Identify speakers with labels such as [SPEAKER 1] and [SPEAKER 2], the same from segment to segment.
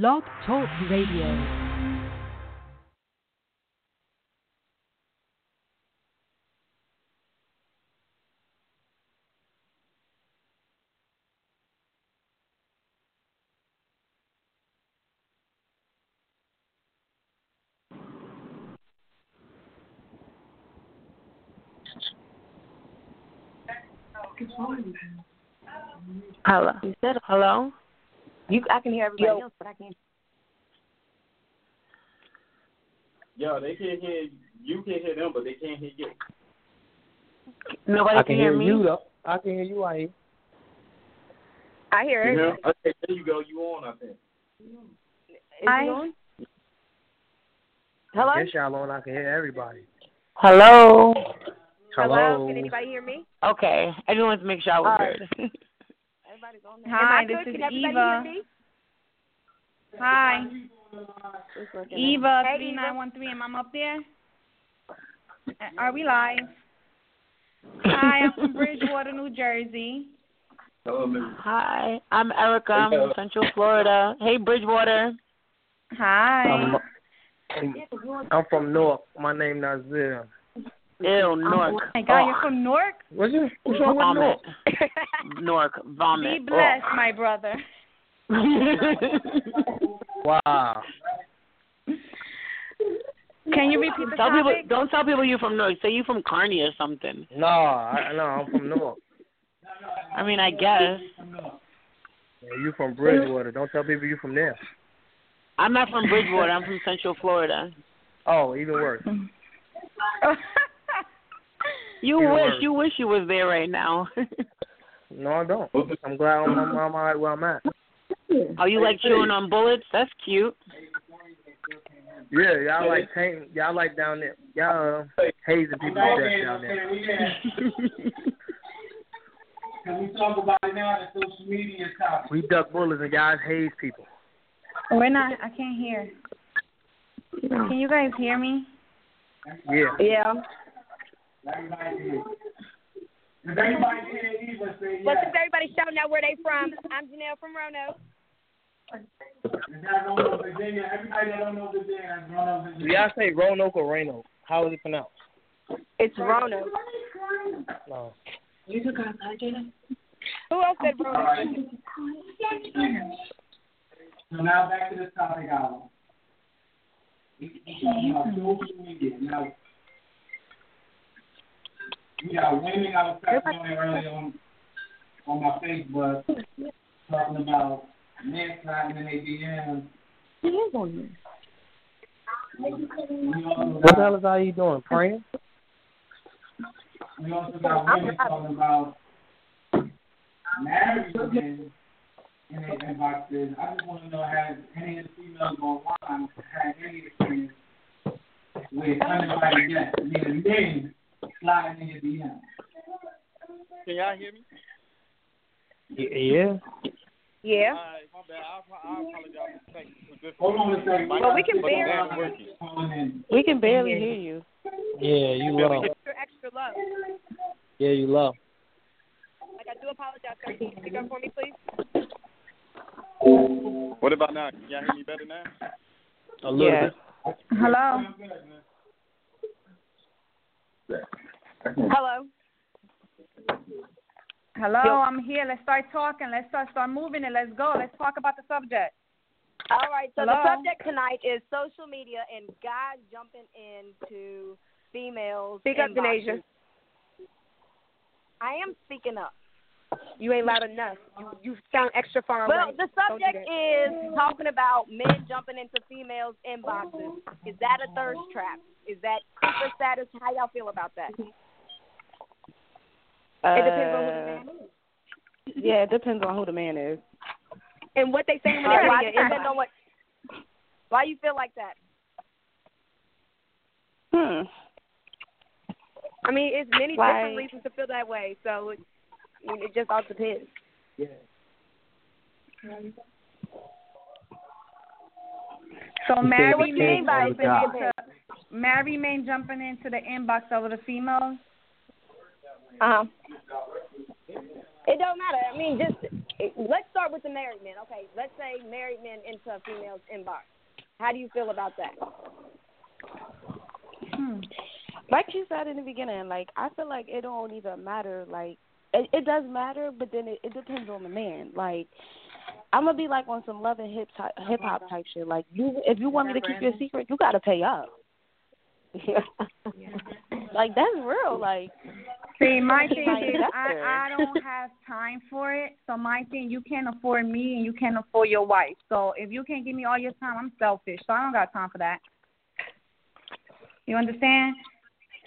[SPEAKER 1] Blog Talk Radio.
[SPEAKER 2] Hello. You said hello.
[SPEAKER 3] You, I can hear everybody
[SPEAKER 2] Yo.
[SPEAKER 3] else, but I can't.
[SPEAKER 4] Yo, they can't hear you. Can hear them, but they can't hear you.
[SPEAKER 2] Nobody
[SPEAKER 5] I can hear
[SPEAKER 2] me.
[SPEAKER 5] you though. I can hear you. I hear.
[SPEAKER 3] I hear
[SPEAKER 4] You
[SPEAKER 3] it.
[SPEAKER 4] know? Okay, there you go. You on? I think.
[SPEAKER 3] Is
[SPEAKER 2] Hi.
[SPEAKER 3] it on? Hello.
[SPEAKER 5] Yes, y'all on. I can hear everybody.
[SPEAKER 2] Hello.
[SPEAKER 3] Hello. Can anybody hear me?
[SPEAKER 2] Okay, I just wanted to make sure I was
[SPEAKER 3] All right.
[SPEAKER 2] good.
[SPEAKER 3] Everybody's on there.
[SPEAKER 6] Hi,
[SPEAKER 3] Am I
[SPEAKER 6] this
[SPEAKER 3] good?
[SPEAKER 6] is
[SPEAKER 3] Can
[SPEAKER 6] Eva.
[SPEAKER 3] hear me?
[SPEAKER 6] Hi, Eva
[SPEAKER 3] now. Hey,
[SPEAKER 6] three nine one three. Am I up there? Uh, Are we live? Hi, I'm from Bridgewater, New Jersey.
[SPEAKER 4] Hello, Miss.
[SPEAKER 2] Hi, I'm Erica. I'm from Central Florida. Hey, Bridgewater.
[SPEAKER 6] Hi.
[SPEAKER 5] I'm, I'm from North. My name is Nazir.
[SPEAKER 2] Ew, Nork.
[SPEAKER 6] Oh my God, you're from Newark.
[SPEAKER 5] What's it? What's wrong with
[SPEAKER 2] Vomit.
[SPEAKER 5] North?
[SPEAKER 2] Newark.
[SPEAKER 6] Be
[SPEAKER 2] Vomit.
[SPEAKER 6] blessed, oh. my brother.
[SPEAKER 5] Wow.
[SPEAKER 6] Can you repeat the
[SPEAKER 2] tell people. Don't tell people you're from Newark. Say you're from Kearny or something.
[SPEAKER 5] No, I, no, I'm from North.
[SPEAKER 2] I mean, I guess.
[SPEAKER 5] Yeah, you from Bridgewater. Don't tell people you're from there.
[SPEAKER 2] I'm not from Bridgewater. I'm from Central Florida.
[SPEAKER 5] Oh, even worse.
[SPEAKER 2] You
[SPEAKER 5] Even
[SPEAKER 2] wish.
[SPEAKER 5] worse.
[SPEAKER 2] You wish you was there right now.
[SPEAKER 5] No, I don't. I'm glad I'm, I'm, I'm all right where I'm at.
[SPEAKER 2] oh, you like chewing on bullets? That's cute.
[SPEAKER 5] Yeah, y'all like taint, y'all like down there. Y'all uh, hazing people to death down there.
[SPEAKER 7] Can we talk about it now? The social media topic.
[SPEAKER 5] We duck bullets and guys haze people.
[SPEAKER 6] We're not. I can't hear. Can you guys hear me?
[SPEAKER 5] Yeah.
[SPEAKER 3] Yeah.
[SPEAKER 7] Everybody did. If everybody did, Eva say
[SPEAKER 3] But
[SPEAKER 7] yes.
[SPEAKER 3] since everybody's shouting out where they from, I'm Janelle from Roanoke.
[SPEAKER 7] If y'all don't know Virginia, everybody that don't know Virginia, don't
[SPEAKER 5] Do y'all say Roanoke or Reno? How is it pronounced?
[SPEAKER 3] It's Roanoke.
[SPEAKER 5] No.
[SPEAKER 3] Who else said Roanoke?
[SPEAKER 7] right. So now back to the topic hour. We social media. Now, we got women. I was touching on it earlier on on my Facebook, talking about men sliding in their DMs.
[SPEAKER 3] He is on there.
[SPEAKER 5] What the hell is all you doing? Praying?
[SPEAKER 7] we also got women talking about married men in their inboxes. I just want to know has any of the females online had any experience with uninvited guests, meaning men sliding in your DMs?
[SPEAKER 4] Can y'all hear me?
[SPEAKER 5] Yeah.
[SPEAKER 3] Yeah.
[SPEAKER 4] All right, my bad. I, I apologize for taking
[SPEAKER 7] Hold on a second.
[SPEAKER 3] Well, we can barely-
[SPEAKER 4] gas working.
[SPEAKER 7] Calling in.
[SPEAKER 2] We can barely hear you.
[SPEAKER 5] Yeah, you low.
[SPEAKER 3] Extra, extra low.
[SPEAKER 5] Yeah, you low.
[SPEAKER 3] Like, I do apologize, sir. Can you speak up for me, please?
[SPEAKER 4] What about now? Can y'all hear me better now?
[SPEAKER 5] A little
[SPEAKER 2] Yeah.
[SPEAKER 5] bit.
[SPEAKER 6] Hello.
[SPEAKER 3] Hello.
[SPEAKER 6] Hello. I'm here. Let's start talking. Let's start start moving it. Let's go. Let's talk about the subject.
[SPEAKER 3] All right, so
[SPEAKER 6] Hello?
[SPEAKER 3] the subject tonight is social media and guys jumping into females.
[SPEAKER 6] Speak up. Denasia.
[SPEAKER 3] I am speaking up.
[SPEAKER 6] You ain't loud enough. You you sound extra far
[SPEAKER 3] Well,
[SPEAKER 6] away. Well, the
[SPEAKER 3] subject is talking about men jumping into females' inboxes. Is that a thirst trap? Is that creeper status? How y'all feel about that?
[SPEAKER 6] It depends on who the man
[SPEAKER 2] Uh, Yeah, it depends on who the man is.
[SPEAKER 3] And what they saying when they
[SPEAKER 6] right,
[SPEAKER 3] why
[SPEAKER 6] yeah,
[SPEAKER 3] depends on what. Why you feel like that?
[SPEAKER 8] Hmm.
[SPEAKER 3] I mean, it's many
[SPEAKER 8] Like-
[SPEAKER 3] different reasons to feel that way. So it, I mean, it just all depends.
[SPEAKER 6] So married
[SPEAKER 3] what you
[SPEAKER 6] men
[SPEAKER 3] mean by
[SPEAKER 6] jumping into married men jumping into the inbox over the females.
[SPEAKER 3] Uh huh. It don't matter. I mean, just let's start with the married men. Okay, let's say married men into a female's inbox. How do you feel about that?
[SPEAKER 6] Hmm.
[SPEAKER 8] Like you said in the beginning, like I feel like it don't even matter. Like it, it does matter, but then it, it depends on the man. Like I'm gonna be like on some love and hip oh, hip hop type shit. Like you, if you want me to keep your secret, you gotta pay up. Yeah. like that's real. Like
[SPEAKER 6] See, my thing
[SPEAKER 8] Like,
[SPEAKER 6] is
[SPEAKER 8] that's
[SPEAKER 6] I. I don't have time for it. So my thing, you can't afford me and you can't afford your wife. So if you can't give me all your time, I'm selfish. So I don't got time for that. You understand?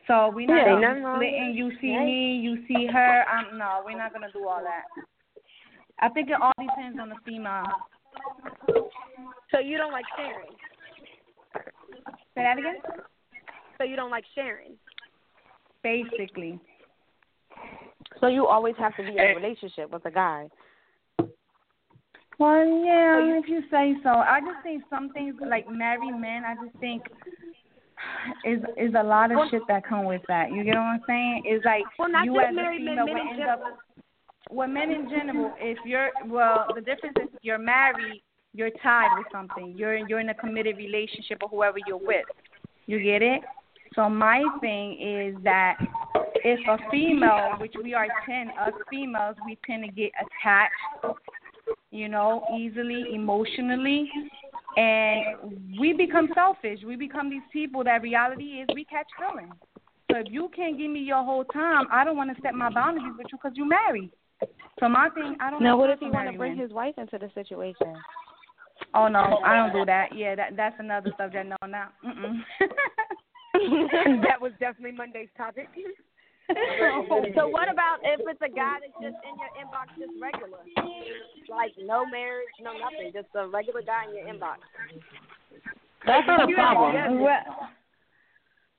[SPEAKER 6] So we're not
[SPEAKER 3] Yeah,
[SPEAKER 6] gonna
[SPEAKER 3] nothing
[SPEAKER 6] be
[SPEAKER 3] wrong with
[SPEAKER 6] splitting. You see
[SPEAKER 3] Right.
[SPEAKER 6] me, you see her. I'm no, we're not gonna do all that. I think it all depends on the female.
[SPEAKER 3] So you don't like sharing.
[SPEAKER 6] Say that again.
[SPEAKER 3] So you don't like sharing.
[SPEAKER 6] Basically.
[SPEAKER 8] so, you always have to be in a eh. relationship with a guy.
[SPEAKER 6] Well, yeah, if you say so. I just think some things like married men. I just think is is a lot of shit that come with that. You get what I'm saying? It's like
[SPEAKER 3] Well, not
[SPEAKER 6] you
[SPEAKER 3] just
[SPEAKER 6] as a
[SPEAKER 3] married men,
[SPEAKER 6] female
[SPEAKER 3] men
[SPEAKER 6] will
[SPEAKER 3] in
[SPEAKER 6] end
[SPEAKER 3] general.
[SPEAKER 6] up. Well, men in general, if you're well, the difference is you're married, you're tied with something. You're you're in a committed relationship or whoever you're with. You get it? So my thing is that if a female, which we are ten, us females, we tend to get attached, you know, easily, emotionally, and we become selfish. We become these people that reality is we catch feelings. So if you can't give me your whole time, I don't want to set my boundaries with you because you're married. So my thing, I don't.
[SPEAKER 8] Now,
[SPEAKER 6] have
[SPEAKER 8] what if he want to bring his wife into the situation?
[SPEAKER 6] Oh no, I don't do that. Yeah, that that's another subject. No, now. Mm-mm.
[SPEAKER 3] that was definitely Monday's topic. so what about if it's a guy that's just in your inbox, just regular, like no marriage, no nothing, just a regular guy in your inbox?
[SPEAKER 7] That's not a problem.
[SPEAKER 6] Well,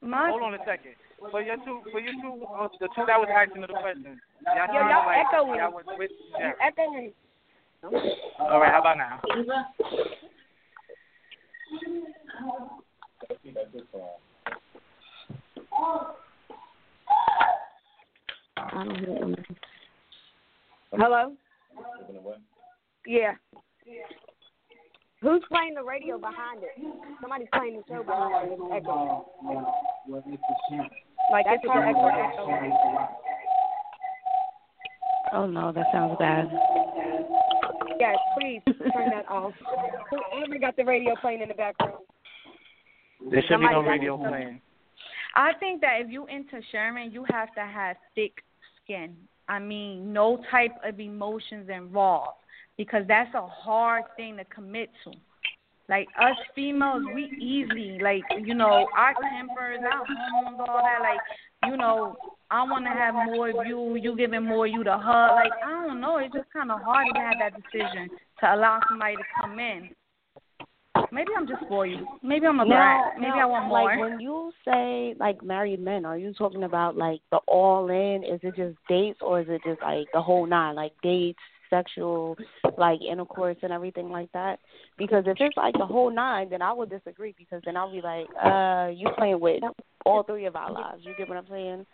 [SPEAKER 6] my
[SPEAKER 7] Hold on a second. For your two, for your two, uh, the two that was asking the question, y'all
[SPEAKER 3] Yo, y'all
[SPEAKER 7] like
[SPEAKER 3] echoing.
[SPEAKER 7] y'all was with. Yeah.
[SPEAKER 3] You echoing.
[SPEAKER 7] All right, how about now?
[SPEAKER 8] I don't hear him.
[SPEAKER 3] Hello. Yeah. Who's playing the radio behind it? Somebody's playing the show behind it. It's echoing. Like it's an echo, echo.
[SPEAKER 8] Oh no, that sounds bad.
[SPEAKER 3] Yes, please turn that off. Whoever got the radio playing in the background.
[SPEAKER 7] There should be no
[SPEAKER 3] Somebody
[SPEAKER 7] radio playing.
[SPEAKER 6] I think that if you into Sherman, you have to have thick skin. I mean, no type of emotions involved because that's a hard thing to commit to. Like us females, we easy, like you know, our tempers, our hormones, all that. Like you know, I want to have more of you, you giving more you to hug. Like I don't know, it's just kind of hard to have that decision to allow somebody to come in. Maybe I'm just for you. Maybe I'm a
[SPEAKER 8] Now,
[SPEAKER 6] brat. Maybe
[SPEAKER 8] now,
[SPEAKER 6] I want more.
[SPEAKER 8] Like when you say like married men, are you talking about like the all in? Is it just dates or is it just like the whole nine, like dates, sexual, like intercourse and everything like that? Because if it's like the whole nine, then I would disagree because then I'll be like, uh, you playing with all three of our lives. You get what I'm saying?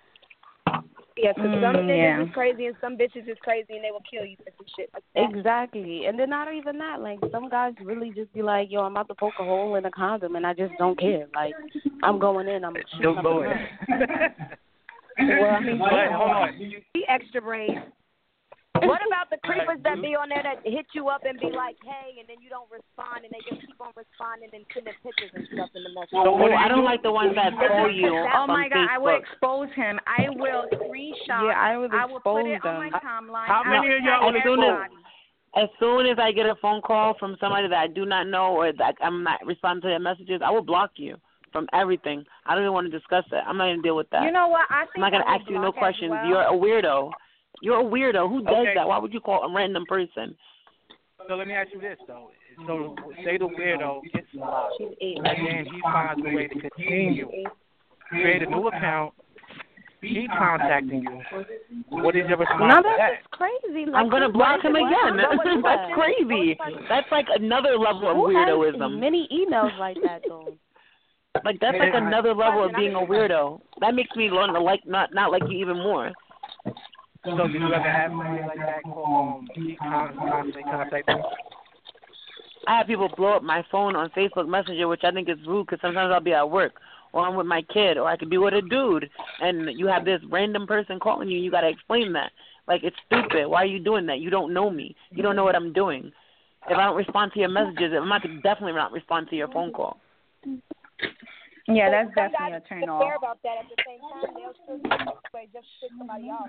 [SPEAKER 3] Yeah, 'cause some
[SPEAKER 6] Mm,
[SPEAKER 3] niggas
[SPEAKER 6] yeah.
[SPEAKER 3] is crazy and some bitches is crazy and they will kill you for some shit like that.
[SPEAKER 8] Exactly. And then not even that. Like some guys really just be like, Yo, I'm about to poke a hole in a condom and I just don't care. Like I'm going in, I'm shooting
[SPEAKER 7] Don't go in.
[SPEAKER 8] room.
[SPEAKER 3] Well, I mean,
[SPEAKER 7] But hold on.
[SPEAKER 3] be extra brave. What about the creepers that be on there that hit you up and be like, hey, and then you don't respond and they just keep on responding and sending pictures and stuff in the message?
[SPEAKER 7] So what do
[SPEAKER 2] I don't like the ones that call you
[SPEAKER 6] Oh
[SPEAKER 2] on
[SPEAKER 6] my god, I will expose him. I will screenshot.
[SPEAKER 8] Yeah, I would
[SPEAKER 6] I will put it
[SPEAKER 8] expose
[SPEAKER 6] on my
[SPEAKER 8] them.
[SPEAKER 6] timeline.
[SPEAKER 7] How
[SPEAKER 6] I
[SPEAKER 7] many
[SPEAKER 6] will
[SPEAKER 7] of y'all
[SPEAKER 6] tag
[SPEAKER 2] as soon as- As soon as I get a phone call from somebody that I do not know or that I'm not responding to their messages, I will block you from everything. I don't even want to discuss that. I'm not going to deal with that.
[SPEAKER 6] You know what? I think
[SPEAKER 2] I'm not going to ask you no questions.
[SPEAKER 6] well.
[SPEAKER 2] You're a weirdo. You're a weirdo. Who does
[SPEAKER 7] Okay.
[SPEAKER 2] that? Why would you call a random person?
[SPEAKER 7] so let me ask you this though. So say the weirdo gets blocked, and then he finds a way to continue, create a new account, keep contacting you. What is your response
[SPEAKER 8] No,
[SPEAKER 7] to
[SPEAKER 8] that's
[SPEAKER 7] that?
[SPEAKER 8] just crazy. Like,
[SPEAKER 2] I'm gonna block him again. That's crazy. That's like another level of
[SPEAKER 8] Who has
[SPEAKER 2] weirdoism.
[SPEAKER 8] many emails like that though?
[SPEAKER 2] Like that's like another level of being a weirdo. That makes me learn to like not not like you even more.
[SPEAKER 7] So did you ever have somebody like that call um, keep constantly contacting? you?
[SPEAKER 2] I have people blow up my phone on Facebook Messenger, which I think is rude because sometimes I'll be at work or I'm with my kid or I could be with a dude, and you have this random person calling you. You got to explain that. Like it's stupid. Why are you doing that? You don't know me. You don't know what I'm doing. If I don't respond to your messages, I'm not definitely not respond to your phone call.
[SPEAKER 6] Yeah, that's definitely
[SPEAKER 3] guys
[SPEAKER 6] a turn off.
[SPEAKER 3] care about that at the same time. They'll still do just to somebody off.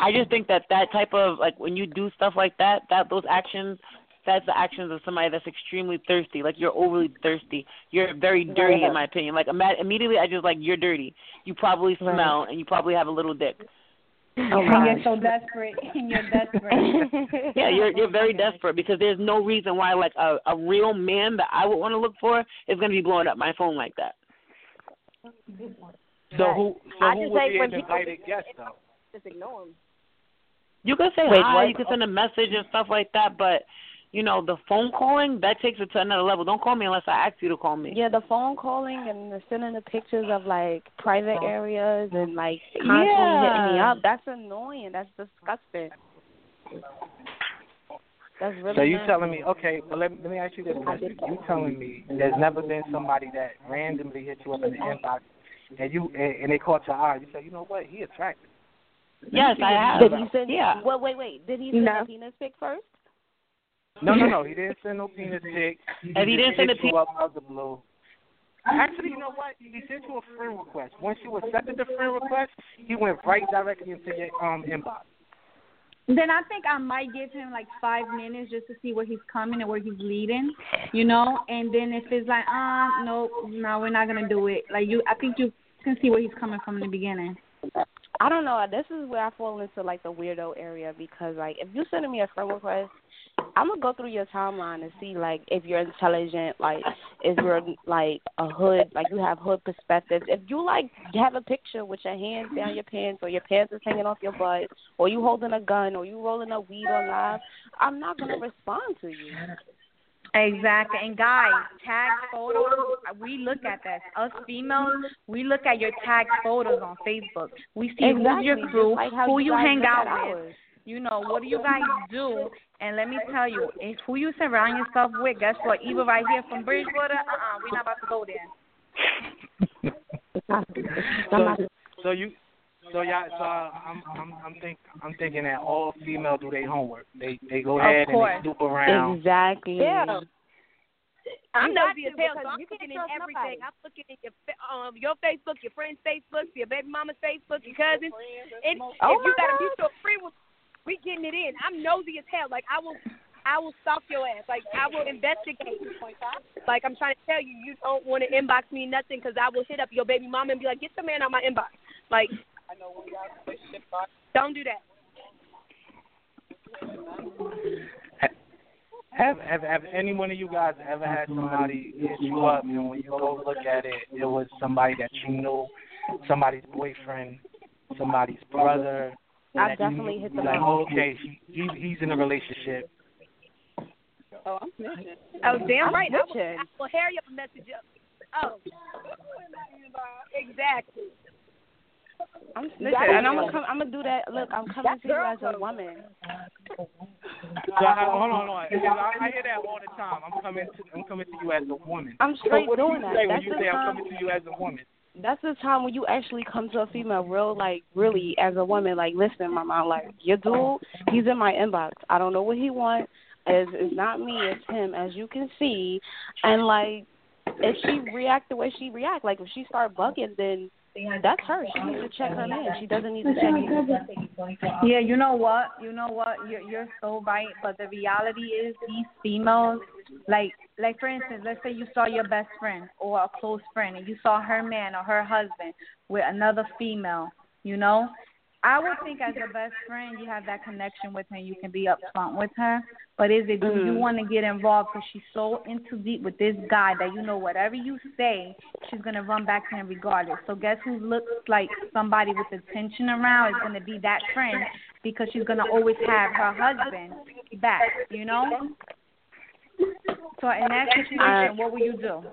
[SPEAKER 2] I just think that that type of like when you do stuff like that, that those actions, that's the actions of somebody that's extremely thirsty. Like you're overly thirsty. You're very dirty, in my opinion. Like ima- immediately, I just like you're dirty. You probably smell and you probably have a little dick.
[SPEAKER 6] Oh, and you're so desperate, and you're desperate.
[SPEAKER 2] Yeah, you're you're very desperate because there's no reason why like a a real man that I would want to look for is gonna be blowing up my phone like that.
[SPEAKER 7] So who so
[SPEAKER 3] I
[SPEAKER 7] who
[SPEAKER 3] just
[SPEAKER 7] would
[SPEAKER 3] think
[SPEAKER 7] be
[SPEAKER 3] when
[SPEAKER 7] an
[SPEAKER 3] people
[SPEAKER 7] invited guest though?
[SPEAKER 3] just ignore them.
[SPEAKER 2] You can say
[SPEAKER 8] Wait,
[SPEAKER 2] hi,
[SPEAKER 8] what?
[SPEAKER 2] you can send a message and stuff like that, but you know the phone calling that takes it to another level. Don't call me unless I ask you to call me.
[SPEAKER 8] Yeah, the phone calling and the sending the pictures of like private oh. areas and like constantly hitting me up. That's annoying. That's disgusting. That's really
[SPEAKER 7] So you
[SPEAKER 8] nasty.
[SPEAKER 7] telling me okay? But let, let me ask you this question. You telling me there's never been somebody that randomly hit you up in the inbox and you and, and they caught your eye. You say, you know what? He attractive.
[SPEAKER 2] Yes, I have.
[SPEAKER 8] Did he send?
[SPEAKER 2] Yeah.
[SPEAKER 8] Well, wait, wait. Did he send
[SPEAKER 3] No.
[SPEAKER 8] a penis pic first?
[SPEAKER 7] No, no, no. He didn't send no penis pic.
[SPEAKER 2] And he didn't send a
[SPEAKER 7] penis. you
[SPEAKER 2] pe-
[SPEAKER 7] up out the blue. Actually, you know what? He sent you a friend request. Once you accepted the friend request, he went right directly into your um inbox.
[SPEAKER 6] Then I think I might give him like five minutes just to see where he's coming and where he's leading, you know. And then if it's like, uh, no, no, we're not gonna do it. Like you, I think you can see where he's coming from in the beginning.
[SPEAKER 8] I don't know. This is where I fall into like the weirdo area because like if you sending me a friend request, I'm gonna go through your timeline and see like if you're intelligent, like if you're like a hood, like you have hood perspectives. If you like have a picture with your hands down your pants or your pants is hanging off your butt, or you holding a gun or you rolling a weed on live, I'm not gonna respond to you.
[SPEAKER 6] Exactly. And guys, tag photos, we look at that. Us females, we look at your tag photos on Facebook. We see who's your crew,
[SPEAKER 8] like
[SPEAKER 6] who
[SPEAKER 8] you
[SPEAKER 6] you hang out with.
[SPEAKER 8] ours.
[SPEAKER 6] You know, what do you guys do? And let me tell you, if who you surround yourself with, guess what? Eva right here from Bridgewater, uh-uh, we're not about to go there.
[SPEAKER 7] So, so you, so y'all, so I'm, I'm, I'm think, I'm thinking that all females do their homework. They, they go
[SPEAKER 6] Of
[SPEAKER 7] ahead and
[SPEAKER 6] course.
[SPEAKER 7] they snoop around.
[SPEAKER 8] Exactly.
[SPEAKER 3] Yeah. I'm
[SPEAKER 9] You
[SPEAKER 3] nosy
[SPEAKER 9] got
[SPEAKER 3] as hell, so I'm looking
[SPEAKER 9] can't
[SPEAKER 3] in everything.
[SPEAKER 9] nobody.
[SPEAKER 3] I'm looking in your fa- um your Facebook, your friend's Facebook, your baby mama's Facebook, your cousins. And
[SPEAKER 9] Oh
[SPEAKER 3] if you
[SPEAKER 9] my
[SPEAKER 3] got a
[SPEAKER 9] God.
[SPEAKER 3] mutual friend, with, we getting it in. I'm nosy as hell. Like I will, I will stalk your ass. Like I will investigate. Like I'm trying to tell you, you don't want to inbox me nothing because I will hit up your baby mama and be like, get the man out my inbox. Like I know when y'all relationship Don't do that.
[SPEAKER 7] Have, have have any one of you guys ever had somebody hit you up and when you go look at it, it was somebody that you knew, somebody's boyfriend, somebody's brother.
[SPEAKER 8] I've
[SPEAKER 7] you
[SPEAKER 8] definitely hit them
[SPEAKER 7] like,
[SPEAKER 8] up.
[SPEAKER 7] okay, he, he he's in a relationship.
[SPEAKER 3] Oh, I'm snitching. Oh, damn
[SPEAKER 8] I'm
[SPEAKER 3] right. I will,
[SPEAKER 8] snitching.
[SPEAKER 3] I will hurry up and message up. Oh, exactly.
[SPEAKER 8] I'm snitching, and I'm gonna come. I'm gonna do that. Look, I'm coming to you as a woman.
[SPEAKER 7] So I, hold on, hold on. I, I hear that all the time. I'm coming to I'm coming to you as a woman.
[SPEAKER 8] I'm straight
[SPEAKER 7] what do
[SPEAKER 8] doing
[SPEAKER 7] you
[SPEAKER 8] that.
[SPEAKER 7] say when you
[SPEAKER 8] the
[SPEAKER 7] say I'm coming to you as a woman?
[SPEAKER 8] That's the time when you actually come to a female real, like, really, as a woman. Like, listen, mama, like, your dude, he's in my inbox. I don't know what he wants. It's, it's not me, it's him, as you can see. And, like, if she react the way she react, like, if she start bugging, then that's her. She needs to check her man. She doesn't need to check you.
[SPEAKER 6] Yeah, you know what? You know what? You're you're so right. But the reality is, these females, like like for instance, let's say you saw your best friend or a close friend, and you saw her man or her husband with another female. You know, I would think as a best friend, you have that connection with her. You can be upfront with her. But is it do you
[SPEAKER 8] Mhm.
[SPEAKER 6] want to get involved because she's so into deep with this guy that you know whatever you say, she's gonna run back to him regardless. So guess who looks like somebody with attention around is gonna be that friend because she's gonna always have her husband back. You know. So in that situation, what will you do?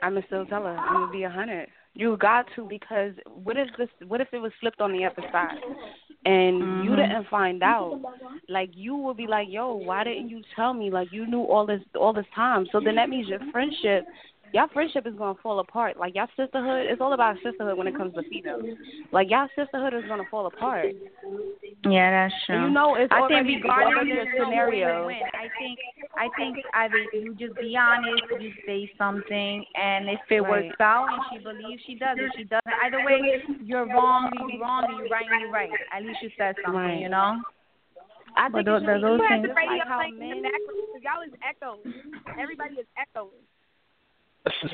[SPEAKER 8] I'ma still tell her. I'm gonna be a hundred. You got to because what if this? What if it was flipped on the other side, and you
[SPEAKER 6] Mhm.
[SPEAKER 8] didn't find out? Like you would be like, "Yo, why didn't you tell me? Like you knew all this all this time." So then that means your friendship, y'all friendship is gonna fall apart. Like y'all sisterhood, it's all about sisterhood when it comes to females. Like y'all sisterhood is gonna fall apart.
[SPEAKER 6] Yeah, that's true.
[SPEAKER 8] And you know it's
[SPEAKER 6] I
[SPEAKER 8] already,
[SPEAKER 6] think
[SPEAKER 8] it's already
[SPEAKER 6] regardless,
[SPEAKER 8] a
[SPEAKER 6] there's no
[SPEAKER 8] scenario.
[SPEAKER 6] win-win. I think I think either you just be honest, you say something, and if it
[SPEAKER 8] Right.
[SPEAKER 6] works out and she believes she does, if she doesn't, either way, you're wrong, you're wrong, and you right, and you right. At least you said something,
[SPEAKER 8] Right.
[SPEAKER 6] you know.
[SPEAKER 8] I
[SPEAKER 6] But
[SPEAKER 8] think
[SPEAKER 6] those,
[SPEAKER 8] it should be
[SPEAKER 6] those
[SPEAKER 3] You have
[SPEAKER 6] things.
[SPEAKER 3] the radio
[SPEAKER 8] like how
[SPEAKER 3] playing in the
[SPEAKER 8] men-
[SPEAKER 3] background because y'all is echoing. Everybody is echoing.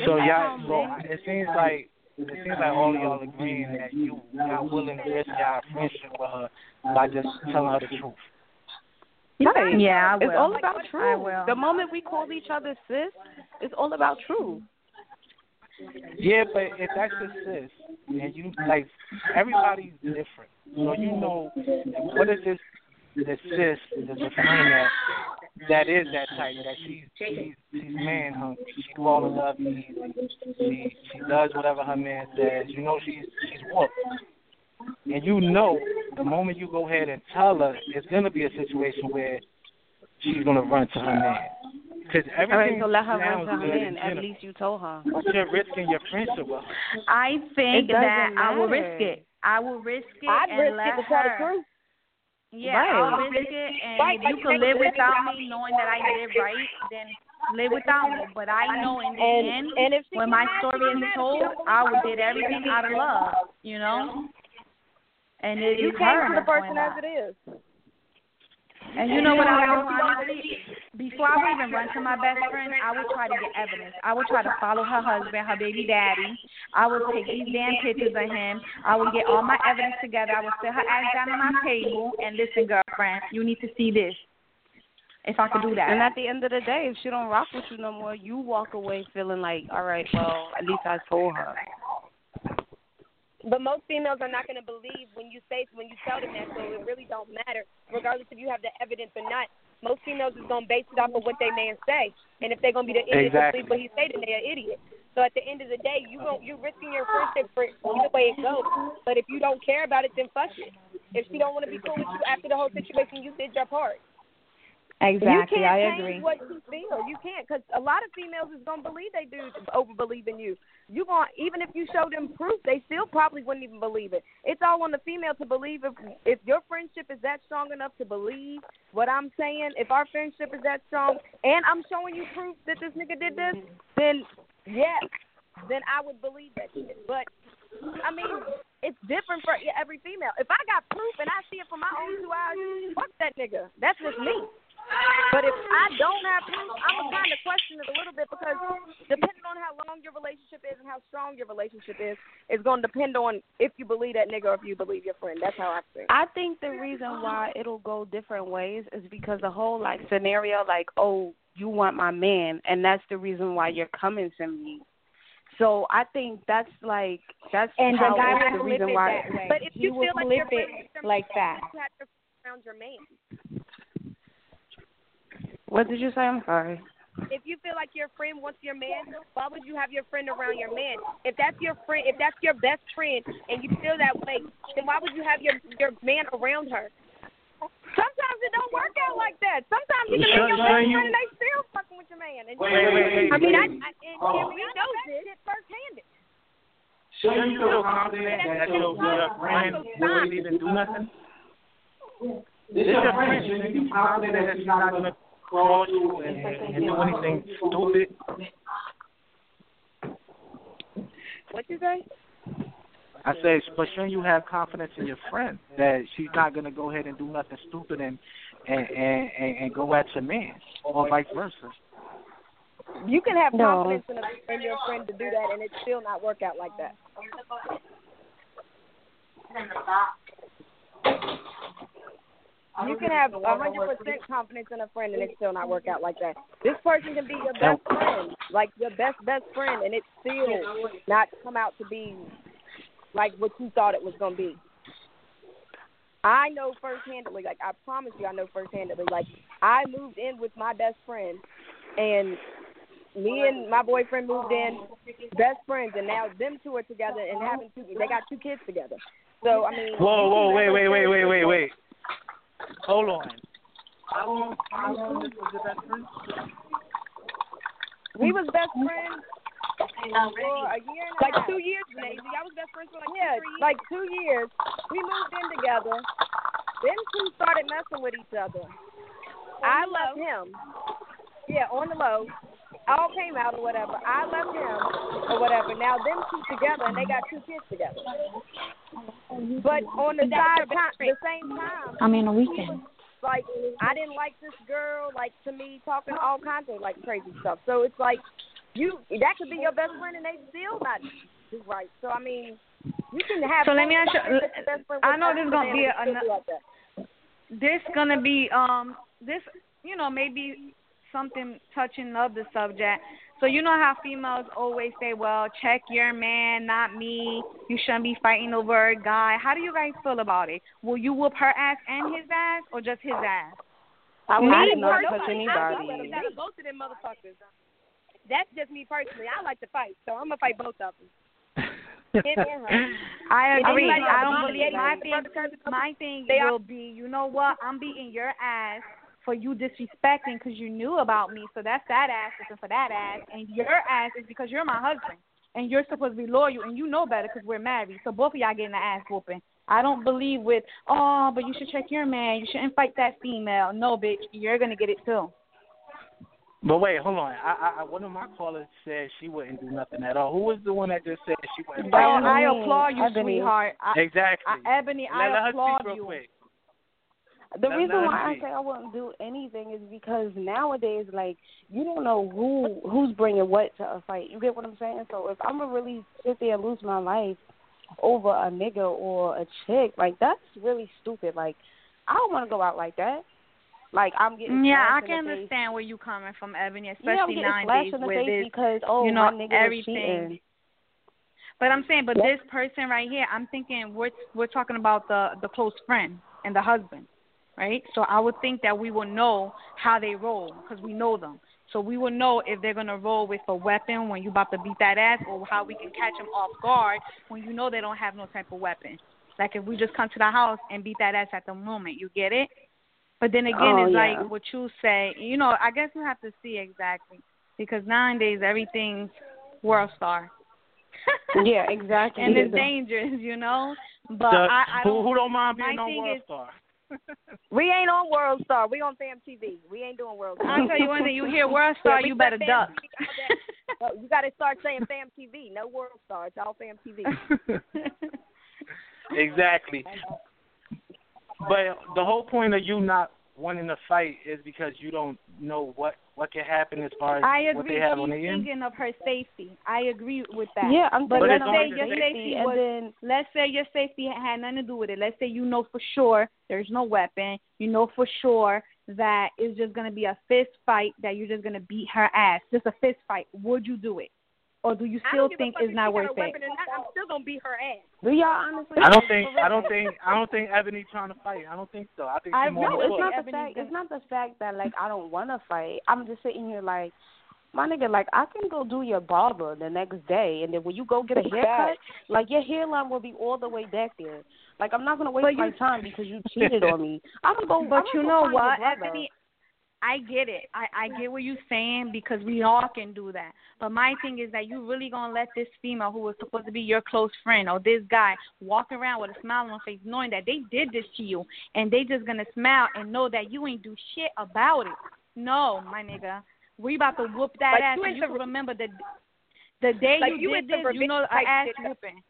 [SPEAKER 7] So y'all, so it seems like it seems like all of y'all agreeing that you not willing to risk y'all friendship with her by just telling her the truth.
[SPEAKER 8] Right.
[SPEAKER 6] Yeah, I will.
[SPEAKER 8] It's all about
[SPEAKER 6] I
[SPEAKER 8] truth. The moment we call each other sis, it's all about truth.
[SPEAKER 7] Yeah, but if that's your sis, and you like everybody's different, so you know what is this the sis, the, the friend that that is that type that she's she's she's man hungry. She fall in love easy. She she does whatever her man says. You know she's she's whooped. And you know the moment you go ahead and tell her, it's gonna be a situation where she's gonna run to her man. Because
[SPEAKER 8] All right,
[SPEAKER 7] everything
[SPEAKER 8] so let her run to her man. At least you told her.
[SPEAKER 7] but you're risking your friendship.
[SPEAKER 6] I think
[SPEAKER 8] It doesn't
[SPEAKER 6] that I will risk it. I will risk it
[SPEAKER 3] I'd
[SPEAKER 6] and
[SPEAKER 3] risk
[SPEAKER 6] let
[SPEAKER 3] it to tell the
[SPEAKER 6] her. Yeah,
[SPEAKER 8] Right.
[SPEAKER 6] I'll risk it, and
[SPEAKER 3] Right,
[SPEAKER 6] if you
[SPEAKER 3] can
[SPEAKER 6] live without me, knowing that I did right, then live without me. But I know in the
[SPEAKER 3] And
[SPEAKER 6] end,
[SPEAKER 3] and if
[SPEAKER 6] when my story is told, I would did everything out of love, you know. And it
[SPEAKER 3] You
[SPEAKER 6] is
[SPEAKER 3] came
[SPEAKER 6] her
[SPEAKER 3] to the person as it is.
[SPEAKER 6] And you know what I would do honestly? Before I would even run to my best friend, I would try to get evidence. I would try to follow her husband, her baby daddy. I would take these damn pictures of him. I would get all my evidence together. I would sit her ass down on my table and listen, girlfriend, you need to see this. If I could do that.
[SPEAKER 8] And at the end of the day, if she don't rock with you no more, you walk away feeling like, all right, well, at least I told her.
[SPEAKER 3] But most females are not going to believe when you say when you tell them that, so it really don't matter, regardless if you have the evidence or not. Most females is going to base it off of what they man say, and if they're going to be the idiot
[SPEAKER 7] Exactly.
[SPEAKER 3] to believe what he say, then they're an idiot. So at the end of the day, you gon' you're risking your friendship for either way it goes. But if you don't care about it, then fuck it. If she don't want to be cool with you after the whole situation, you did your part.
[SPEAKER 6] Exactly,
[SPEAKER 3] you can't
[SPEAKER 6] I
[SPEAKER 3] change
[SPEAKER 6] agree.
[SPEAKER 3] what you feel. You can't because a lot of females is gonna believe they do over believe in you. You going even if you show them proof, they still probably wouldn't even believe it. It's all on the female to believe if if your friendship is that strong enough to believe what I'm saying. If our friendship is that strong, and I'm showing you proof that this nigga did this, mm-hmm. then yes, then I would believe that shit. But I mean, it's different for every female. If I got proof and I see it from my own two eyes, fuck that nigga. That's just me. But if I don't have proof, I'm gonna kind of question it a little bit because depending on how long your relationship is and how strong your relationship is, is going to depend on if you believe that nigga or if you believe your friend. That's how I think.
[SPEAKER 8] I think the reason why it'll go different ways is because the whole like scenario, like, oh, you want my man, and that's the reason why you're coming to me. So I think that's like that's
[SPEAKER 6] And the
[SPEAKER 8] how
[SPEAKER 6] guy
[SPEAKER 8] it's the reason why.
[SPEAKER 3] But if
[SPEAKER 6] he
[SPEAKER 3] you
[SPEAKER 6] will
[SPEAKER 3] feel like
[SPEAKER 6] flip it
[SPEAKER 3] friend is your
[SPEAKER 6] like that.
[SPEAKER 3] you have to around your man.
[SPEAKER 8] What did you say? I'm sorry.
[SPEAKER 3] If you feel like your friend wants your man, why would you have your friend around your man? If that's your friend, if that's your best friend, and you feel that way, then why would you have your your man around her? Sometimes it don't work out like that. Sometimes you can
[SPEAKER 7] Sure,
[SPEAKER 3] be your best
[SPEAKER 7] you-
[SPEAKER 3] friend and they still fucking with your man. And
[SPEAKER 7] Wait, wait, wait,
[SPEAKER 3] I mean, I,
[SPEAKER 7] wait.
[SPEAKER 3] I and,
[SPEAKER 7] Oh.
[SPEAKER 3] and we know this shit firsthand.
[SPEAKER 7] So you feel confident that your, your friend wouldn't even do nothing? This your friend. Shouldn't you be confident that she's not gonna you and, and do anything stupid?
[SPEAKER 3] What you say?
[SPEAKER 7] I said, but shouldn't you have confidence in your friend that she's not gonna go ahead and do nothing stupid and and and, and, and go at your man, or vice versa?
[SPEAKER 3] You can have
[SPEAKER 8] No.
[SPEAKER 3] confidence in, a, in your friend to do that, and it still not work out like that. You can have a hundred percent confidence in a friend and it still not work out like that. This person can be your best friend, like your best best friend, and it still not come out to be like what you thought it was gonna be. I know firsthandedly, like I promise you, I know firsthandedly. Like I moved in with my best friend, and me and my boyfriend moved in, best friends, and now them two are together and having two. They got two kids together. So I mean.
[SPEAKER 7] Whoa, whoa, wait, wait, wait, wait, wait, wait. Hold on.
[SPEAKER 10] How long? How long was your best friend?
[SPEAKER 3] We was best friends for a year and a like half. two years, Nancy. I was best friends for like yeah, two, like two years. We moved in together. Then two started messing with each other. I left him. Yeah, on the low. All came out or whatever. I left him or whatever. Now them two together and they got two kids together. But on the side time, the same time.
[SPEAKER 9] I mean, a weekend.
[SPEAKER 3] Like I didn't like this girl. Like to me, talking all kinds of like crazy stuff. So it's like you that could be your best friend and they still not do right. So I mean, you can have.
[SPEAKER 6] So let me ask you. I know this is gonna be a,
[SPEAKER 3] like
[SPEAKER 6] this gonna be um this you know maybe something touching of the subject. So you know how females always say, "Well, check your man, not me. You shouldn't be fighting over a guy." How do you guys feel about it? Will you whoop her ass and his ass, or just his ass?
[SPEAKER 8] I
[SPEAKER 3] me
[SPEAKER 8] would not
[SPEAKER 3] personally,
[SPEAKER 8] touch anybody.
[SPEAKER 3] I would both of them motherfuckers. That's just me personally. I like to fight, so I'm gonna fight both of them.
[SPEAKER 6] I agree.
[SPEAKER 3] Anybody
[SPEAKER 6] I
[SPEAKER 3] else
[SPEAKER 6] don't
[SPEAKER 3] want
[SPEAKER 6] believe
[SPEAKER 3] to
[SPEAKER 6] my thing. My thing
[SPEAKER 3] They
[SPEAKER 6] will be, you know what? I'm beating your ass for you disrespecting because you knew about me. So that's that ass looking for that ass, and your ass is because you're my husband and you're supposed to be loyal and you know better because we're married. So both of y'all getting the ass whooping. I don't believe with oh, but you should check your man. You shouldn't fight that female. No, bitch, you're gonna get it too.
[SPEAKER 7] But wait, hold on. I, I, one of my callers said she wouldn't do nothing at all. Who was the one that just said she wouldn't?
[SPEAKER 6] Well,
[SPEAKER 7] fight?
[SPEAKER 6] I applaud you,
[SPEAKER 8] Ebony.
[SPEAKER 6] sweetheart. I,
[SPEAKER 7] Exactly.
[SPEAKER 6] I, Ebony,
[SPEAKER 7] let, let
[SPEAKER 6] I
[SPEAKER 7] her
[SPEAKER 6] applaud
[SPEAKER 7] speak real
[SPEAKER 6] you.
[SPEAKER 7] quick.
[SPEAKER 8] The
[SPEAKER 7] Let-
[SPEAKER 8] reason why
[SPEAKER 7] her
[SPEAKER 8] I say I wouldn't do anything is because nowadays, like, you don't know who who's bringing what to a fight. You get what I'm saying? So if I'm gonna really sit there and lose my life over a nigga or a chick, like that's really stupid. Like, I don't want to go out like that. Like I'm getting
[SPEAKER 6] Yeah, I can understand where you're coming from, Ebony,
[SPEAKER 8] Yeah, I'm
[SPEAKER 6] especially
[SPEAKER 8] getting
[SPEAKER 6] nowadays
[SPEAKER 8] slashed in the
[SPEAKER 6] with
[SPEAKER 8] face
[SPEAKER 6] this,
[SPEAKER 8] because oh
[SPEAKER 6] you know,
[SPEAKER 8] my nigga
[SPEAKER 6] everything.
[SPEAKER 8] was.
[SPEAKER 6] But I'm saying, but
[SPEAKER 8] Yeah.
[SPEAKER 6] this person right here, I'm thinking we're we're talking about the the close friend and the husband, right? So I would think that we will know how they roll because we know them. So we will know if they're gonna roll with a weapon when you about to beat that ass, or how we can catch them off guard when you know they don't have no type of weapon. Like if we just come to the house and beat that ass at the moment, you get it? But then again,
[SPEAKER 8] Oh,
[SPEAKER 6] it's
[SPEAKER 8] yeah.
[SPEAKER 6] like what you say. You know, I guess you have to see exactly because nowadays everything's world star.
[SPEAKER 8] yeah, exactly.
[SPEAKER 6] and it's dangerous, you know. But
[SPEAKER 7] The-
[SPEAKER 6] I, I
[SPEAKER 7] who,
[SPEAKER 6] don't.
[SPEAKER 7] who don't mind being on World
[SPEAKER 6] is-
[SPEAKER 7] Star?
[SPEAKER 3] We ain't on World Star. We on Fam TV. We ain't doing World Star.
[SPEAKER 6] I'll tell you one thing. You hear World Star,
[SPEAKER 3] Yeah,
[SPEAKER 6] you better
[SPEAKER 3] said
[SPEAKER 6] duck.
[SPEAKER 3] Fam TV. You got to start saying Fam TV. No World Star. It's all Fam TV.
[SPEAKER 7] exactly. But the whole point of you not wanting to fight is because you don't know what what can happen as far as
[SPEAKER 6] I
[SPEAKER 7] what
[SPEAKER 6] agree.
[SPEAKER 7] they have
[SPEAKER 6] She's
[SPEAKER 7] on the end.
[SPEAKER 6] thinking of her safety. I agree with that.
[SPEAKER 8] Yeah, I'm
[SPEAKER 6] But
[SPEAKER 7] But
[SPEAKER 6] let's say your
[SPEAKER 7] the
[SPEAKER 6] safety was.
[SPEAKER 8] then
[SPEAKER 6] Let's say your safety had nothing to do with it. Let's say you know for sure there's no weapon. You know for sure that it's just gonna be a fist fight. That you're just gonna beat her ass. Just a fist fight. Would you do it, or do you still
[SPEAKER 3] don't give a
[SPEAKER 6] think
[SPEAKER 3] fuck
[SPEAKER 6] it's not worth it?
[SPEAKER 3] weapon or not, I'm still gonna beat her ass.
[SPEAKER 8] do y'all honestly?
[SPEAKER 7] I don't think I don't think I don't think Ebony trying to fight. I don't think so. I think
[SPEAKER 6] I
[SPEAKER 7] she's more
[SPEAKER 8] No, it's not the
[SPEAKER 6] Ebony's
[SPEAKER 8] fact.
[SPEAKER 6] gonna-
[SPEAKER 8] It's not the fact that like I don't want to fight. I'm just sitting here like, my nigga, like I can go do your barber the next day, and then when you go get a haircut, like your hairline will be all the way back there. Like I'm not gonna waste
[SPEAKER 6] But
[SPEAKER 8] my time because you cheated on me. I'm gonna go.
[SPEAKER 6] But
[SPEAKER 8] I'm
[SPEAKER 6] you
[SPEAKER 8] gonna
[SPEAKER 6] know
[SPEAKER 8] go
[SPEAKER 6] what. Ebony? I get it. I I get what you're saying because we all can do that. But my thing is that you really gonna let this female who was supposed to be your close friend or this guy walk around with a smile on her face, knowing that they did this to you, and they just gonna smile and know that you ain't do shit about it. No, my nigga, we about to whoop that
[SPEAKER 3] Like,
[SPEAKER 6] ass,
[SPEAKER 3] you
[SPEAKER 6] and
[SPEAKER 3] ain't
[SPEAKER 6] you
[SPEAKER 3] the-
[SPEAKER 6] can remember the the day
[SPEAKER 3] Like,
[SPEAKER 6] you,
[SPEAKER 3] you
[SPEAKER 6] did
[SPEAKER 3] the
[SPEAKER 6] this. You know,
[SPEAKER 3] revenge
[SPEAKER 6] a
[SPEAKER 3] type
[SPEAKER 6] ass whooping.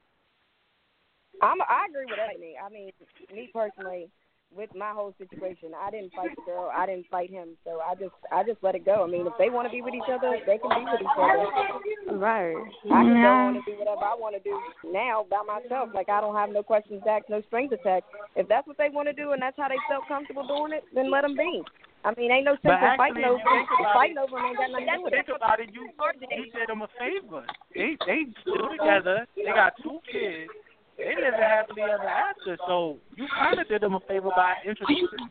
[SPEAKER 3] I'm, I agree with Ebony. I mean, me personally, with my whole situation. I didn't fight the girl. I didn't fight him. So I just I just let it go. I mean, if they want to be with each other, they can be with each other.
[SPEAKER 8] Right.
[SPEAKER 3] I can go on and do whatever I want to do now by myself. Like I don't have no questions asked, no strings attached. If that's what they want to do and that's how they felt comfortable doing it, then let them be. I mean, ain't no sense
[SPEAKER 7] But
[SPEAKER 3] in fighting
[SPEAKER 7] actually,
[SPEAKER 3] over
[SPEAKER 7] think about
[SPEAKER 3] fighting
[SPEAKER 7] it.
[SPEAKER 3] over them ain't got nothing to do with it.
[SPEAKER 7] Think about it. You you did them a favor. They they still together. They got two kids. They live happily ever after. So you kind of did them a favor by introducing.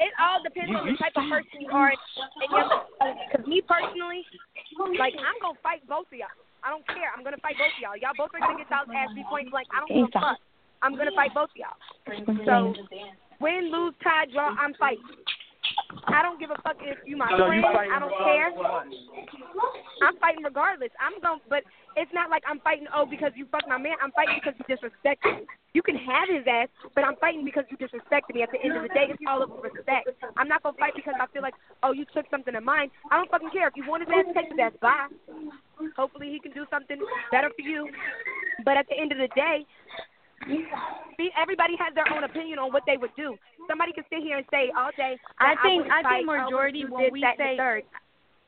[SPEAKER 3] It all depends
[SPEAKER 7] You-
[SPEAKER 3] on the type of person you are. Because me personally, like I'm gonna fight both of y'all. I don't care. I'm gonna fight both of y'all. Y'all both are gonna get y'all's ass beat point blank. I don't give a fuck. I'm gonna fight both of y'all. So win, lose, tie, draw, I'm fighting. I don't give a fuck if you my
[SPEAKER 7] you
[SPEAKER 3] friend.
[SPEAKER 7] fighting
[SPEAKER 3] I don't care.
[SPEAKER 7] regardless of what?
[SPEAKER 3] I'm fighting regardless. I'm going, but it's not like I'm fighting. Oh, because you fucked my man. I'm fighting because you disrespected me. You can have his ass, but I'm fighting because you disrespected me. At the end of the day, it's all over respect. I'm not gonna fight because I feel like, oh, you took something of mine. I don't fucking care. If you want his ass, take his ass. Bye. Hopefully, he can do something better for you. But at the end of the day, see, everybody has their own opinion on what they would do. Somebody can sit here and say all day.
[SPEAKER 6] I think
[SPEAKER 3] wouldn't
[SPEAKER 6] I think majority
[SPEAKER 3] you
[SPEAKER 6] when
[SPEAKER 3] did
[SPEAKER 6] we
[SPEAKER 3] that
[SPEAKER 6] say
[SPEAKER 3] third.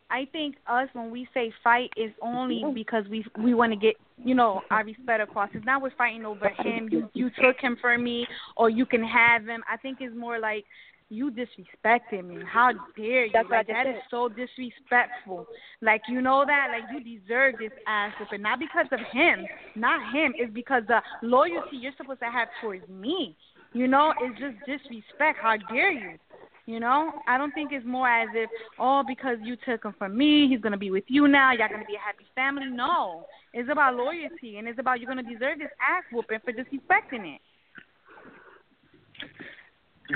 [SPEAKER 6] I think us when we say fight is only because we we want to get you know our respect across. It's not we're fighting over him. You you took him from me, or you can have him. I think it's more like you disrespected me. How dare you?
[SPEAKER 3] That's
[SPEAKER 6] like that is so disrespectful. Like you know that like you deserve this ass whooping, not because of him, not him. It's because the loyalty you're supposed to have towards me. You know, it's just disrespect. How dare you? You know, I don't think it's more as if, oh, because you took him from me, he's gonna be with you now. Y'all gonna be a happy family. No, it's about loyalty, and it's about you're gonna deserve this ass whooping for disrespecting it.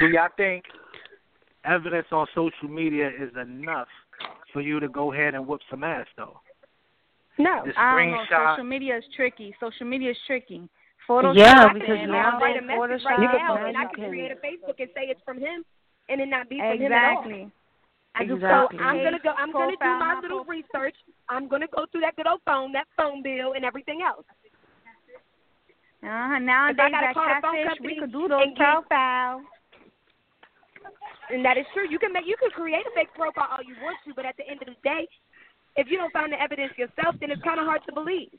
[SPEAKER 7] Do y'all think evidence on social media is enough for you to go ahead and whip some ass though?
[SPEAKER 3] No,
[SPEAKER 7] The
[SPEAKER 6] I don't know. Social media is tricky. Social media is tricky. Photoshop.
[SPEAKER 8] Yeah, because
[SPEAKER 6] all
[SPEAKER 8] now
[SPEAKER 6] that.
[SPEAKER 3] write a message right
[SPEAKER 8] You can
[SPEAKER 3] now, and I can
[SPEAKER 8] can-
[SPEAKER 3] create a Facebook and say it's from him, and it not be from him at all.
[SPEAKER 6] exactly.
[SPEAKER 3] I just
[SPEAKER 8] Exactly.
[SPEAKER 3] so I'm gonna go. I'm gonna do my
[SPEAKER 6] my
[SPEAKER 3] little
[SPEAKER 6] profile.
[SPEAKER 3] research. I'm gonna go through that good old phone, that phone bill, and everything else.
[SPEAKER 6] Uh-huh. Nowadays,
[SPEAKER 3] gotta
[SPEAKER 6] that
[SPEAKER 3] call the phone
[SPEAKER 6] catfish,
[SPEAKER 3] company
[SPEAKER 6] we could do those
[SPEAKER 3] and get-
[SPEAKER 6] profiles.
[SPEAKER 3] And that is true. You can make. You can create a fake profile all you want to, but at the end of the day, if you don't find the evidence yourself, then it's kind of hard to believe.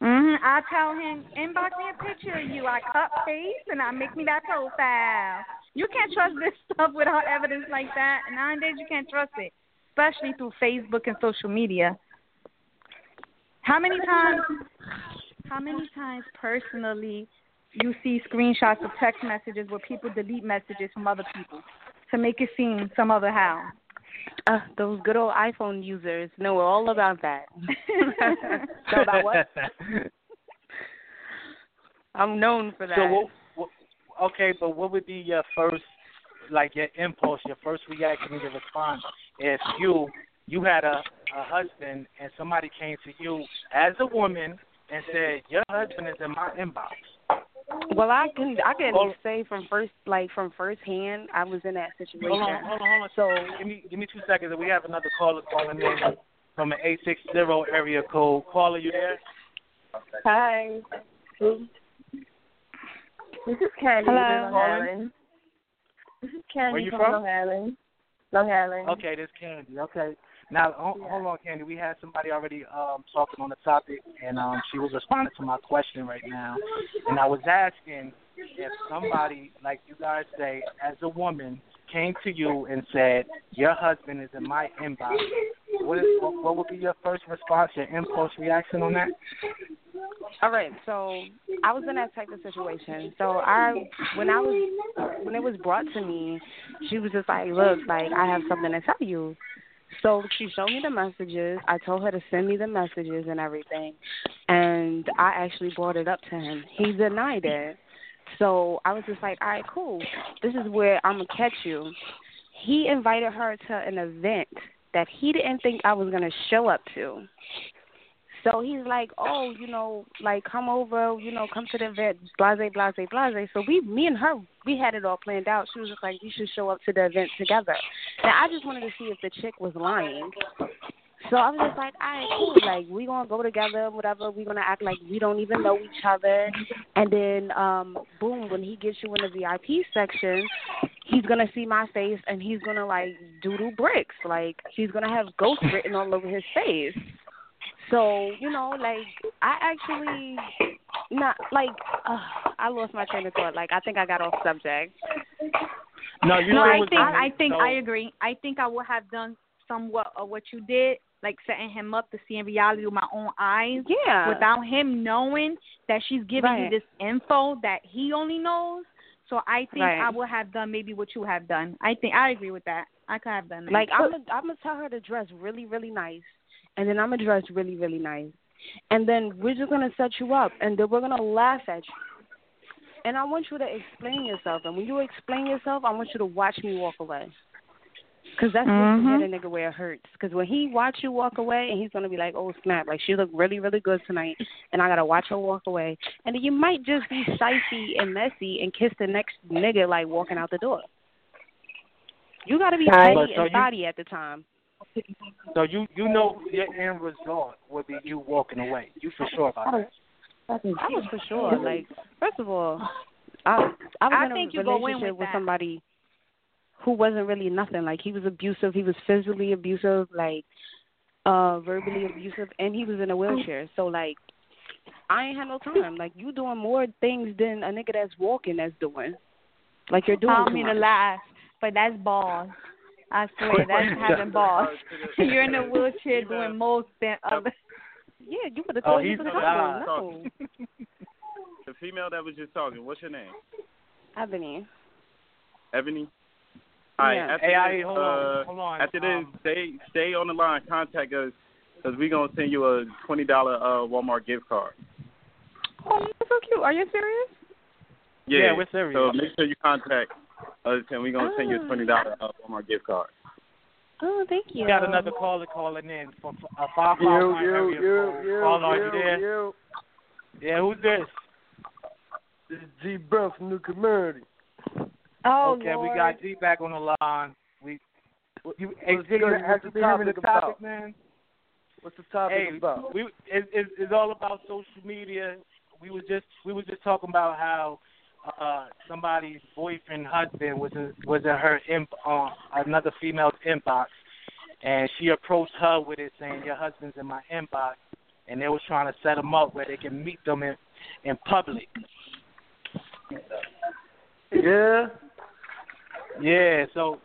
[SPEAKER 6] Mhm. I tell him inbox me a picture of you. I cut face and I make me that profile. You can't trust this stuff without evidence like that. Nowadays, you can't trust it, especially through Facebook and social media. How many times? How many times personally you see screenshots of text messages where people delete messages from other people to make it seem some other how?
[SPEAKER 8] Uh, those good old iPhone users know all about that. know about what? I'm known for that.
[SPEAKER 7] So what, what? Okay, but what would be your first, like your impulse, your first reaction, your response if you you had a a husband and somebody came to you as a woman and said your husband is in my inbox.
[SPEAKER 8] Well, I can I can
[SPEAKER 7] Hold-
[SPEAKER 8] say from first like from first hand, I was in that situation.
[SPEAKER 7] Hold on, hold on, hold on. So give me give me two seconds. and We have another caller calling in from an eight six zero area code. Caller, you there?
[SPEAKER 9] Hi. This is Candy
[SPEAKER 8] Hello.
[SPEAKER 9] from Long Island. This is Candy
[SPEAKER 7] Where you
[SPEAKER 9] from,
[SPEAKER 7] from?
[SPEAKER 9] Long Island. Long Island.
[SPEAKER 7] Okay, this Candy. Okay. Now, hold, hold on, Candy. We had somebody already um, talking on the topic, and um, she was responding to my question right now. And I was asking if somebody, like you guys say, as a woman, came to you and said, "Your husband is in my inbox." What, is, what, what would be your first response, your impulse reaction on that?
[SPEAKER 8] All right, so I was in that type of situation. So I, when I was, when it was brought to me, she was just like, "Look, like I have something to tell you." So she showed me the messages. I told her to send me the messages and everything, and I actually brought it up to him. He denied it. So I was just like, "All right, cool. This is where I'm gonna catch you." He invited her to an event that he didn't think I was gonna show up to. So he's like, oh, you know, like come over, you know, come to the event, blase, blase, blase. So we, me and her, we had it all planned out. She was just like, you should show up to the event together. Now I just wanted to see if the chick was lying. So I was just like, all right, cool. Like we gonna go together, whatever. We gonna act like we don't even know each other. And then, um, boom, when he gets you in the VIP section, he's gonna see my face and he's gonna like doodle bricks. Like he's gonna have ghost written all over his face. So you know, like I actually not like uh, I lost my train of thought. Like I think I got off subject.
[SPEAKER 7] No, you
[SPEAKER 6] no,
[SPEAKER 7] know
[SPEAKER 6] I think I think
[SPEAKER 7] so-
[SPEAKER 6] I agree. I think I would have done somewhat of what you did, like setting him up to see in reality with my own eyes.
[SPEAKER 8] Yeah.
[SPEAKER 6] Without him knowing that she's giving
[SPEAKER 8] Right.
[SPEAKER 6] you this info that he only knows. So I think
[SPEAKER 8] Right.
[SPEAKER 6] I would have done maybe what you have done. I think I agree with that. I could have done that.
[SPEAKER 8] Like I'm gonna I'm gonna tell her to dress really really nice, and then I'm gonna dress really really nice, and then we're just gonna set you up, and then we're gonna laugh at you. And I want you to explain yourself, and when you explain yourself, I want you to watch me walk away. Cause that's
[SPEAKER 6] Mhm.
[SPEAKER 8] what hit a nigga where it hurts. Cause when he watch you walk away, and he's gonna be like, "Oh snap! Like she looked really, really good tonight," and I gotta watch her walk away. And you might just be siphy and messy and kiss the next nigga like walking out the door. You gotta be
[SPEAKER 7] Right.
[SPEAKER 8] petty
[SPEAKER 7] But so
[SPEAKER 8] and
[SPEAKER 7] you-
[SPEAKER 8] thotty at the time.
[SPEAKER 7] So you you know your end result would be you walking away. You for sure about that.
[SPEAKER 8] I was for sure. Like, first of all, I I was
[SPEAKER 6] I
[SPEAKER 8] in a
[SPEAKER 6] think you go in
[SPEAKER 8] relationship
[SPEAKER 6] with
[SPEAKER 8] with somebody who wasn't really nothing. Like he was abusive, he was physically abusive, like uh verbally abusive, and he was in a wheelchair. So like, I ain't had no time. Like you doing more things than a nigga that's walking that's doing. Like you're doing.
[SPEAKER 6] I don't mean to laugh, but that's balls. I swear, that's having balls. You're in a wheelchair doing most than other.
[SPEAKER 8] Yeah, you would have
[SPEAKER 4] Oh,
[SPEAKER 8] told me
[SPEAKER 4] he's
[SPEAKER 8] to the
[SPEAKER 4] alive.
[SPEAKER 8] No,
[SPEAKER 4] The female that was just talking, what's your name?
[SPEAKER 8] Ebony.
[SPEAKER 4] Ebony? All right,
[SPEAKER 8] Yeah.
[SPEAKER 4] after
[SPEAKER 7] Hey,
[SPEAKER 4] this,
[SPEAKER 7] hold on,
[SPEAKER 4] uh,
[SPEAKER 7] hold on.
[SPEAKER 4] After this,
[SPEAKER 7] Um,
[SPEAKER 4] stay stay on the line. Contact us because we're gonna send you a twenty dollar uh, Walmart gift card.
[SPEAKER 8] Oh, that's so cute. Are you serious?
[SPEAKER 4] Yeah,
[SPEAKER 7] Yeah, we're serious.
[SPEAKER 4] So make sure you contact us, and we're gonna send you a
[SPEAKER 8] Ah.
[SPEAKER 4] twenty dollar uh, Walmart gift card.
[SPEAKER 8] Oh, thank you.
[SPEAKER 7] We got another caller calling in from a five five
[SPEAKER 5] You,
[SPEAKER 7] one
[SPEAKER 5] you,
[SPEAKER 7] area
[SPEAKER 5] you, you,
[SPEAKER 7] Caller, are you
[SPEAKER 5] you,
[SPEAKER 7] there?
[SPEAKER 5] you.
[SPEAKER 7] Yeah, who's this?
[SPEAKER 5] This is G. Brown from New Community.
[SPEAKER 6] Oh,
[SPEAKER 7] okay, we got G back on the line. We, you, hey,
[SPEAKER 5] What's
[SPEAKER 7] G, you have
[SPEAKER 5] What's
[SPEAKER 7] to
[SPEAKER 5] the
[SPEAKER 7] the
[SPEAKER 5] topic
[SPEAKER 7] topic,
[SPEAKER 5] about?
[SPEAKER 7] man.
[SPEAKER 5] What's the topic
[SPEAKER 7] Hey,
[SPEAKER 5] about?
[SPEAKER 7] we it, it, it's all about social media. We was just we was just talking about how uh somebody's boyfriend husband was in, was in her imp on another female's inbox, and she approached her with it saying your husband's in my inbox, and they was trying to set them up where they can meet them in in public.
[SPEAKER 5] Yeah.
[SPEAKER 7] Yeah, so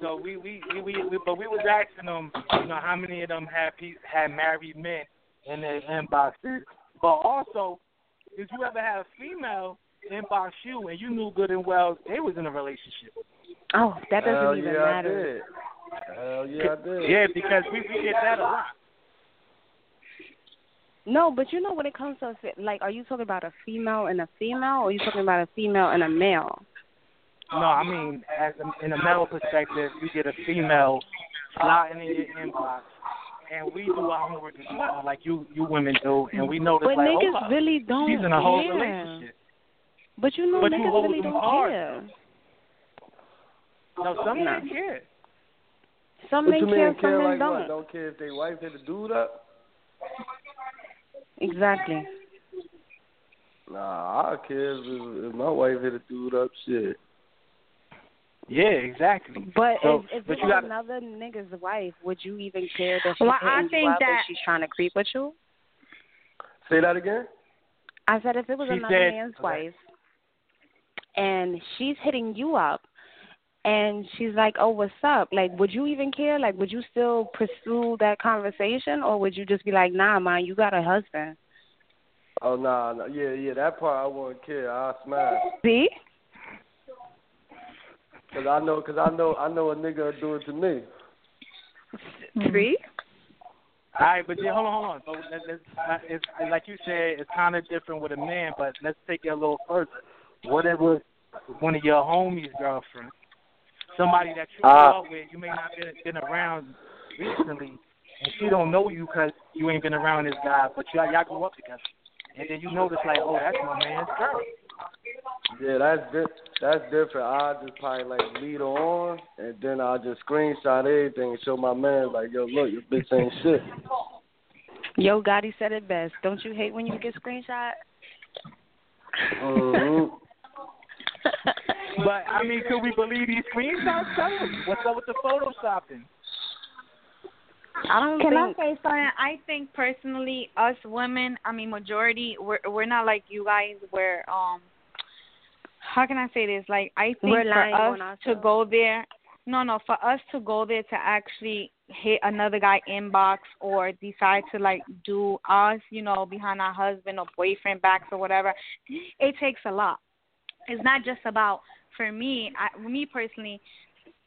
[SPEAKER 7] so we we we, we, we but we was asking them, you know, how many of them had had married men in their inboxes. But also, did you ever have a female inbox you and you knew good and well they was in a relationship?
[SPEAKER 8] Oh, that doesn't
[SPEAKER 5] Hell
[SPEAKER 8] even
[SPEAKER 5] yeah, I
[SPEAKER 8] matter.
[SPEAKER 5] did. Hell yeah, I did.
[SPEAKER 7] Yeah, because we we get that a lot.
[SPEAKER 8] No, but you know when it comes to a fe- like, are you talking about a female and a female, or are you talking about a female and a male?
[SPEAKER 7] No, I mean, as a, in a male perspective, you get a female sliding in your inbox, and we do our homework as well, like you you women do, and we notice
[SPEAKER 8] But
[SPEAKER 7] like,
[SPEAKER 8] niggas
[SPEAKER 7] oh,
[SPEAKER 8] really don't
[SPEAKER 7] she's in a whole
[SPEAKER 8] care.
[SPEAKER 7] relationship.
[SPEAKER 8] But you know
[SPEAKER 7] But
[SPEAKER 8] niggas
[SPEAKER 7] hold
[SPEAKER 8] really don't
[SPEAKER 7] hard,
[SPEAKER 8] care.
[SPEAKER 7] No, some
[SPEAKER 8] No.
[SPEAKER 7] men care.
[SPEAKER 8] Some
[SPEAKER 5] What
[SPEAKER 8] men
[SPEAKER 5] you
[SPEAKER 8] care,
[SPEAKER 5] mean,
[SPEAKER 8] some
[SPEAKER 5] care
[SPEAKER 8] men
[SPEAKER 5] like
[SPEAKER 8] don't.
[SPEAKER 5] what? Don't care if they wife hit the dude up?
[SPEAKER 8] Exactly.
[SPEAKER 5] Nah, I care if, if my wife hit a dude up. Shit.
[SPEAKER 7] Yeah, exactly.
[SPEAKER 8] But
[SPEAKER 7] So,
[SPEAKER 8] if if
[SPEAKER 7] but
[SPEAKER 8] it
[SPEAKER 7] you
[SPEAKER 8] was
[SPEAKER 7] gotta-
[SPEAKER 8] another nigga's wife, would you even care that she's
[SPEAKER 6] Well, I
[SPEAKER 8] hitting
[SPEAKER 6] think
[SPEAKER 8] you up
[SPEAKER 6] that-
[SPEAKER 8] and she's trying to creep with you?
[SPEAKER 5] Say that again.
[SPEAKER 8] I said if it was
[SPEAKER 7] She
[SPEAKER 8] another
[SPEAKER 7] said-
[SPEAKER 8] man's
[SPEAKER 7] okay.
[SPEAKER 8] wife and she's hitting you up and she's like, "Oh, what's up?" Like, would you even care? Like, would you still pursue that conversation, or would you just be like, "Nah, man, you got a husband."
[SPEAKER 5] Oh nah, nah, yeah, yeah, that part I wouldn't care. I smash.
[SPEAKER 8] See?
[SPEAKER 5] Cause I know, cause I know, I know a nigga will do it to me.
[SPEAKER 8] See?
[SPEAKER 7] All right, but yeah, hold on, hold on. So let, let's, it's, like you said, it's kind of different with a man, but let's take it a little further. What if was one of your homies' girlfriend, somebody that you grew
[SPEAKER 5] Uh,
[SPEAKER 7] up with, you may not been been around recently, and she don't know you because you ain't been around this guy, but y'all y'all grew up together, and then you notice like, oh, that's my man's girl.
[SPEAKER 11] Yeah, that's di- that's different. I just probably like lead her on, and then I just screenshot everything and show my man like, yo, look, your bitch ain't shit.
[SPEAKER 8] Yo, Gotti said it best. Don't you hate when you get screenshot?
[SPEAKER 11] Mm-hmm.
[SPEAKER 7] But I mean, could we believe these screenshots? What's up with the photoshopping.
[SPEAKER 8] I don't know.
[SPEAKER 6] Can
[SPEAKER 8] think.
[SPEAKER 6] I say something? I think personally, us women, I mean, majority, we're we're not like you guys. Where um, how can I say this? Like, I think
[SPEAKER 8] We're
[SPEAKER 6] for us to go there, no, no, for us to go there to actually hit another guy inbox or decide to like do us, you know, behind our husband or boyfriend backs or whatever, it takes a lot. It's not just about for me. I, me personally,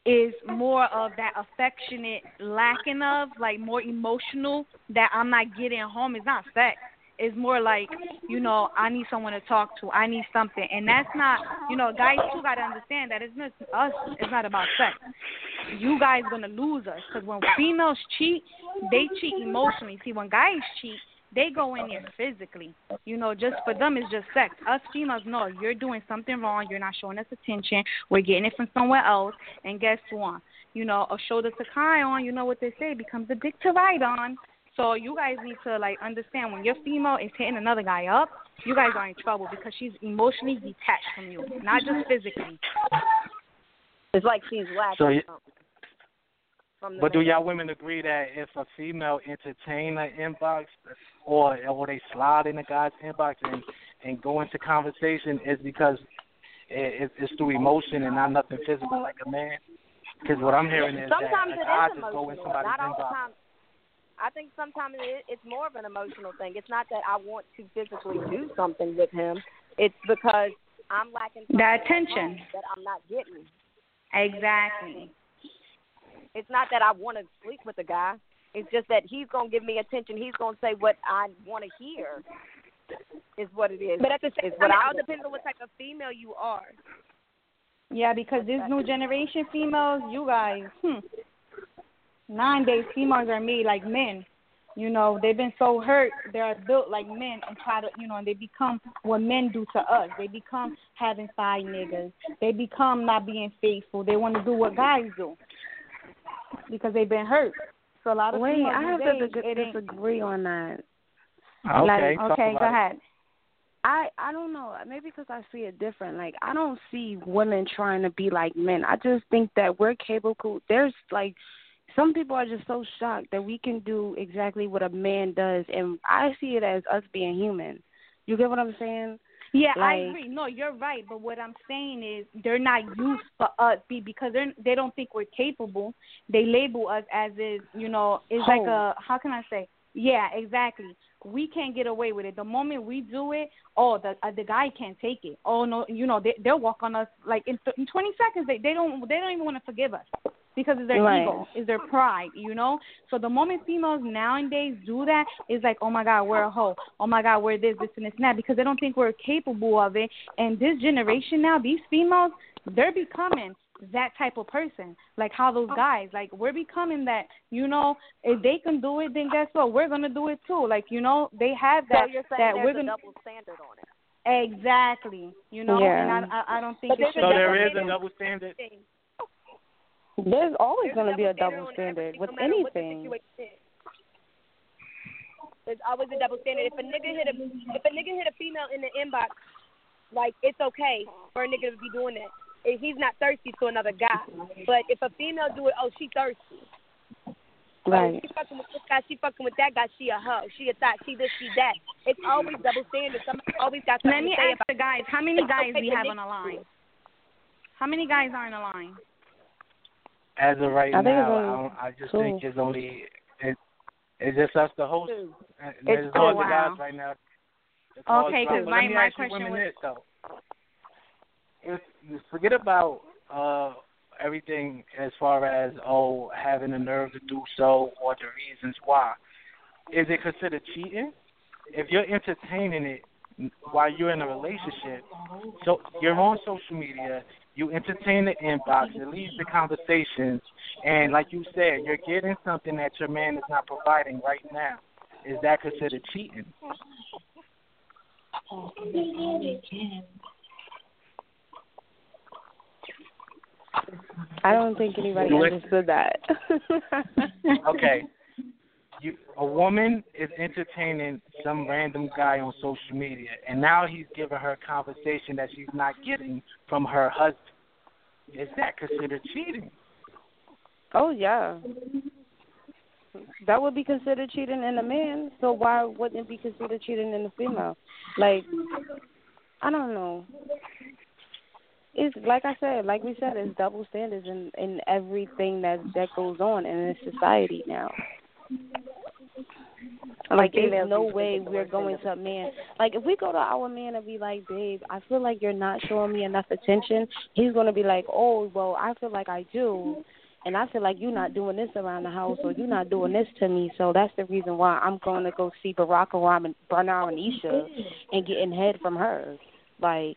[SPEAKER 6] is more of that affectionate lacking of like more emotional that I'm not getting home. It's not sex. It's more like, you know, I need someone to talk to. I need something. And that's not, you know, guys too got to understand that it's not us. It's not about sex. You guys going to lose us because when females cheat, they cheat emotionally. See, when guys cheat, they go in there physically. You know, just for them it's just sex. Us females, no, you're doing something wrong. You're not showing us attention. We're getting it from somewhere else. And guess what? You know, a shoulder to cry on. You know what they say becomes a dick to ride on. So you guys need to like understand when your female is hitting another guy up, you guys are in trouble because she's emotionally detached from you, not just physically.
[SPEAKER 3] It's like she's lacking
[SPEAKER 7] So you-
[SPEAKER 3] something. From the
[SPEAKER 7] But do y'all women agree that if a female entertain an inbox or or they slide in a guy's inbox and and go into conversation is because it, it, it's through emotion and not nothing physical like a man? Because what I'm hearing is
[SPEAKER 3] sometimes
[SPEAKER 7] that
[SPEAKER 3] it
[SPEAKER 7] a guy
[SPEAKER 3] is
[SPEAKER 7] just go in
[SPEAKER 3] emotional.
[SPEAKER 7] somebody's
[SPEAKER 3] Not all the
[SPEAKER 7] inbox.
[SPEAKER 3] time. I think sometimes it, it's more of an emotional thing. It's not that I want to physically do something with him. It's because I'm lacking the
[SPEAKER 6] attention.
[SPEAKER 3] that I'm not getting.
[SPEAKER 6] Exactly.
[SPEAKER 3] It's not that I want to sleep with a guy. It's just that he's gonna give me attention. He's gonna say what I want to hear. Is what it is.
[SPEAKER 9] But at the same time, it all depends on what type of female you are.
[SPEAKER 6] Yeah, because these new generation females, you guys, hmm, nowadays females are made like men. You know, they've been so hurt, they're built like men and try to, you know, and they become what men do to us. They become having side niggas. They become not being faithful. They want to do what guys do because they've been hurt. So a lot of
[SPEAKER 8] Wait, I have
[SPEAKER 6] these
[SPEAKER 8] to
[SPEAKER 6] days,
[SPEAKER 8] dig-
[SPEAKER 6] it ain't-
[SPEAKER 8] disagree on that.
[SPEAKER 7] Okay,
[SPEAKER 8] Like,
[SPEAKER 6] okay,
[SPEAKER 7] about
[SPEAKER 6] go
[SPEAKER 7] it.
[SPEAKER 6] ahead.
[SPEAKER 8] I I don't know. Maybe because I see it different. Like I don't see women trying to be like men. I just think that we're capable. There's like some people are just so shocked that we can do exactly what a man does, and I see it as us being human. You get what I'm saying?
[SPEAKER 6] Yeah, I agree. No, you're right. But what I'm saying is they're not used for us be because they they don't think we're capable. They label us as is, you know, it's like a how can I say? Yeah, exactly. We can't get away with it. The moment we do it, oh, the uh, the guy can't take it. Oh no, you know they they'll walk on us like in, th- in 20 seconds. They they don't they don't even want to forgive us because it's their
[SPEAKER 8] Right.
[SPEAKER 6] ego, it's their pride, you know. So the moment females nowadays do that, it's like, oh my God, we're a hoe. Oh my God, we're this, this, and this and that because they don't think we're capable of it. And this generation now, these females, they're becoming that type of person, like how those guys, like we're becoming that. You know, if they can do it, then guess what? We're gonna do it too. Like you know, they have that.
[SPEAKER 3] so you're saying
[SPEAKER 6] that
[SPEAKER 3] there's
[SPEAKER 6] we're gonna
[SPEAKER 3] double standard on it.
[SPEAKER 6] exactly. You know,
[SPEAKER 8] Yeah.
[SPEAKER 6] and I I, I don't think
[SPEAKER 9] But
[SPEAKER 6] it
[SPEAKER 9] there's
[SPEAKER 6] should
[SPEAKER 7] So
[SPEAKER 9] a double
[SPEAKER 7] a
[SPEAKER 9] standard.
[SPEAKER 7] double standard.
[SPEAKER 8] There's always going to be a
[SPEAKER 9] double
[SPEAKER 8] double
[SPEAKER 9] standard
[SPEAKER 8] standard with
[SPEAKER 9] no matter what the
[SPEAKER 8] anything.
[SPEAKER 9] There's always a double standard. If a nigga hit a if a nigga hit a female in the inbox, like it's okay for a nigga to be doing that. If he's not thirsty to another guy. But if a female do it, oh she thirsty.
[SPEAKER 8] Right.
[SPEAKER 9] Oh, she fucking with this guy, she fucking with that guy, she a hoe. She a thought, she this, she that. It's always double standard. Somebody always got
[SPEAKER 6] Let
[SPEAKER 9] something
[SPEAKER 6] me
[SPEAKER 9] to say
[SPEAKER 6] ask
[SPEAKER 9] about
[SPEAKER 6] the guys, how many guys we have on the line? How many guys are on the line?
[SPEAKER 7] As of right
[SPEAKER 8] I think it's
[SPEAKER 7] now, I, don't, I just
[SPEAKER 8] two.
[SPEAKER 7] think it's only it, it's just us the host.
[SPEAKER 9] Two.
[SPEAKER 7] And
[SPEAKER 6] It's
[SPEAKER 7] There's
[SPEAKER 6] two.
[SPEAKER 7] no other
[SPEAKER 6] Wow.
[SPEAKER 7] guys right now. The call's
[SPEAKER 6] Okay,
[SPEAKER 7] dropped.
[SPEAKER 6] 'cause
[SPEAKER 7] But
[SPEAKER 6] my- my question
[SPEAKER 7] women
[SPEAKER 6] was-
[SPEAKER 7] this though. If you forget about uh everything as far as oh having the nerve to do so or the reasons why, is it considered cheating? If you're entertaining it while you're in a relationship, so you're on social media, you entertain the inbox, it leads the conversations, and like you said, you're getting something that your man is not providing right now. Is that considered cheating?
[SPEAKER 8] I don't think anybody understood that.
[SPEAKER 7] okay, you, a woman is entertaining some random guy on social media, and now he's giving her conversation that she's not getting from her husband. Is that considered cheating?
[SPEAKER 8] Oh yeah. That would be considered cheating in a man, so why wouldn't it be considered cheating in a female? Like I don't know. It's like I said, like we said, it's double standards in in everything that that goes on in this society now. Like there's no way we're going to a man. Like if we go to our man and be like, babe, I feel like you're not showing me enough attention. He's gonna be like, oh, well, I feel like I do, and I feel like you're not doing this around the house or you're not doing this to me. So that's the reason why I'm going to go see Barack Obama and Bernard and Isha and getting head from her. Like,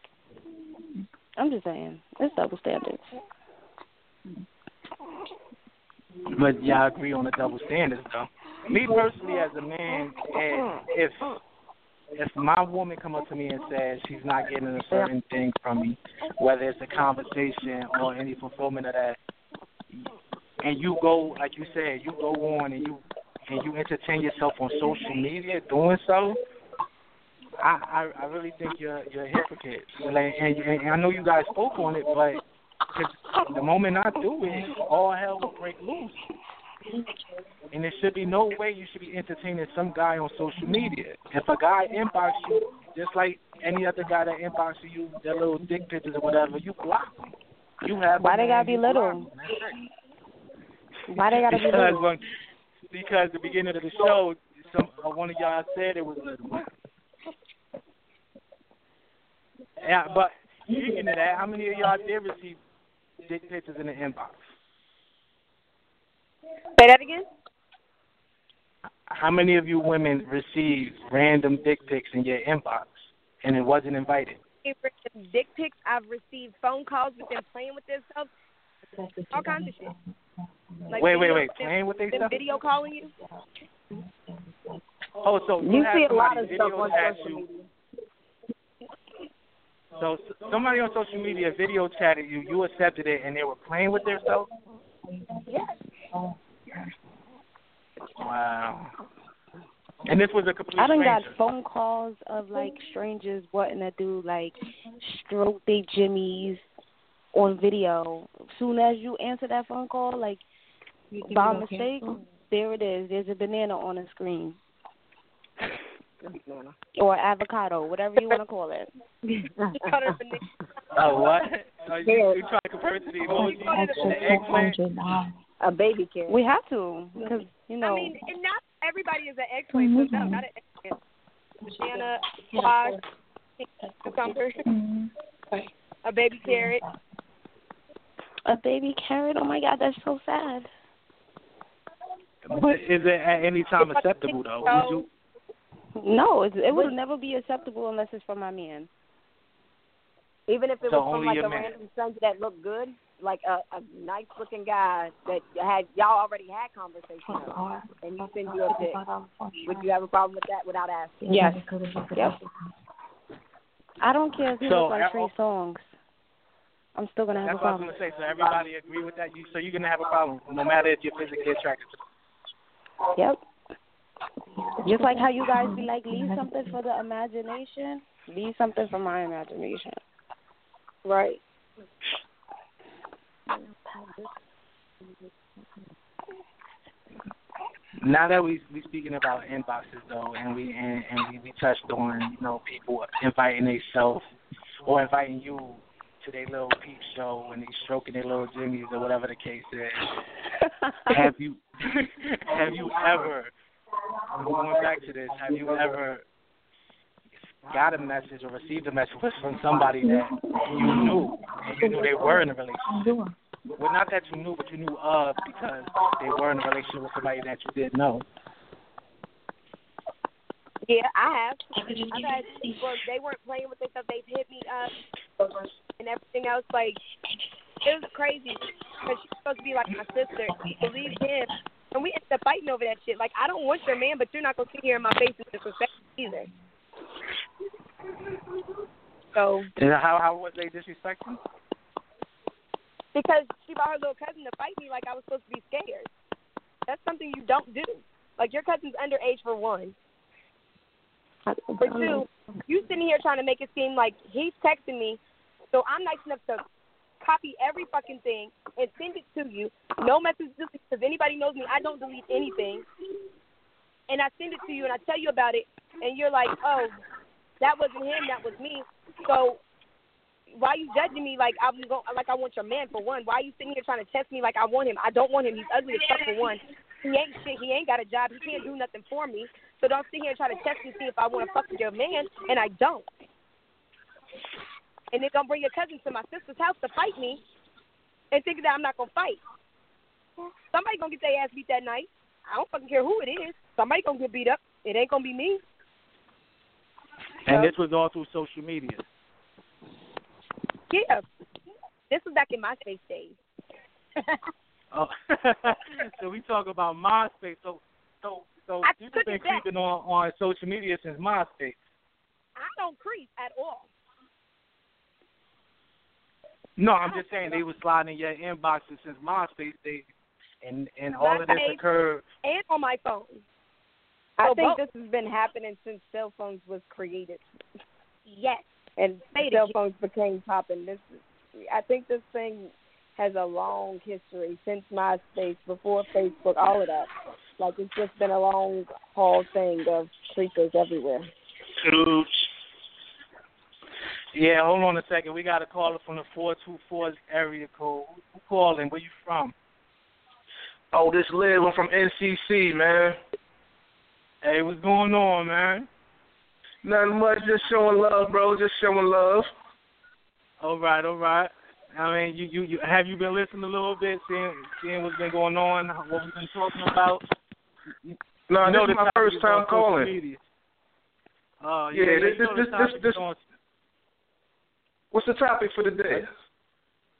[SPEAKER 8] I'm just saying, it's double standards.
[SPEAKER 7] But y'all agree on the double standards, though. Me personally, as a man, and if if my woman come up to me and says she's not getting a certain thing from me, whether it's a conversation or any fulfillment of that, and you go like you said, you go on and you and you entertain yourself on social media doing so, I I, I really think you're you're a hypocrite. Like, and, and I know you guys spoke on it, but 'cause the moment I do it, all hell will break loose. And there should be no way you should be entertaining some guy on social media. If a guy inbox you, just like any other guy that inboxes you, their little dick pictures or whatever, you block them. You have
[SPEAKER 8] Why they gotta be little?
[SPEAKER 7] them. That's it.
[SPEAKER 8] Why they gotta be
[SPEAKER 7] because
[SPEAKER 8] little?
[SPEAKER 7] when, because the beginning of the show, some uh, one of y'all said it was little. Yeah, but speaking of that, how many of y'all did receive dick pictures in the inbox?
[SPEAKER 9] Say that again.
[SPEAKER 7] How many of you women received random dick pics in your inbox and it wasn't invited?
[SPEAKER 9] I've dick pics. I've received phone calls with them playing with themselves. All kinds of shit. Like
[SPEAKER 7] wait, wait,
[SPEAKER 9] video-
[SPEAKER 7] wait. Playing with themselves?
[SPEAKER 9] video calling you.
[SPEAKER 7] Oh, so you,
[SPEAKER 9] You see a lot of stuff
[SPEAKER 7] video
[SPEAKER 9] on social
[SPEAKER 7] you. So somebody on social media video chatted you, you accepted it, and they were playing with themselves.
[SPEAKER 9] Yes.
[SPEAKER 7] Wow. And this was a complete
[SPEAKER 8] I done got phone calls of like strangers wanting to do like stroke their jimmies on video. Soon as you answer that phone call, like by mistake, there it is. There's a banana on the screen or avocado, whatever you want to call it.
[SPEAKER 7] Oh, what? Oh, you, you trying to compare it to the emoji? The?
[SPEAKER 3] A baby carrot.
[SPEAKER 8] We have to because you know.
[SPEAKER 9] I mean, and not everybody is an eggplant for them. Not an eggplant. Banana, squash, cucumber, a baby carrot.
[SPEAKER 8] A baby carrot. Oh my God, that's so sad.
[SPEAKER 7] But is it at any time acceptable though? Would you?
[SPEAKER 8] No, it, it would never be acceptable unless it's from my man.
[SPEAKER 3] Even if it
[SPEAKER 7] So
[SPEAKER 3] was from like a
[SPEAKER 7] man.
[SPEAKER 3] random stranger that looked good, like a, a nice looking guy that had y'all already had conversation with, and you send you a pic. Would you have a problem with that without asking?
[SPEAKER 8] Yes. Yep. I don't care if he
[SPEAKER 7] So,
[SPEAKER 8] looks like
[SPEAKER 7] uh,
[SPEAKER 8] Trey Songz. I'm still gonna have
[SPEAKER 7] That's
[SPEAKER 8] a
[SPEAKER 7] what I was gonna say. So everybody agree with that? You so you're gonna have a problem, no matter if you're physically attracted to.
[SPEAKER 8] Yep. Just like how you guys be like, leave something for the imagination. Leave something for my imagination.
[SPEAKER 3] Right.
[SPEAKER 7] Now that we we speaking about inboxes though, and we and, and we, we touched on you know people inviting themselves or inviting you to their little peep show and they stroking their little jimmies or whatever the case is. have you have you ever going back to this? Have you ever got a message or received a message from somebody that you knew and you knew they were in a relationship? Well, not that you knew, but you knew of because they were in a relationship with somebody that you didn't know.
[SPEAKER 9] Yeah, I have. I've had people they weren't playing with themselves. They've hit me up and everything else. Like it was crazy because she's supposed to be like my sister. Believe him, and we ended up fighting over that shit. Like I don't want your man, but you're not gonna sit here in my face and disrespect me either. So
[SPEAKER 7] And how how was they disrespecting?
[SPEAKER 9] because she brought her little cousin to fight me like I was supposed to be scared. That's something you don't do. Like your cousin's underage for one. For two, you sitting here trying to make it seem like he's texting me, so I'm nice enough to copy every fucking thing and send it to you. No message because anybody knows me, I don't delete anything. And I send it to you and I tell you about it, and you're like, oh, that wasn't him, that was me. So why are you judging me like I'm going, like I want your man for one? Why are you sitting here trying to test me like I want him? I don't want him. He's ugly as fuck for one. He ain't shit. He ain't got a job. He can't do nothing for me. So don't sit here and try to test me see if I want to fuck with your man, and I don't. And they're gonna bring your cousin to my sister's house to fight me, and think that I'm not gonna fight. Somebody gonna get their ass beat that night. I don't fucking care who it is. Somebody gonna get beat up. It ain't gonna be me.
[SPEAKER 7] And this was all through social media.
[SPEAKER 9] Yeah. This was back in MySpace days.
[SPEAKER 7] Oh, so we talk about MySpace. So, so, so
[SPEAKER 9] I
[SPEAKER 7] you've been creeping on on social media since MySpace.
[SPEAKER 9] I don't creep at all.
[SPEAKER 7] No, I'm just saying they were sliding in your inboxes since MySpace days, and and all of this occurred.
[SPEAKER 9] And on my phone.
[SPEAKER 3] I
[SPEAKER 9] So
[SPEAKER 3] think
[SPEAKER 9] both.
[SPEAKER 3] this has been happening since cell phones was created
[SPEAKER 9] Yes.
[SPEAKER 3] and
[SPEAKER 9] Say
[SPEAKER 3] cell
[SPEAKER 9] again.
[SPEAKER 3] phones became popping. This, is- I think this thing has a long history since MySpace, before Facebook, all of that. Like it's just been a long haul thing of creepers everywhere.
[SPEAKER 7] Oops. Yeah, hold on a second. We got a caller from the four two four area code. Who, calling? Where you from?
[SPEAKER 12] Oh, this Liv. I'm from NCC, man.
[SPEAKER 7] Hey, what's going on, man?
[SPEAKER 12] Nothing much. Just showing love, bro. Just showing love.
[SPEAKER 7] All right, all right. I mean, you, you, you have you been listening a little bit, seeing, seeing what's been going on, what we've been talking about?
[SPEAKER 12] No,
[SPEAKER 7] You know
[SPEAKER 12] this is my first time calling.
[SPEAKER 7] Uh,
[SPEAKER 12] Yeah,
[SPEAKER 7] yeah,
[SPEAKER 12] this- this- this- this- What's the topic for today? day?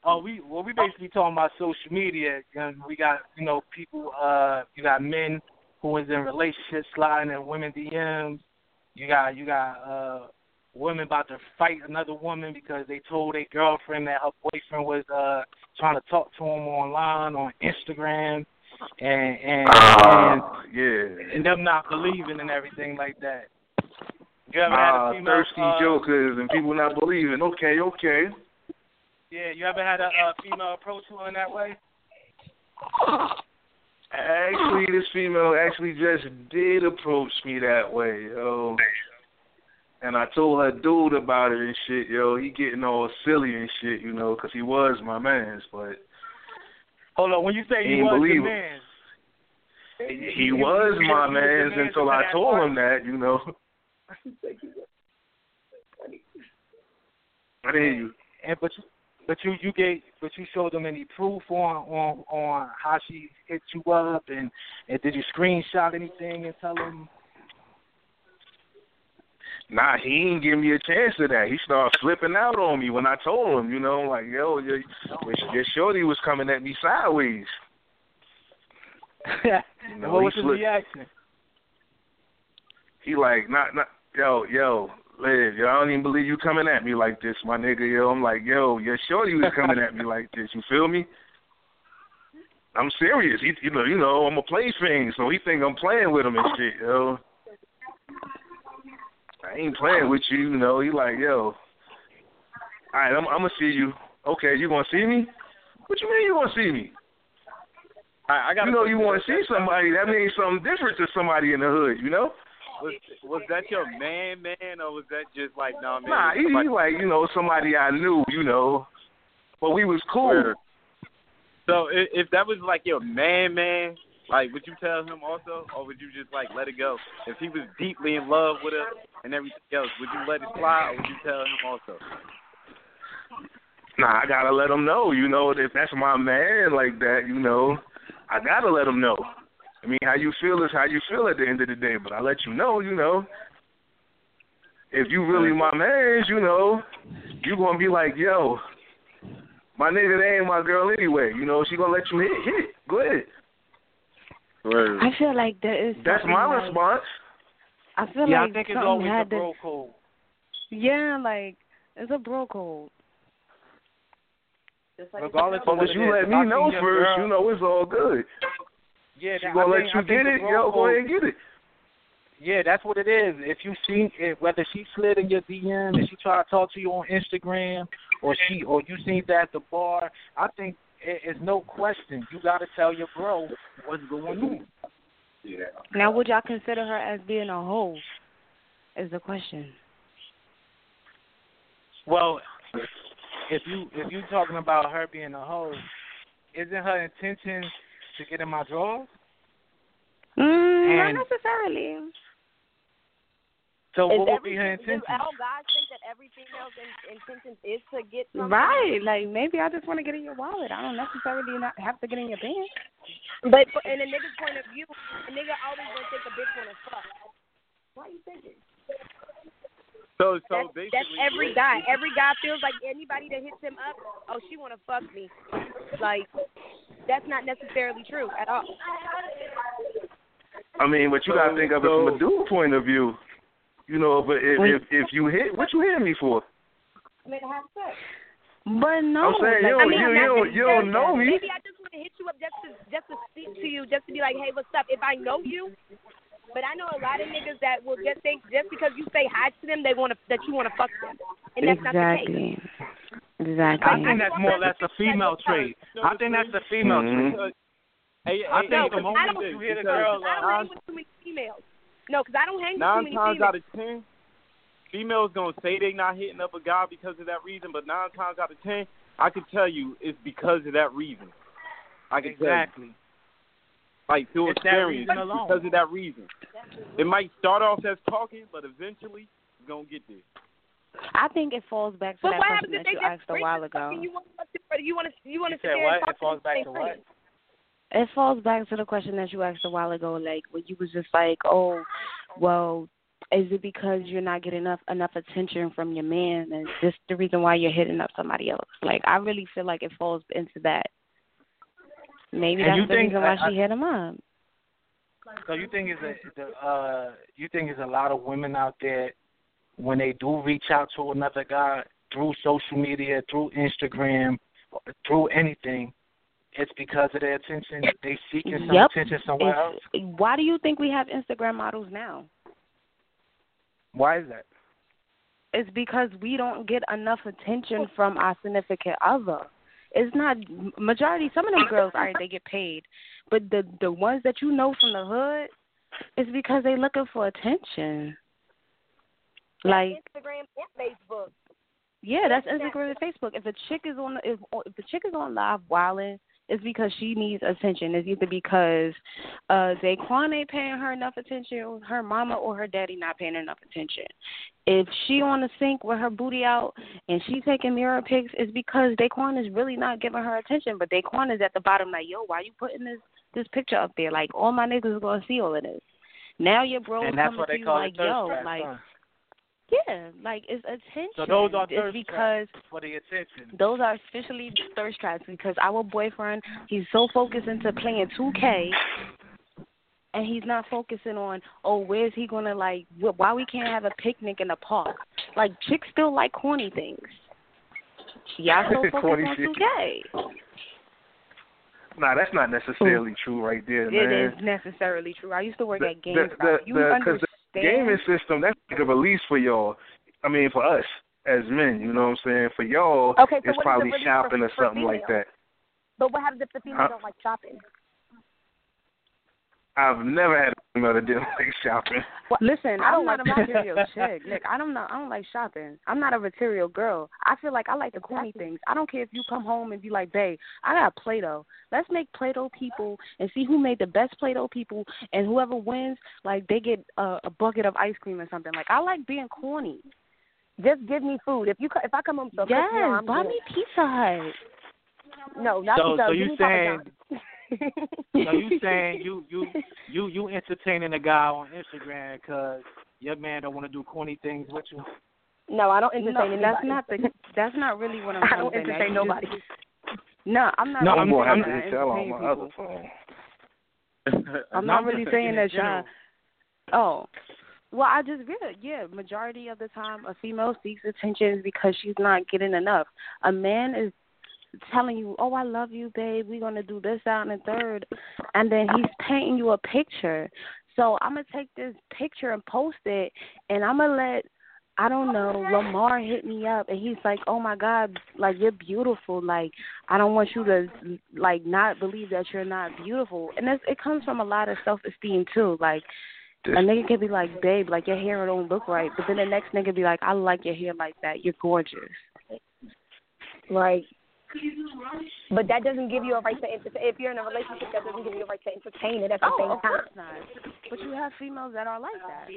[SPEAKER 7] Oh, we well, we basically talking about social media, and we got you know people. Uh, you got men who is in relationships sliding in women DMs. You got you got uh women about to fight another woman because they told their girlfriend that her boyfriend was uh trying to talk to him online on Instagram, and and
[SPEAKER 12] yeah.
[SPEAKER 7] and, and them not believing and everything like that. You ever had
[SPEAKER 12] Ah,
[SPEAKER 7] a female
[SPEAKER 12] thirsty
[SPEAKER 7] uh,
[SPEAKER 12] jokers and people not believing. Okay, okay.
[SPEAKER 7] Yeah, you ever had a, a female approach you in that way?
[SPEAKER 12] Actually, this female actually just did approach me that way, yo. And I told her dude about it and shit, yo. He getting all silly and shit, you know, because he was my man's, but
[SPEAKER 7] Hold on, when you say
[SPEAKER 12] He
[SPEAKER 7] he was
[SPEAKER 12] believe
[SPEAKER 7] the
[SPEAKER 12] it.
[SPEAKER 7] man,
[SPEAKER 12] he, he was my man's until I told him that, you know. I didn't hear you.
[SPEAKER 7] and but you, but you you gave but you showed them any proof on on on how she hit you up and and did you screenshot anything and tell them?
[SPEAKER 12] Nah, he ain't give me a chance to that. He started flipping out on me when I told him, you know, like, yo, your, your, shorty was coming at me sideways.
[SPEAKER 7] and
[SPEAKER 12] know,
[SPEAKER 7] what was his reaction?
[SPEAKER 12] He like, not, not, yo, yo, Liv, yo, I don't even believe you coming at me like this, my nigga, yo. I'm like, yo, your shorty was coming at me like this. You feel me? I'm serious. He, you know, you know, I'm a play thing, so he think I'm playing with him and shit, yo. I ain't playing with you, you know. He like, yo, all right, I'm, I'm gonna see you. Okay, you gonna see me? What you mean you gonna see me?
[SPEAKER 4] I, I got
[SPEAKER 12] You know, you want to see somebody. That means something different to somebody in the hood, you know.
[SPEAKER 4] Was, was that your man, man, or was that just like, no, man?
[SPEAKER 12] Nah, he, he like you know somebody I knew, you know, but we was cool.
[SPEAKER 4] So if, if that was like your man, man, like would you tell him also, or would you just like let it go? If he was deeply in love with her and everything else, would you let it slide, or would you tell him also?
[SPEAKER 12] Nah, I gotta let him know, you know, if that's my man like that, you know, I gotta let him know. I mean, how you feel is how you feel at the end of the day, but I let you know, you know. If you really my man, you know, you gonna be like, yo, my nigga, that ain't my girl anyway. You know, she gonna let you hit, hit. Go ahead.
[SPEAKER 8] I feel like there is.
[SPEAKER 12] That's my
[SPEAKER 8] like,
[SPEAKER 12] response.
[SPEAKER 8] I feel
[SPEAKER 7] yeah,
[SPEAKER 8] like
[SPEAKER 7] I think it's always
[SPEAKER 8] had
[SPEAKER 7] a
[SPEAKER 8] to.
[SPEAKER 7] code.
[SPEAKER 8] Yeah, like it's a bro code.
[SPEAKER 7] regardless of
[SPEAKER 12] Long
[SPEAKER 7] what
[SPEAKER 12] as you let me know first,
[SPEAKER 7] girl-
[SPEAKER 12] you know it's all good.
[SPEAKER 7] Yeah,
[SPEAKER 12] She
[SPEAKER 7] that-
[SPEAKER 12] gonna
[SPEAKER 7] I
[SPEAKER 12] let
[SPEAKER 7] think-
[SPEAKER 12] you
[SPEAKER 7] I
[SPEAKER 12] get it, yo, go ahead and get it.
[SPEAKER 7] Yeah, that's what it is. If you seen it, whether she slid in your DM and she tried to talk to you on Instagram, or she or you seen that at the bar, I think it, it's no question. You got to tell your bro what's going on. Yeah.
[SPEAKER 8] Now, would y'all consider her as being a hoe? Is the question.
[SPEAKER 7] Well, if you if you talking about her being a hoe, isn't her intention to get in my drawers?
[SPEAKER 8] Mm,
[SPEAKER 7] And-
[SPEAKER 8] not necessarily.
[SPEAKER 7] So
[SPEAKER 3] Is
[SPEAKER 7] what would be
[SPEAKER 3] every-
[SPEAKER 7] her
[SPEAKER 3] do
[SPEAKER 7] intention?
[SPEAKER 3] all guys think that every female's in, intention is to get something?
[SPEAKER 8] Right. Like maybe I just want to get in your wallet. I don't necessarily not have to get in your pants.
[SPEAKER 3] But but in a nigga's point of view, a nigga always gonna think a bitch wanna fuck. Why are you thinking?
[SPEAKER 4] So so
[SPEAKER 3] That's,
[SPEAKER 4] basically,
[SPEAKER 3] that's every guy. Every guy feels like anybody that hits him up, oh, she wanna fuck me. Like that's not necessarily true at all.
[SPEAKER 12] I mean, what you gotta think of it from a dude point of view. You know, but if if, if you hit, what you hitting me for?
[SPEAKER 3] I mean, have sex.
[SPEAKER 8] But no,
[SPEAKER 12] I'm saying you
[SPEAKER 3] I mean,
[SPEAKER 12] you,
[SPEAKER 3] I'm
[SPEAKER 12] you don't, you don't know me.
[SPEAKER 3] Maybe I just want to hit you up just to just to speak to you, just to be like, hey, what's up? If I know you, but I know a lot of niggas that will just think just because you say hi to them, they want to that you want to fuck them, and that's not the case.
[SPEAKER 8] exactly. Exactly.
[SPEAKER 7] I think that's more or less a female trait. I think that's a female
[SPEAKER 12] Mhm.
[SPEAKER 7] trait.
[SPEAKER 4] Hey,
[SPEAKER 7] I
[SPEAKER 4] hey,
[SPEAKER 7] think
[SPEAKER 4] hey,
[SPEAKER 7] the
[SPEAKER 3] I
[SPEAKER 7] moment
[SPEAKER 3] don't,
[SPEAKER 7] you hear the
[SPEAKER 4] because
[SPEAKER 7] girl,
[SPEAKER 3] I don't
[SPEAKER 7] uh,
[SPEAKER 3] hang with too many females. No, because I don't hang with too many females.
[SPEAKER 4] nine times out of ten, females gonna say they not hitting up a guy because of that reason, but nine times out of ten, I can tell you it's because of that reason. I can tell you.
[SPEAKER 7] exactly.
[SPEAKER 4] Like through
[SPEAKER 7] It's
[SPEAKER 4] experience
[SPEAKER 7] reason alone.
[SPEAKER 4] because of that reason. It might start off as talking, but eventually it's gonna get there.
[SPEAKER 8] I think it falls back to
[SPEAKER 3] But
[SPEAKER 8] that question that you asked a while ago.
[SPEAKER 3] You want to you want to you want to
[SPEAKER 7] said
[SPEAKER 3] sit
[SPEAKER 7] what? It falls back to what?
[SPEAKER 3] thing.
[SPEAKER 8] It falls back to the question that you asked a while ago, like when you was just like, "Oh, well, is it because you're not getting enough enough attention from your man, and this the reason why you're hitting up somebody else?" Like, I really feel like it falls into that. Maybe
[SPEAKER 7] And
[SPEAKER 8] that's
[SPEAKER 7] you
[SPEAKER 8] the
[SPEAKER 7] think-
[SPEAKER 8] reason why
[SPEAKER 7] I-
[SPEAKER 8] she hit him up.
[SPEAKER 7] So you think is a the uh you think is a lot of women out there when they do reach out to another guy through social media, through Instagram, through anything, it's because of their attention. They seeking some
[SPEAKER 8] Yep.
[SPEAKER 7] attention somewhere else.
[SPEAKER 8] Why do you think we have Instagram models now?
[SPEAKER 7] Why is that?
[SPEAKER 8] It's because we don't get enough attention from our significant other. It's not majority. Some of them girls, all right, they get paid, but the the ones that you know from the hood, it's because they looking for attention. Like
[SPEAKER 3] Instagram and Facebook.
[SPEAKER 8] yeah, that's Instagram and Facebook. If a chick is on if if the chick is on live wilding, it's because she needs attention. It's either because uh Daquan ain't paying her enough attention, her mama or her daddy not paying enough attention. If she on the sink with her booty out and she taking mirror pics, it's because Daquan is really not giving her attention. But Daquan is at the bottom like, yo, why you putting this this picture up there? Like all my niggas is gonna see all of this. Now your bro
[SPEAKER 7] and that's
[SPEAKER 8] coming
[SPEAKER 7] what
[SPEAKER 8] to
[SPEAKER 7] they
[SPEAKER 8] you
[SPEAKER 7] call
[SPEAKER 8] like, yo, like
[SPEAKER 7] huh?
[SPEAKER 8] Yeah, like it's attention.
[SPEAKER 7] So those are
[SPEAKER 8] it's
[SPEAKER 7] thirst
[SPEAKER 8] because
[SPEAKER 7] traps for the attention.
[SPEAKER 8] those are officially thirst traps because our boyfriend he's so focused into playing 2K and he's not focusing on oh where's he gonna like wh- why we can't have a picnic in the park like chicks still like corny things y'all so focused on
[SPEAKER 12] shit.
[SPEAKER 8] 2K
[SPEAKER 12] Nah, that's not necessarily true right there, man.
[SPEAKER 8] it is necessarily true I used to work
[SPEAKER 12] the,
[SPEAKER 8] at GameStop
[SPEAKER 12] the,
[SPEAKER 8] you
[SPEAKER 12] the,
[SPEAKER 8] understand
[SPEAKER 12] the gaming system that's like a release for y'all. I mean, for us as men, you know what I'm saying? For y'all,
[SPEAKER 3] Okay, so
[SPEAKER 12] it's
[SPEAKER 3] what is the
[SPEAKER 12] probably shopping
[SPEAKER 3] for-
[SPEAKER 12] or something like that.
[SPEAKER 3] But what happens if the female
[SPEAKER 12] Huh?
[SPEAKER 3] don't like shopping?
[SPEAKER 12] I've never had a female that didn't like shopping.
[SPEAKER 8] Well, listen,
[SPEAKER 3] I
[SPEAKER 8] I'm
[SPEAKER 3] don't
[SPEAKER 8] not a
[SPEAKER 3] like
[SPEAKER 8] material chick. Nick, I don't know. I don't like shopping. I'm not a material girl. I feel like I like the corny things. I don't care if you come home and be like, "Babe, I got Play-Doh. Let's make Play-Doh people and see who made the best Play-Doh people, and whoever wins, like they get a, a bucket of ice cream or something." Like I like being corny.
[SPEAKER 3] Just give me food. If you co- if I come home to a
[SPEAKER 8] yes,
[SPEAKER 3] cookie, I'm
[SPEAKER 8] buy
[SPEAKER 3] good.
[SPEAKER 8] me Pizza Hut.
[SPEAKER 3] No, not
[SPEAKER 7] So-
[SPEAKER 3] because
[SPEAKER 7] so you
[SPEAKER 3] me Papa
[SPEAKER 7] saying-
[SPEAKER 3] John's.
[SPEAKER 7] So you saying you you you you entertaining a guy on Instagram because your man don't want to do corny things with you?
[SPEAKER 3] No, I don't entertain
[SPEAKER 8] no,
[SPEAKER 3] anybody.
[SPEAKER 8] that's not the. That's not really what I'm
[SPEAKER 3] I don't
[SPEAKER 8] to say. Now,
[SPEAKER 3] entertain
[SPEAKER 8] you
[SPEAKER 3] nobody.
[SPEAKER 8] just- No, I'm not.
[SPEAKER 7] No,
[SPEAKER 12] I'm
[SPEAKER 7] I'm-
[SPEAKER 12] gonna have to tell on
[SPEAKER 8] entertain
[SPEAKER 12] my other phone.
[SPEAKER 8] I'm
[SPEAKER 7] No,
[SPEAKER 8] not
[SPEAKER 7] I'm
[SPEAKER 8] really saying that y'all. Oh, well, I just really, yeah. Majority of the time, a female seeks attention because she's not getting enough. A man is telling you, "Oh, I love you, babe. We're gonna do this, out and the third. and then he's painting you a picture. So I'm gonna take this picture and post it, and I'm gonna let I don't know, Lamar hit me up and he's like, "Oh my God, like you're beautiful. Like I don't want you to like not believe that you're not beautiful." And it's, it comes from a lot of self esteem too. Like a nigga can be like, "Babe, like your hair don't look right," but then the next nigga be like, "I like your hair like that. You're gorgeous."
[SPEAKER 3] Right. But that doesn't give you a right to entertain. If you're in a relationship, that doesn't give you a right to entertain it at the
[SPEAKER 8] oh,
[SPEAKER 3] same
[SPEAKER 8] of
[SPEAKER 3] time.
[SPEAKER 8] course not. But you have females that are like that.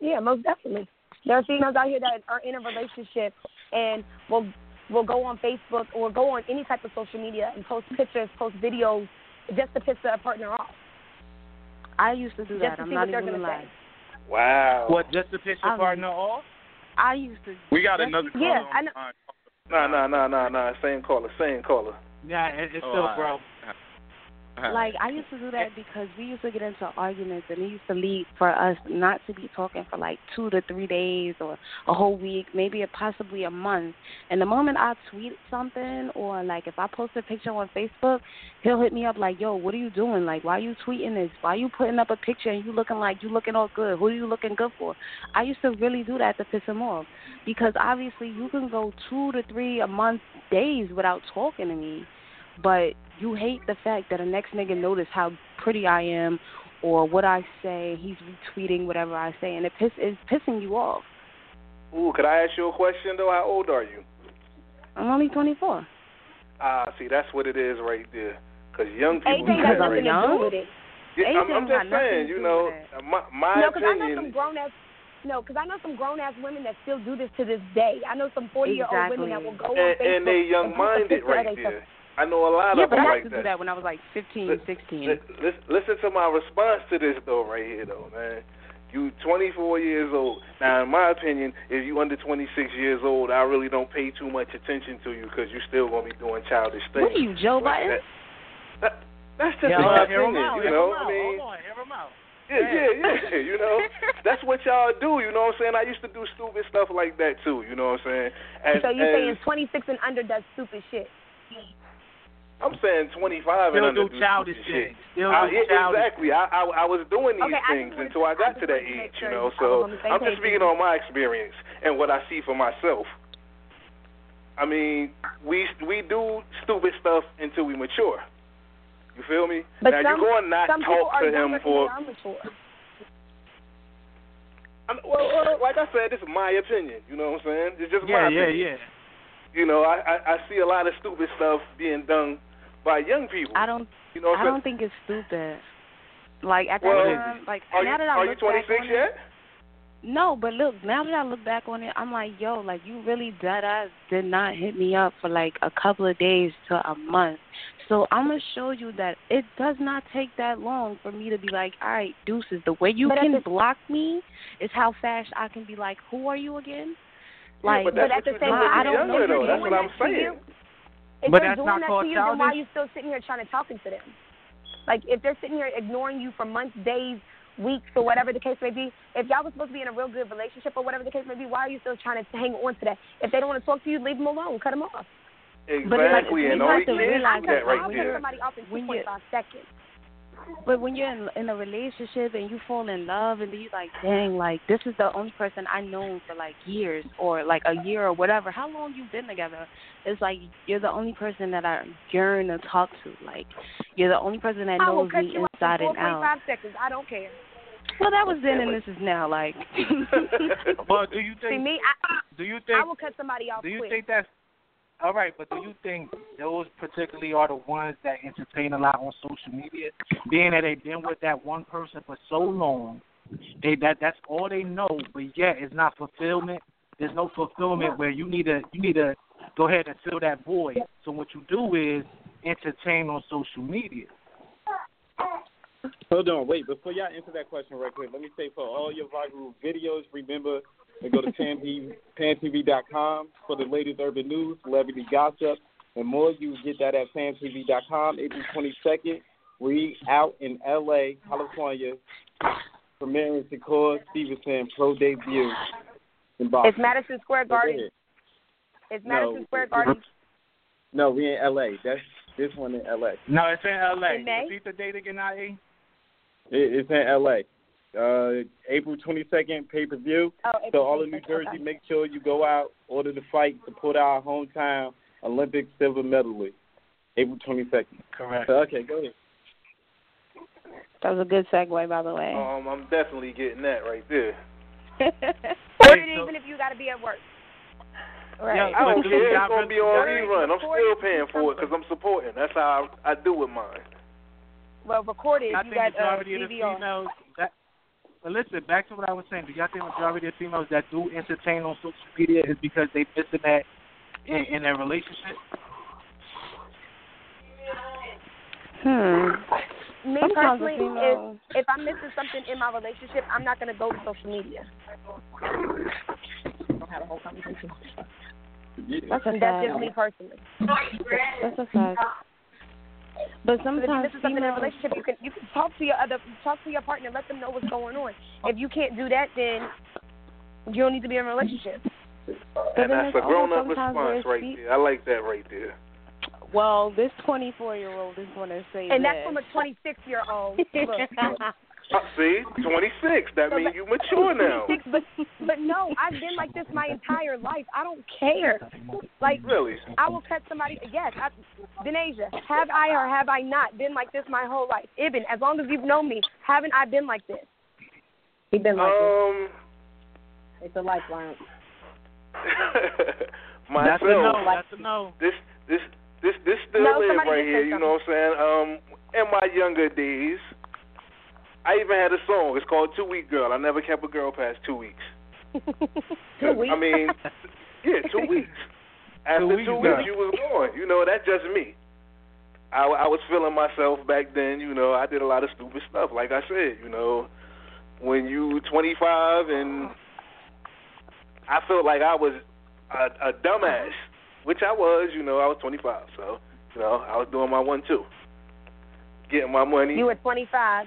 [SPEAKER 3] Yeah, most definitely. There are females out here that are in a relationship and will will go on Facebook or go on any type of social media and post pictures, post videos just to piss their partner off.
[SPEAKER 8] I used to do
[SPEAKER 3] Just
[SPEAKER 8] that.
[SPEAKER 3] to
[SPEAKER 8] I'm
[SPEAKER 3] see
[SPEAKER 8] not
[SPEAKER 3] what they're
[SPEAKER 8] even
[SPEAKER 3] gonna
[SPEAKER 8] gonna lie.
[SPEAKER 3] say.
[SPEAKER 13] Wow.
[SPEAKER 7] What, just to piss your
[SPEAKER 8] I'm-
[SPEAKER 7] partner off?
[SPEAKER 8] I used to.
[SPEAKER 13] We got another caller.
[SPEAKER 3] Yeah,
[SPEAKER 13] on
[SPEAKER 3] I know.
[SPEAKER 13] the line. Nah, nah, nah, nah, nah. Same caller, same caller.
[SPEAKER 7] Yeah, it's
[SPEAKER 13] Oh,
[SPEAKER 7] still,
[SPEAKER 13] all
[SPEAKER 7] bro.
[SPEAKER 13] Right.
[SPEAKER 8] Like I used to do that because we used to get into arguments and it used to lead for us not to be talking for like two to three days or a whole week, maybe a, possibly a month. And the moment I tweet something or like if I post a picture on Facebook, he'll hit me up like, "Yo, what are you doing? Like, why are you tweeting this? Why are you putting up a picture and you looking like you looking all good? Who are you looking good for?" I used to really do that to piss him off because obviously you can go two to three a month days without talking to me but you hate the fact that a next nigga notice how pretty I am or what I say. He's retweeting whatever I say, and it piss is pissing you off.
[SPEAKER 13] Ooh, could I ask you a question though? How old are you?
[SPEAKER 8] I'm only 24.
[SPEAKER 13] Ah, see, that's what it is right there. Cause young people.
[SPEAKER 3] Anything
[SPEAKER 8] I'm
[SPEAKER 3] nothing to do with it.
[SPEAKER 13] Yeah, I'm, I'm just saying, you know,
[SPEAKER 8] with
[SPEAKER 13] my my
[SPEAKER 3] no, because I know some grown ass. No, because I know some grown ass women that still do this to this day. I know some forty year old women that will go on
[SPEAKER 13] and,
[SPEAKER 3] Facebook
[SPEAKER 13] and they young
[SPEAKER 3] and post a
[SPEAKER 13] minded right there. I know a lot
[SPEAKER 8] yeah,
[SPEAKER 13] of
[SPEAKER 8] but
[SPEAKER 13] them
[SPEAKER 8] I
[SPEAKER 13] like
[SPEAKER 8] used to do that when I was like 15,
[SPEAKER 13] Li-
[SPEAKER 8] 16.
[SPEAKER 13] Li- lis- listen to my response to this though, right here though, man. You 24 years old. Now, in my opinion, if you under 26 years old, I really don't pay too much attention to you because you're still gonna be doing childish things.
[SPEAKER 8] What are you, Joe
[SPEAKER 13] Like
[SPEAKER 8] Biden?
[SPEAKER 13] that- that- that's just
[SPEAKER 7] Yeah,
[SPEAKER 13] my
[SPEAKER 7] hear him
[SPEAKER 13] opinion,
[SPEAKER 7] out,
[SPEAKER 13] you
[SPEAKER 7] hear
[SPEAKER 13] know.
[SPEAKER 7] him out.
[SPEAKER 13] I mean,
[SPEAKER 7] Hold on, hear him out.
[SPEAKER 13] yeah, yeah, yeah. You know, that's what y'all do. You know what I'm saying? I used to do stupid stuff like that too. You know what I'm saying? As,
[SPEAKER 3] so you're
[SPEAKER 13] as,
[SPEAKER 3] saying 26 and under does stupid shit?
[SPEAKER 13] I'm saying 25 and
[SPEAKER 7] Still
[SPEAKER 13] under
[SPEAKER 7] do childish
[SPEAKER 13] stupid shit.
[SPEAKER 7] Still
[SPEAKER 13] I,
[SPEAKER 7] do
[SPEAKER 13] yeah,
[SPEAKER 7] childish
[SPEAKER 13] exactly. I, I I was doing these
[SPEAKER 3] Okay,
[SPEAKER 13] things
[SPEAKER 3] just wanted
[SPEAKER 13] until I got to that
[SPEAKER 3] wanted to make
[SPEAKER 13] age, you know.
[SPEAKER 3] I was
[SPEAKER 13] So
[SPEAKER 3] on the same
[SPEAKER 13] I'm just speaking on my experience and what I see for myself. I mean, we we do stupid stuff until we mature. You feel me?
[SPEAKER 3] But
[SPEAKER 13] now
[SPEAKER 3] some,
[SPEAKER 13] you go and not talk to him for.
[SPEAKER 3] and they are mature.
[SPEAKER 13] I mean, well, well, like I said, this is my opinion. You know what I'm saying? It's just
[SPEAKER 7] Yeah,
[SPEAKER 13] my
[SPEAKER 7] yeah,
[SPEAKER 13] opinion.
[SPEAKER 7] yeah.
[SPEAKER 13] You know, I, I I see a lot of stupid stuff being done by young people.
[SPEAKER 8] I don't.
[SPEAKER 13] You know
[SPEAKER 8] I don't think it's stupid. Like at that
[SPEAKER 13] Well,
[SPEAKER 8] time, like
[SPEAKER 13] Are
[SPEAKER 8] now
[SPEAKER 13] you
[SPEAKER 8] that I
[SPEAKER 13] are you
[SPEAKER 8] look back
[SPEAKER 13] 26
[SPEAKER 8] on it,
[SPEAKER 13] yet?
[SPEAKER 8] No, but look, now that I look back on it, I'm like, yo, like you really dead ass did not hit me up for like a couple of days to a month. So I'm gonna show you that it does not take that long for me to be like, all right, deuces. The way you
[SPEAKER 3] But
[SPEAKER 8] can
[SPEAKER 3] the-
[SPEAKER 8] block me is how fast I can be like, who are you again?
[SPEAKER 13] Yeah,
[SPEAKER 8] Like,
[SPEAKER 13] but that's
[SPEAKER 3] at the same time,
[SPEAKER 8] I don't know
[SPEAKER 13] younger, though.
[SPEAKER 8] you're
[SPEAKER 13] That's what I'm
[SPEAKER 3] that to
[SPEAKER 13] saying.
[SPEAKER 3] You. If
[SPEAKER 7] But
[SPEAKER 3] they're
[SPEAKER 7] that's
[SPEAKER 3] doing
[SPEAKER 7] not
[SPEAKER 3] that
[SPEAKER 7] called
[SPEAKER 3] to you, then why are you still sitting here trying to talking to them? Like if they're sitting here ignoring you for months, days, weeks, or whatever the case may be, if y'all was supposed to be in a real good relationship or whatever the case may be, why are you still trying to hang on to that? If they don't want to talk to you, leave them alone, cut them off.
[SPEAKER 8] But it's like,
[SPEAKER 13] Exactly,
[SPEAKER 8] you
[SPEAKER 13] and
[SPEAKER 8] have
[SPEAKER 13] only
[SPEAKER 8] to
[SPEAKER 13] kids
[SPEAKER 8] realize
[SPEAKER 13] do that
[SPEAKER 8] that
[SPEAKER 13] right
[SPEAKER 8] when
[SPEAKER 3] I'll cut
[SPEAKER 13] there.
[SPEAKER 3] somebody off in
[SPEAKER 8] When you-
[SPEAKER 3] 2.5 seconds.
[SPEAKER 8] But when you're in, in a relationship and you fall in love and you're like, dang, like this is the only person I known for like years or like a year or whatever. How long you've been together? It's like you're the only person that I yearn to talk to. Like you're the only person that
[SPEAKER 3] I will
[SPEAKER 8] knows
[SPEAKER 3] cut
[SPEAKER 8] me
[SPEAKER 3] you
[SPEAKER 8] inside and out.
[SPEAKER 3] 4.5 seconds. I don't care.
[SPEAKER 8] Well, that was then and this is now. Like,
[SPEAKER 7] But do you think?
[SPEAKER 3] See me, I,
[SPEAKER 7] Do you think?
[SPEAKER 3] I will cut somebody off
[SPEAKER 7] Do you
[SPEAKER 3] quick.
[SPEAKER 7] think that's all right? But do you think those particularly are the ones that entertain a lot on social media, being that they've been with that one person for so long, they that that's all they know, but yet it's not fulfillment. There's no fulfillment where you need to you need to go ahead and fill that void. So what you do is entertain on social media.
[SPEAKER 4] Hold on, wait. Before y'all answer that question right quick, let me say for all your viral videos, remember to go to pantv, pantv.com for the latest urban news, celebrity gossip, and more. You can get that at pantv.com. April 22nd, we out in L.A., California, premiering Shakur Stevenson pro debut in boxing.
[SPEAKER 3] It's Madison Square Garden.
[SPEAKER 4] ahead.
[SPEAKER 3] It's
[SPEAKER 4] No,
[SPEAKER 3] Madison Square Garden.
[SPEAKER 4] No, we in L.A. That's this one in L.A.
[SPEAKER 7] No, it's in L.A.
[SPEAKER 3] In May?
[SPEAKER 7] Repeat the date again, IE.
[SPEAKER 4] It, it's in L.A. Uh, April 22nd, pay per view.
[SPEAKER 3] Oh,
[SPEAKER 4] So all of New Jersey,
[SPEAKER 3] okay.
[SPEAKER 4] make sure you go out, order the fight, support our hometown Olympic silver medalist. April 22nd.
[SPEAKER 7] Correct.
[SPEAKER 4] So, okay, go ahead.
[SPEAKER 8] That was a good segue, by the way.
[SPEAKER 13] Um, I'm definitely getting that right there.
[SPEAKER 3] Order it even if you got to be at work.
[SPEAKER 7] Right.
[SPEAKER 13] I don't care. It's gonna be on rerun. I'm still paying for it because I'm supporting. That's how I, I do with mine.
[SPEAKER 3] Well, recorded.
[SPEAKER 7] I
[SPEAKER 3] you
[SPEAKER 7] think
[SPEAKER 3] got uh,
[SPEAKER 7] majority of the
[SPEAKER 3] DVR.
[SPEAKER 7] females that but listen, back to what I was saying. Do y'all think majority of females that do entertain on social media is because they missing that in, in their relationship?
[SPEAKER 8] Hmm.
[SPEAKER 3] Me personally, if if I'm missing something in my relationship, I'm not gonna go to social media. Don't have a whole conversation.
[SPEAKER 8] That's a
[SPEAKER 3] That's just me personally.
[SPEAKER 8] That's a fact. But
[SPEAKER 3] Because if you
[SPEAKER 8] sometimes
[SPEAKER 3] miss something in a relationship, you can you can talk to your other talk to your partner, let them know what's going on. If you can't do that, then you don't need to be in a relationship.
[SPEAKER 13] And that's a grown up
[SPEAKER 8] also sometimes where
[SPEAKER 13] response right
[SPEAKER 8] she-
[SPEAKER 13] there. I like that right there.
[SPEAKER 8] Well, this 24 year old is going to say
[SPEAKER 3] And
[SPEAKER 8] that.
[SPEAKER 3] that's from a 26 year old. Look.
[SPEAKER 13] Uh, see, 26. That means you mature now.
[SPEAKER 3] but but no, I've been like this my entire life. I don't care. Like
[SPEAKER 13] Really?
[SPEAKER 3] I will cut somebody. Yes, I, Denasia, have I or have I not been like this my whole life? Ibn, as long as you've known me, haven't I been like this?
[SPEAKER 14] He been like
[SPEAKER 13] Um,
[SPEAKER 14] this. It's a lifeline.
[SPEAKER 13] myself.
[SPEAKER 7] That's a no. That's a no.
[SPEAKER 13] This this this this still
[SPEAKER 3] No,
[SPEAKER 13] live right here.
[SPEAKER 3] said
[SPEAKER 13] You know what I'm saying? Um, in my younger days, I even had a song. It's called Two Week Girl. I never kept a girl past two weeks.
[SPEAKER 3] Two weeks.
[SPEAKER 13] I mean, yeah, two weeks. After
[SPEAKER 7] Two
[SPEAKER 13] two
[SPEAKER 7] weeks,
[SPEAKER 13] weeks, you was gone. You know, that's just me. I, I was feeling myself back then. You know, I did a lot of stupid stuff. Like I said, you know, when you 25 and I felt like I was a, a dumbass, which I was. You know, I was 25, so you know, I was doing my one too, getting my money.
[SPEAKER 3] You were 25.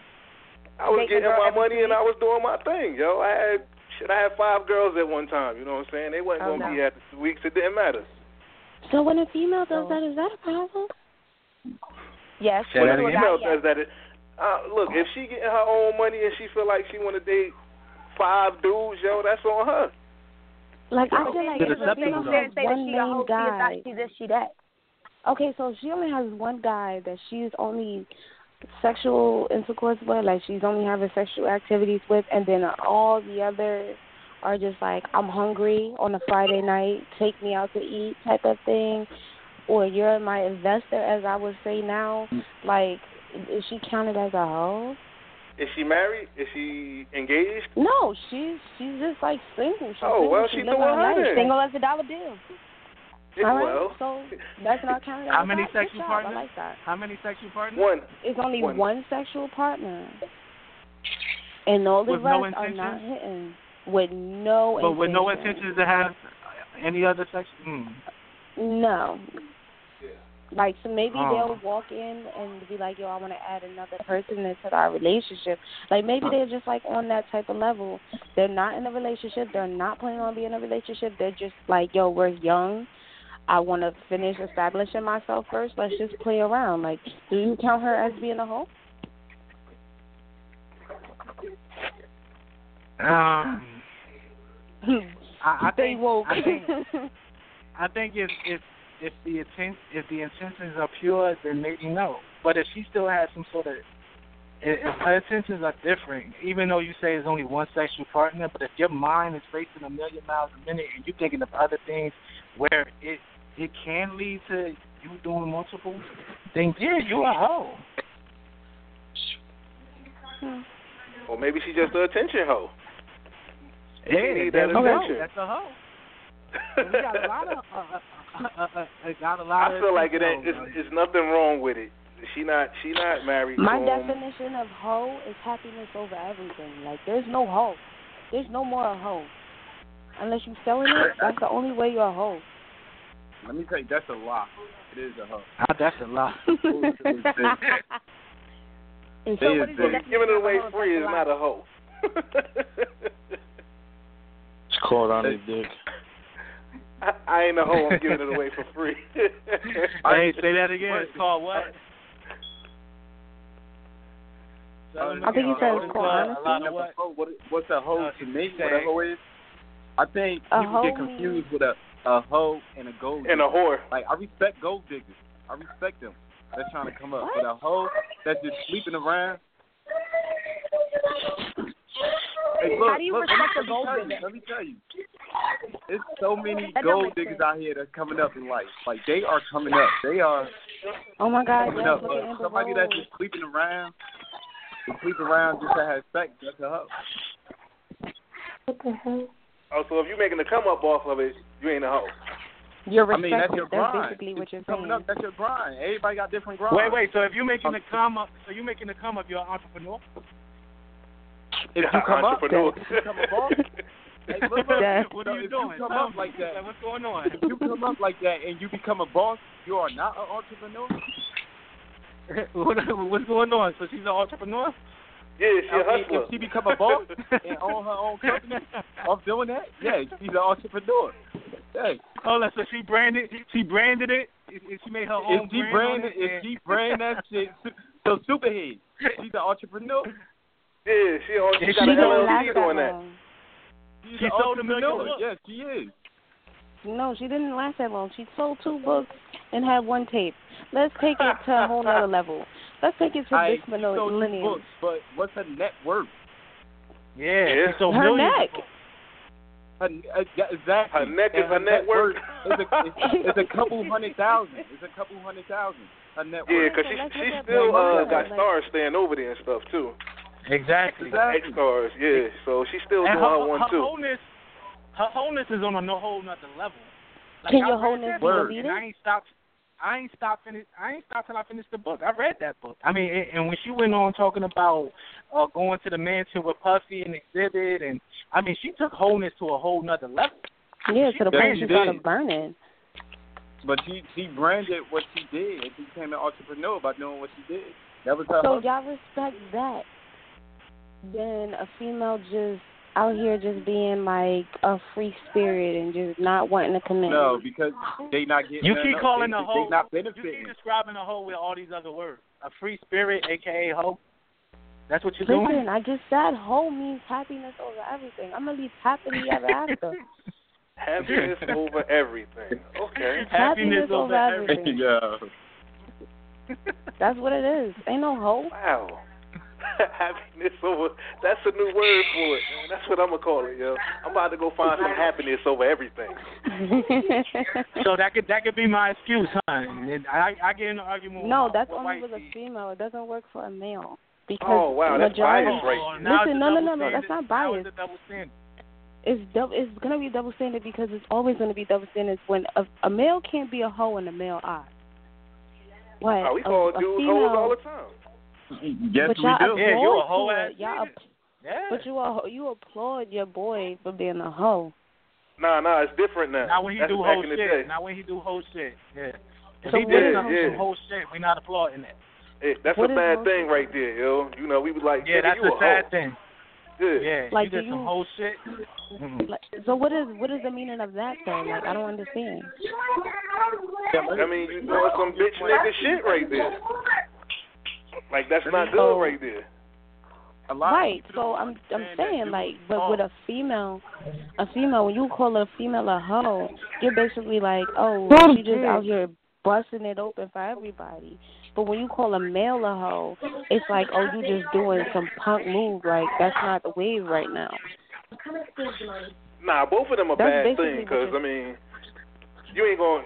[SPEAKER 13] I was getting my money and I was doing my thing, yo. I had shit. I had five girls at one time. You know what I'm saying? They wasn't
[SPEAKER 8] Oh,
[SPEAKER 13] gonna
[SPEAKER 8] no.
[SPEAKER 13] be at the weeks. It didn't matter.
[SPEAKER 8] So when a female does that, is that a problem?
[SPEAKER 3] Yes.
[SPEAKER 13] when a female does that, it, uh, look, if she getting her own money and she feel like she want to date five dudes, yo, that's on her.
[SPEAKER 8] Like I feel like
[SPEAKER 7] Get
[SPEAKER 8] if a female
[SPEAKER 7] though.
[SPEAKER 8] has
[SPEAKER 3] that
[SPEAKER 8] one
[SPEAKER 3] she a hoe,
[SPEAKER 8] main
[SPEAKER 3] not,
[SPEAKER 8] guy.
[SPEAKER 3] she this, she that.
[SPEAKER 8] Okay, so she only has one guy that she's only sexual intercourse with, like she's only having sexual activities with, and then all the others are just like, I'm hungry on a Friday night, take me out to eat type of thing, or you're my investor, as I would say now. Like, is she counted as a hoe?
[SPEAKER 13] Is she married? Is she engaged?
[SPEAKER 8] No, she's she's just like single. She's
[SPEAKER 13] Oh,
[SPEAKER 8] single.
[SPEAKER 13] well,
[SPEAKER 8] she
[SPEAKER 13] she
[SPEAKER 8] living
[SPEAKER 13] doing
[SPEAKER 8] her
[SPEAKER 13] her
[SPEAKER 8] life. Single as a dollar bill.
[SPEAKER 13] Yeah,
[SPEAKER 8] All right,
[SPEAKER 13] well,
[SPEAKER 8] so that's not counted as
[SPEAKER 7] How many
[SPEAKER 8] hoe. Good
[SPEAKER 7] sexual
[SPEAKER 8] job.
[SPEAKER 7] partners?
[SPEAKER 8] I like that.
[SPEAKER 7] How many sexual partners?
[SPEAKER 13] one.
[SPEAKER 8] It's only
[SPEAKER 13] One.
[SPEAKER 8] one, sexual partner, and all the
[SPEAKER 7] With
[SPEAKER 8] rest
[SPEAKER 7] no
[SPEAKER 8] are not hitting with no
[SPEAKER 7] But with no
[SPEAKER 8] intention.
[SPEAKER 7] intentions to have any other sex. Mm.
[SPEAKER 8] No. Yeah. Like so, maybe
[SPEAKER 7] Oh.
[SPEAKER 8] they'll walk in and be like, "Yo, I want to add another person into our relationship." Like maybe they're just like on that type of level. They're not in a relationship. They're not planning on being in a relationship. They're just like, "Yo, we're young. I want to finish establishing myself first. Let's just play around." Like, do you count her as being a hoe?
[SPEAKER 7] Um, I, I think
[SPEAKER 8] woke.
[SPEAKER 7] I think I think if if if the intent if the intentions are pure, then maybe no. But if she still has some sort of if if her intentions are different, even though you say it's only one sexual partner, but if your mind is racing a million miles a minute and you're thinking of other things where it it can lead to you doing multiple, things. yeah, you're a hoe.
[SPEAKER 13] Or maybe she just a attention hoe.
[SPEAKER 7] Yeah,
[SPEAKER 13] need that attention.
[SPEAKER 7] That's a hoe. we got a lot of uh, uh, uh, got a lot
[SPEAKER 13] I feel like it ain't. It's, it's nothing wrong with it. She not. She not married.
[SPEAKER 8] My
[SPEAKER 13] to him.
[SPEAKER 8] definition of hoe is happiness over everything. Like there's no hoe. There's no more a hoe. Unless you're selling it, that's the only way you're a hoe.
[SPEAKER 4] Let me tell you, that's a lot. It is a hoe.
[SPEAKER 7] Ah, that's a lot.
[SPEAKER 8] And so
[SPEAKER 4] is
[SPEAKER 8] what is
[SPEAKER 4] big.
[SPEAKER 13] Giving it away
[SPEAKER 8] definition of a hoe if
[SPEAKER 13] free is not a hoe.
[SPEAKER 11] It's called on a dick.
[SPEAKER 13] I ain't a hoe. I'm giving it away for free.
[SPEAKER 7] Hey, say that again. It's called what?
[SPEAKER 8] I think he said it's called
[SPEAKER 4] A lot
[SPEAKER 8] honesty.
[SPEAKER 4] of what? What, what's a hoe to me? What a hoe is? I think people get confused with a a hoe and a gold
[SPEAKER 13] and a whore.
[SPEAKER 4] Like I respect gold diggers. I respect them. They're trying to come up. But a hoe that's just sleeping around. Hey, look,
[SPEAKER 3] How do you
[SPEAKER 4] look,
[SPEAKER 3] respect
[SPEAKER 4] let
[SPEAKER 3] a gold
[SPEAKER 4] let me
[SPEAKER 3] digger?
[SPEAKER 4] tell you, Let me tell you. There's so many
[SPEAKER 3] That
[SPEAKER 4] gold diggers
[SPEAKER 3] sense.
[SPEAKER 4] out here that's coming up in life. Like they are coming up. They are
[SPEAKER 8] Oh my God,
[SPEAKER 4] coming
[SPEAKER 8] yes,
[SPEAKER 4] up.
[SPEAKER 8] look
[SPEAKER 4] But somebody that's just sleeping around, just sleeping around just to have sex, that's a hoe.
[SPEAKER 8] What the hell?
[SPEAKER 13] Oh, so if you're making the come up off of it, you ain't a hoe.
[SPEAKER 8] You're
[SPEAKER 4] I mean, that's
[SPEAKER 8] respected.
[SPEAKER 4] your
[SPEAKER 8] That's
[SPEAKER 4] grind.
[SPEAKER 8] basically what you're
[SPEAKER 4] coming
[SPEAKER 8] saying.
[SPEAKER 4] up, that's your grind. Everybody got different grind.
[SPEAKER 7] Wait, wait. So if you're making the come up, so you're making the come up, you're an entrepreneur.
[SPEAKER 4] If you come up,
[SPEAKER 13] Entrepreneur.
[SPEAKER 4] if you come up, hey, look, look,
[SPEAKER 7] What are you
[SPEAKER 4] if
[SPEAKER 7] doing?
[SPEAKER 4] you come up like that,
[SPEAKER 7] Like, what's going on?
[SPEAKER 4] if you come up like that and you become a boss, you are not an entrepreneur.
[SPEAKER 7] what, what's going on? So she's an entrepreneur.
[SPEAKER 13] Yeah, she a
[SPEAKER 4] I mean,
[SPEAKER 13] hustler.
[SPEAKER 4] if she become a boss and own her own company off doing that, yeah, she's an entrepreneur. Hey,
[SPEAKER 7] Oh, like, so she branded, she branded it. If if she made her own
[SPEAKER 4] if she
[SPEAKER 7] brand
[SPEAKER 4] brand
[SPEAKER 7] on
[SPEAKER 4] it,
[SPEAKER 7] it,
[SPEAKER 4] if she brand that shit, so superhead, she's an entrepreneur.
[SPEAKER 13] Yeah, she on, she
[SPEAKER 7] She
[SPEAKER 13] got
[SPEAKER 8] She
[SPEAKER 13] an
[SPEAKER 8] didn't
[SPEAKER 13] LLC
[SPEAKER 8] last that
[SPEAKER 13] doing that.
[SPEAKER 8] long.
[SPEAKER 4] She's
[SPEAKER 7] She sold a million books.
[SPEAKER 4] Yes, she is.
[SPEAKER 8] No, she didn't last that long. She sold two books and had one tape. Let's take it to a whole nother level. Let's take it to
[SPEAKER 4] I
[SPEAKER 8] this
[SPEAKER 4] she sold two
[SPEAKER 8] millennium.
[SPEAKER 4] books, but what's her net worth?
[SPEAKER 7] yeah,
[SPEAKER 13] Yeah.
[SPEAKER 7] she sold
[SPEAKER 8] Her
[SPEAKER 7] millions.
[SPEAKER 8] neck.
[SPEAKER 4] Her, uh, yeah, exactly.
[SPEAKER 13] Her neck is
[SPEAKER 4] And
[SPEAKER 13] her net worth.
[SPEAKER 4] Is a, it's, it's a couple hundred thousand. It's a couple hundred thousand. Her net
[SPEAKER 13] Yeah, because she she still uh got
[SPEAKER 8] like-
[SPEAKER 13] stars staying over there and stuff too.
[SPEAKER 7] Exactly.
[SPEAKER 4] Exactly.
[SPEAKER 13] X stars, yeah. So she's still
[SPEAKER 7] And
[SPEAKER 13] doing
[SPEAKER 7] her,
[SPEAKER 13] her one
[SPEAKER 7] her
[SPEAKER 13] too.
[SPEAKER 7] wholeness, her wholeness is on a no whole nother level. Like,
[SPEAKER 8] Can
[SPEAKER 7] I
[SPEAKER 8] your
[SPEAKER 7] read
[SPEAKER 8] wholeness be
[SPEAKER 7] book,
[SPEAKER 8] deleted?
[SPEAKER 7] I ain't stopped. I ain't stopped finish. I ain't stopped till I finished the book. I read that book. I mean, and, and when she went on talking about uh, going to the mansion with Puffy and Xzibit, and I mean, she took wholeness to a whole nother level.
[SPEAKER 8] Yeah, to the
[SPEAKER 4] Yeah,
[SPEAKER 8] point
[SPEAKER 4] she
[SPEAKER 8] she
[SPEAKER 4] did.
[SPEAKER 8] started burning.
[SPEAKER 4] But she she branded what she did and she became an entrepreneur by doing what she did. That was her.
[SPEAKER 8] So
[SPEAKER 4] hustle.
[SPEAKER 8] y'all respect that. Then a female just out here just being like a free spirit and just not wanting to commit.
[SPEAKER 4] no, because they not getting.
[SPEAKER 7] You keep calling
[SPEAKER 4] they,
[SPEAKER 7] a hoe.
[SPEAKER 4] They not
[SPEAKER 7] You
[SPEAKER 4] benefiting.
[SPEAKER 7] keep describing the hoe with all these other words. A free spirit, aka hoe. That's what you're
[SPEAKER 8] Listen,
[SPEAKER 7] doing.
[SPEAKER 8] I just said whole means happiness over everything. I'm gonna leave happily ever after.
[SPEAKER 13] Happiness over everything. Okay.
[SPEAKER 8] Happiness over everything.
[SPEAKER 4] yeah.
[SPEAKER 8] That's what it is. Ain't no hoe.
[SPEAKER 13] Wow. happiness over that's a new word for it, man. That's what I'm gonna call it, yo. I'm about to go find some happiness over everything.
[SPEAKER 7] so that could that could be my excuse, huh? I I get in an argument.
[SPEAKER 8] no,
[SPEAKER 7] with,
[SPEAKER 8] that's
[SPEAKER 7] with
[SPEAKER 8] only
[SPEAKER 7] white
[SPEAKER 8] with a female. It doesn't work for a male. Because
[SPEAKER 13] Oh, wow, that's
[SPEAKER 8] majority,
[SPEAKER 13] biased right
[SPEAKER 7] Oh, now
[SPEAKER 8] Listen, no, no, no, no, that's not
[SPEAKER 7] Now
[SPEAKER 8] biased.
[SPEAKER 7] it's double.
[SPEAKER 8] It's gonna be double standard because it's always gonna be double standards when a, a male can't be a hoe in a male eye. What?
[SPEAKER 13] Oh, we
[SPEAKER 8] a,
[SPEAKER 13] call
[SPEAKER 8] a
[SPEAKER 13] dudes
[SPEAKER 8] female,
[SPEAKER 13] hoes all the time.
[SPEAKER 4] Yes,
[SPEAKER 8] but
[SPEAKER 4] we
[SPEAKER 8] y'all
[SPEAKER 4] do.
[SPEAKER 8] applaud
[SPEAKER 7] Yeah, you a hoe ass
[SPEAKER 8] Y'all,
[SPEAKER 7] nigga. Yeah.
[SPEAKER 8] but you are you applaud your boy for being a hoe.
[SPEAKER 13] Nah, nah, it's different now.
[SPEAKER 7] Not when he
[SPEAKER 13] That's
[SPEAKER 7] do
[SPEAKER 13] back
[SPEAKER 7] whole shit. Now when he do whole shit. Yeah. If
[SPEAKER 8] So
[SPEAKER 7] he did
[SPEAKER 8] is-
[SPEAKER 7] some,
[SPEAKER 13] Yeah,
[SPEAKER 7] some whole shit, we not applauding that.
[SPEAKER 13] Hey, that's
[SPEAKER 8] What
[SPEAKER 13] a bad thing right there, yo. You know, we was like,
[SPEAKER 7] Yeah, that's
[SPEAKER 13] you
[SPEAKER 7] the
[SPEAKER 13] a
[SPEAKER 7] sad
[SPEAKER 13] hoe.
[SPEAKER 7] thing.
[SPEAKER 13] Yeah.
[SPEAKER 7] Yeah,
[SPEAKER 8] Like,
[SPEAKER 7] you
[SPEAKER 8] do
[SPEAKER 7] did some
[SPEAKER 8] you-
[SPEAKER 7] whole shit. Mm-hmm. Mm-hmm.
[SPEAKER 8] Like, so what is what is the meaning of that though? Like I don't understand.
[SPEAKER 13] I mean, you doing some bitch nigga shit right there. Like that's not good right there.
[SPEAKER 4] A lot
[SPEAKER 8] Right. So I'm I'm saying like, but
[SPEAKER 4] talk.
[SPEAKER 8] with a female, a female when you call a female a hoe, you're basically like, oh, she just out here busting it open for everybody. But when you call a male a hoe, it's like, oh, you just doing some punk move. Like that's not the wave right now.
[SPEAKER 13] Nah, both of them are
[SPEAKER 8] That's
[SPEAKER 13] bad
[SPEAKER 8] basically
[SPEAKER 13] things. Cause I mean, you ain't going.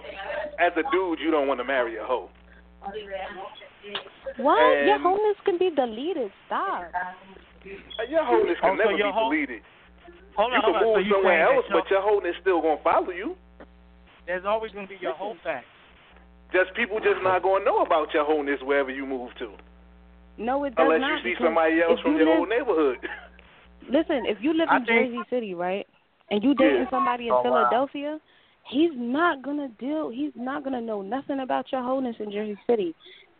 [SPEAKER 13] As a dude, you don't want to marry a hoe.
[SPEAKER 8] What? Your
[SPEAKER 13] And-
[SPEAKER 8] wholeness can be deleted. Stop.
[SPEAKER 13] Uh, Your wholeness can
[SPEAKER 7] Oh, so
[SPEAKER 13] never
[SPEAKER 7] your
[SPEAKER 13] be
[SPEAKER 7] hoe-
[SPEAKER 13] deleted.
[SPEAKER 7] Hold
[SPEAKER 13] You
[SPEAKER 7] on,
[SPEAKER 13] can
[SPEAKER 7] hold on. So
[SPEAKER 13] move
[SPEAKER 7] you
[SPEAKER 13] somewhere else,
[SPEAKER 7] your-
[SPEAKER 13] but your wholeness still gonna follow you.
[SPEAKER 7] there's always going to be your whole fact.
[SPEAKER 13] Just people just not gonna know about your wholeness wherever you move to,
[SPEAKER 8] No, it does
[SPEAKER 13] unless
[SPEAKER 8] not.
[SPEAKER 13] you see somebody else from
[SPEAKER 8] you
[SPEAKER 13] your
[SPEAKER 8] live,
[SPEAKER 13] old neighborhood.
[SPEAKER 8] Listen, if you live in
[SPEAKER 7] think-
[SPEAKER 8] Jersey City, right, and you dating
[SPEAKER 13] Yeah.
[SPEAKER 8] somebody in
[SPEAKER 4] Oh, wow.
[SPEAKER 8] Philadelphia, he's not gonna deal. He's not gonna know nothing about your wholeness in Jersey City.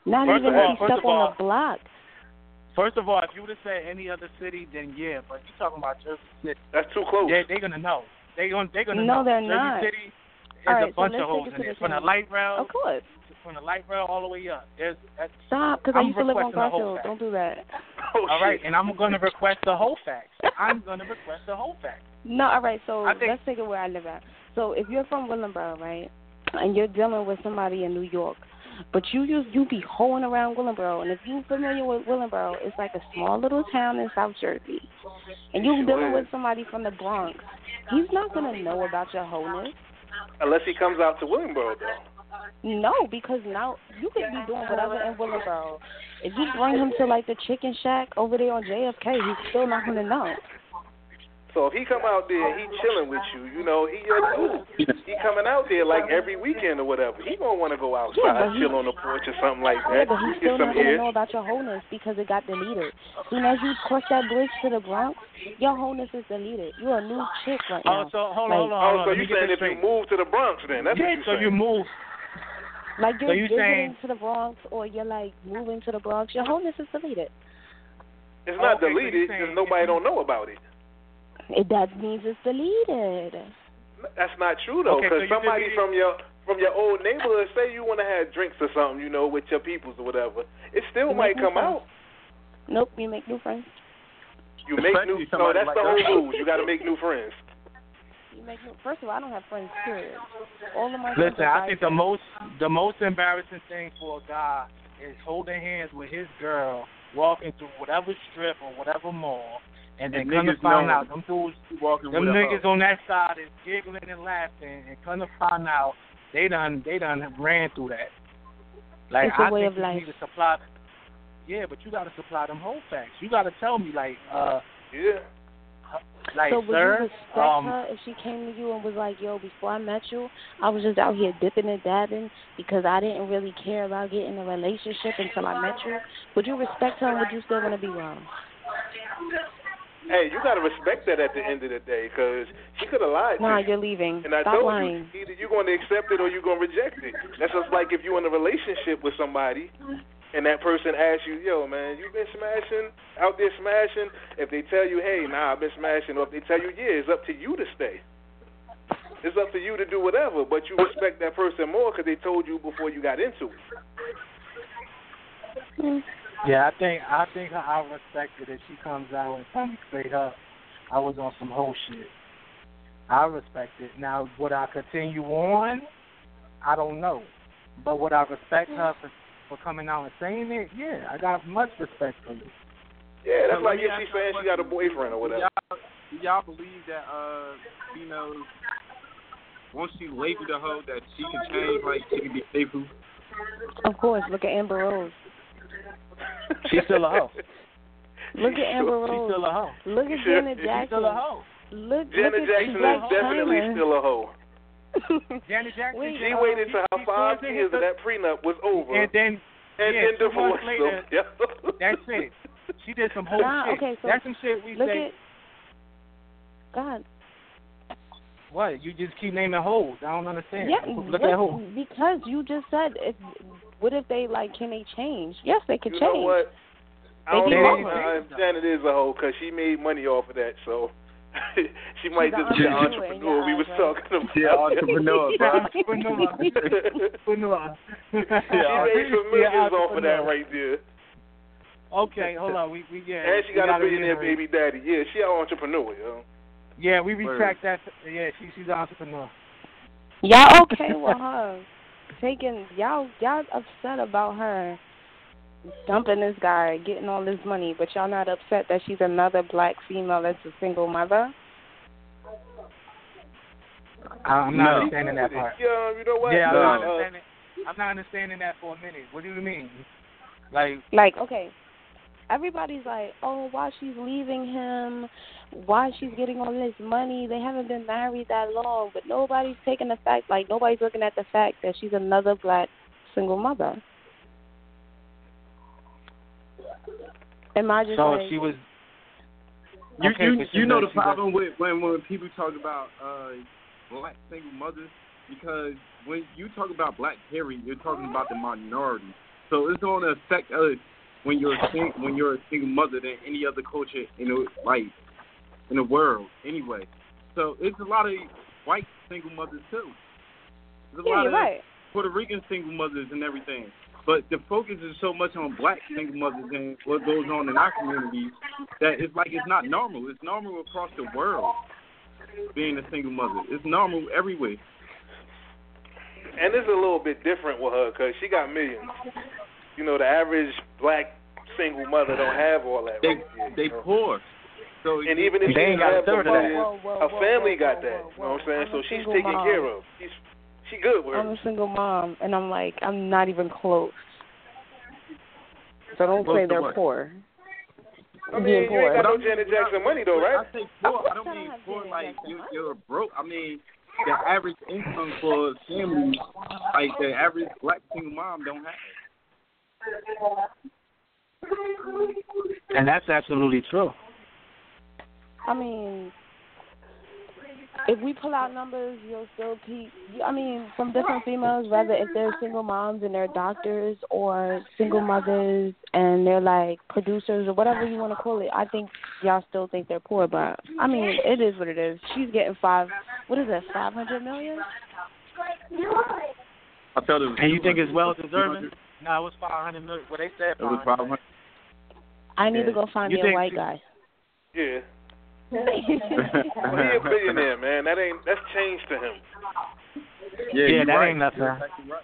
[SPEAKER 8] Not
[SPEAKER 7] First
[SPEAKER 8] even
[SPEAKER 7] of all-
[SPEAKER 8] if he
[SPEAKER 7] first
[SPEAKER 8] step
[SPEAKER 7] of
[SPEAKER 8] on the block.
[SPEAKER 7] First of all, if you would have said any other city, then yeah. But you're talking about Jersey City.
[SPEAKER 13] That's too close.
[SPEAKER 7] Yeah, they're gonna know. They gonna they gonna
[SPEAKER 8] No,
[SPEAKER 7] know.
[SPEAKER 8] they're
[SPEAKER 7] Jersey
[SPEAKER 8] not.
[SPEAKER 7] City
[SPEAKER 6] All
[SPEAKER 7] a
[SPEAKER 6] right, so
[SPEAKER 7] bunch
[SPEAKER 6] let's
[SPEAKER 7] of holes
[SPEAKER 6] take it
[SPEAKER 7] in there.
[SPEAKER 6] the
[SPEAKER 7] From the light rail,
[SPEAKER 6] Of course.
[SPEAKER 7] from the light rail all the way up. There's that's,
[SPEAKER 8] Stop, because I
[SPEAKER 7] I'm
[SPEAKER 8] used to live on
[SPEAKER 7] requesting the whole
[SPEAKER 8] Garfield. Don't do that.
[SPEAKER 7] Oh, all right, and I'm going to request the whole facts. I'm going to request the whole facts.
[SPEAKER 8] No, all right. So
[SPEAKER 7] think-
[SPEAKER 8] let's take it where I live at. So if you're from Willingboro, right, and you're dealing with somebody in New York, but you just you be hoeing around Willingboro, and if you're familiar with Willingboro, it's like a small little town in South Jersey, and you're dealing with somebody from the Bronx. He's not gonna know about your wholeness.
[SPEAKER 13] Unless he comes out to Williamsburg, though.
[SPEAKER 8] No, because now you could be doing whatever in Willingboro. If you bring him to like the Chicken Shack over there on JFK, he's still not gonna know.
[SPEAKER 13] So if he come out there and he chilling with you, you know, he your dude. He coming out there like every weekend or whatever. He gonna want to go outside,
[SPEAKER 8] Yeah, he-
[SPEAKER 13] chill on the porch or something like that.
[SPEAKER 8] Yeah,
[SPEAKER 13] that.
[SPEAKER 8] but he's still
[SPEAKER 13] some
[SPEAKER 8] not gonna
[SPEAKER 13] air.
[SPEAKER 8] know about your wholeness because it got deleted. Soon as you cross that bridge to the Bronx, your wholeness is deleted. You're a new chick right
[SPEAKER 7] oh,
[SPEAKER 8] now.
[SPEAKER 7] Oh, so hold on,
[SPEAKER 8] like,
[SPEAKER 7] hold on, hold
[SPEAKER 13] Oh, so you
[SPEAKER 7] me
[SPEAKER 13] saying if you move to the Bronx, then that's
[SPEAKER 7] yeah,
[SPEAKER 13] what you
[SPEAKER 7] so
[SPEAKER 13] saying.
[SPEAKER 7] you move.
[SPEAKER 8] Like you're
[SPEAKER 7] so you
[SPEAKER 8] visiting
[SPEAKER 7] saying-
[SPEAKER 8] to the Bronx or you're like moving to the Bronx, your wholeness is deleted.
[SPEAKER 13] It's not
[SPEAKER 7] Okay, so
[SPEAKER 13] deleted,
[SPEAKER 7] saying
[SPEAKER 13] just nobody don't know about it.
[SPEAKER 8] It that means it's deleted.
[SPEAKER 13] That's not true though,
[SPEAKER 7] Okay, so
[SPEAKER 13] because
[SPEAKER 7] you
[SPEAKER 13] somebody from your from your old neighborhood, say you want to have drinks or something, you know, with your peoples or whatever, it still
[SPEAKER 8] You
[SPEAKER 13] might come
[SPEAKER 8] friends.
[SPEAKER 13] out.
[SPEAKER 8] Nope, you make new friends.
[SPEAKER 13] You make
[SPEAKER 4] Especially
[SPEAKER 13] new. No, that's
[SPEAKER 4] like
[SPEAKER 13] the whole
[SPEAKER 4] us.
[SPEAKER 13] rules. You got to make new friends.
[SPEAKER 8] You make new. First of all, I don't have friends. Period. All of my friends
[SPEAKER 7] Listen,
[SPEAKER 8] are
[SPEAKER 7] I think the most the most embarrassing thing for a guy is holding hands with his girl, walking through whatever strip or whatever mall, and then
[SPEAKER 4] And
[SPEAKER 7] come to find out them dudes,
[SPEAKER 4] walking
[SPEAKER 7] them
[SPEAKER 4] with
[SPEAKER 7] niggas on that side is giggling and laughing, and come to find out they done they done ran through that. Like
[SPEAKER 8] It's a
[SPEAKER 7] I
[SPEAKER 8] way
[SPEAKER 7] think
[SPEAKER 8] of
[SPEAKER 7] you
[SPEAKER 8] life.
[SPEAKER 7] need to supply. Yeah, but you got to supply them whole facts. You got to tell me like, uh,
[SPEAKER 13] Yeah.
[SPEAKER 7] like
[SPEAKER 8] so would
[SPEAKER 7] sir,
[SPEAKER 8] you respect
[SPEAKER 7] um,
[SPEAKER 8] her if she came to you and was like, "Yo, before I met you, I was just out here dipping and dabbing because I didn't really care about getting a relationship until I met you"? Would you respect her and would you still want to be wrong?
[SPEAKER 13] Hey, you got to respect that at the end of the day, because she could have lied.
[SPEAKER 8] Nah,
[SPEAKER 13] to you.
[SPEAKER 8] you're leaving.
[SPEAKER 13] And I
[SPEAKER 8] Stop
[SPEAKER 13] told
[SPEAKER 8] lying.
[SPEAKER 13] you, either you're going to accept it or you're going to reject it. That's just like if you're in a relationship with somebody and that person asks you, yo, man, you been smashing, out there smashing. If they tell you, hey, nah, I've been smashing, or if they tell you, yeah, it's up to you to stay. It's up to you to do whatever, but you respect that person more because they told you before you got into it. Mm.
[SPEAKER 7] Yeah, I think I think I respect it if she comes out and tells me straight up I was on some whole shit. I respect it. Now, would I continue on? I don't know. But would I respect her for for coming out and saying it? Yeah, I got much respect for you.
[SPEAKER 13] Yeah, that's
[SPEAKER 4] Now, let
[SPEAKER 13] like if
[SPEAKER 4] ask
[SPEAKER 13] she's saying she got a boyfriend or whatever.
[SPEAKER 4] Y'all, do y'all believe that uh females once she labeled a hoe that she can change, like she can be faithful?
[SPEAKER 8] Of course. Look at Amber Rose.
[SPEAKER 7] She's still a hoe.
[SPEAKER 8] Look at Amber Rose.
[SPEAKER 7] She's still a hoe.
[SPEAKER 8] Look at
[SPEAKER 13] Sure.
[SPEAKER 8] Janet
[SPEAKER 7] She's still a hoe.
[SPEAKER 8] Look,
[SPEAKER 13] Janet
[SPEAKER 8] look at
[SPEAKER 13] Jackson is definitely
[SPEAKER 8] China.
[SPEAKER 13] still a hoe.
[SPEAKER 7] Janet Jackson.
[SPEAKER 8] Wait,
[SPEAKER 13] She
[SPEAKER 7] uh,
[SPEAKER 13] waited till her five years of
[SPEAKER 7] hit
[SPEAKER 13] that prenup was over,
[SPEAKER 7] And then
[SPEAKER 13] and
[SPEAKER 7] yeah,
[SPEAKER 13] then
[SPEAKER 7] two months
[SPEAKER 13] divorced
[SPEAKER 7] later,
[SPEAKER 13] him. Yeah.
[SPEAKER 7] That's it. She did some whole
[SPEAKER 8] Nah,
[SPEAKER 7] shit.
[SPEAKER 8] okay, so
[SPEAKER 7] That's some shit we
[SPEAKER 8] Look
[SPEAKER 7] say.
[SPEAKER 8] at God.
[SPEAKER 7] What? You just keep naming hoes. I don't understand.
[SPEAKER 8] Yeah,
[SPEAKER 7] Look
[SPEAKER 8] what-
[SPEAKER 7] at who.
[SPEAKER 8] because you just said if what if they like can they change? Yes, they could
[SPEAKER 13] You
[SPEAKER 8] change.
[SPEAKER 13] know what? I
[SPEAKER 8] They
[SPEAKER 13] don't know
[SPEAKER 8] hoes.
[SPEAKER 13] if Janet is a hoe because she made money off of that, so she might
[SPEAKER 8] She's
[SPEAKER 13] just be the
[SPEAKER 8] entrepreneur in
[SPEAKER 13] we
[SPEAKER 8] eyes,
[SPEAKER 13] was
[SPEAKER 8] right?
[SPEAKER 13] talking about.
[SPEAKER 4] She an entrepreneur.
[SPEAKER 7] Entrepreneur. Entrepreneur.
[SPEAKER 13] she made some millions off of that right there.
[SPEAKER 7] Okay, hold on. We we yeah.
[SPEAKER 13] and she got a billionaire baby daddy. Yeah, she an entrepreneur, yo.
[SPEAKER 7] Yeah, we retract that. Yeah, she she's an entrepreneur.
[SPEAKER 8] Y'all okay with her taking y'all y'all upset about her dumping this guy, getting all this money, but y'all not upset that she's another black female that's a single mother?
[SPEAKER 7] I'm not
[SPEAKER 4] No.
[SPEAKER 7] understanding that part.
[SPEAKER 13] Yeah, you know what?
[SPEAKER 7] Yeah, I'm
[SPEAKER 4] No.
[SPEAKER 7] not understanding. I'm not understanding that for a minute. What do you mean? Like,
[SPEAKER 8] Like, okay. Everybody's like, Oh, why she's leaving him, why she's getting all this money. They haven't been married that long, but nobody's taking the fact like nobody's looking at the fact that she's another black single mother. Am I just
[SPEAKER 7] so
[SPEAKER 8] like,
[SPEAKER 7] she was.
[SPEAKER 4] You
[SPEAKER 7] Okay,
[SPEAKER 4] you you know the
[SPEAKER 7] she does-
[SPEAKER 4] problem with when when people talk about uh black single mothers because when you talk about black period, you're talking about the minority. So it's going to affect us when you're a sing, when you're a single mother than any other culture in the like in the world anyway. So it's a lot of white single mothers too. There's a
[SPEAKER 8] Yeah,
[SPEAKER 4] lot
[SPEAKER 8] you're
[SPEAKER 4] of
[SPEAKER 8] right.
[SPEAKER 4] Puerto Rican single mothers and everything. But the focus is so much on black single mothers and what goes on in our communities that it's like it's not normal. It's normal across the world being a single mother. It's normal everywhere.
[SPEAKER 13] And it's a little bit different with her because she got millions. You know, the average black single mother don't have all that.
[SPEAKER 4] They
[SPEAKER 13] right there,
[SPEAKER 4] they
[SPEAKER 13] you know?
[SPEAKER 4] poor. So
[SPEAKER 13] And even if
[SPEAKER 4] they
[SPEAKER 13] she
[SPEAKER 4] ain't got a third of that.
[SPEAKER 8] Whoa, whoa,
[SPEAKER 13] her family
[SPEAKER 8] whoa,
[SPEAKER 13] got
[SPEAKER 8] whoa,
[SPEAKER 13] that.
[SPEAKER 8] whoa,
[SPEAKER 13] You know what I'm saying?
[SPEAKER 8] I'm
[SPEAKER 13] So she's
[SPEAKER 8] single
[SPEAKER 13] taken
[SPEAKER 8] mom.
[SPEAKER 13] care of. She's she good with her.
[SPEAKER 8] I'm a single mom, and I'm like, I'm not even close. So don't
[SPEAKER 4] Close
[SPEAKER 8] say they're
[SPEAKER 4] what?
[SPEAKER 8] poor.
[SPEAKER 13] I mean,
[SPEAKER 8] Being
[SPEAKER 13] you
[SPEAKER 8] poor.
[SPEAKER 13] ain't got no Janet Jackson money though, right?
[SPEAKER 4] I say poor. I don't mean poor like you, you're broke. I mean the average income for a family, like the average black single mom, don't have.
[SPEAKER 7] And that's absolutely true.
[SPEAKER 8] I mean, if we pull out numbers, you'll still keep. I mean, from different females, whether if they're single moms and they're doctors or single mothers and they're like producers or whatever you want to call it. I think y'all still think they're poor, but I mean, it is what it is. She's getting five. What is that? Five hundred million?
[SPEAKER 4] I felt it was.
[SPEAKER 7] And you think it's well
[SPEAKER 4] 200,
[SPEAKER 7] deserving? No, it was five hundred million. What they said.
[SPEAKER 4] It was
[SPEAKER 7] 500.
[SPEAKER 8] I need
[SPEAKER 4] Yeah.
[SPEAKER 8] to go find
[SPEAKER 7] You
[SPEAKER 8] me a white guy.
[SPEAKER 13] Yeah. Well, he a billionaire, man. That ain't that's change to him.
[SPEAKER 4] Yeah,
[SPEAKER 7] Yeah, that
[SPEAKER 4] right.
[SPEAKER 7] ain't nothing.
[SPEAKER 4] You're exactly right.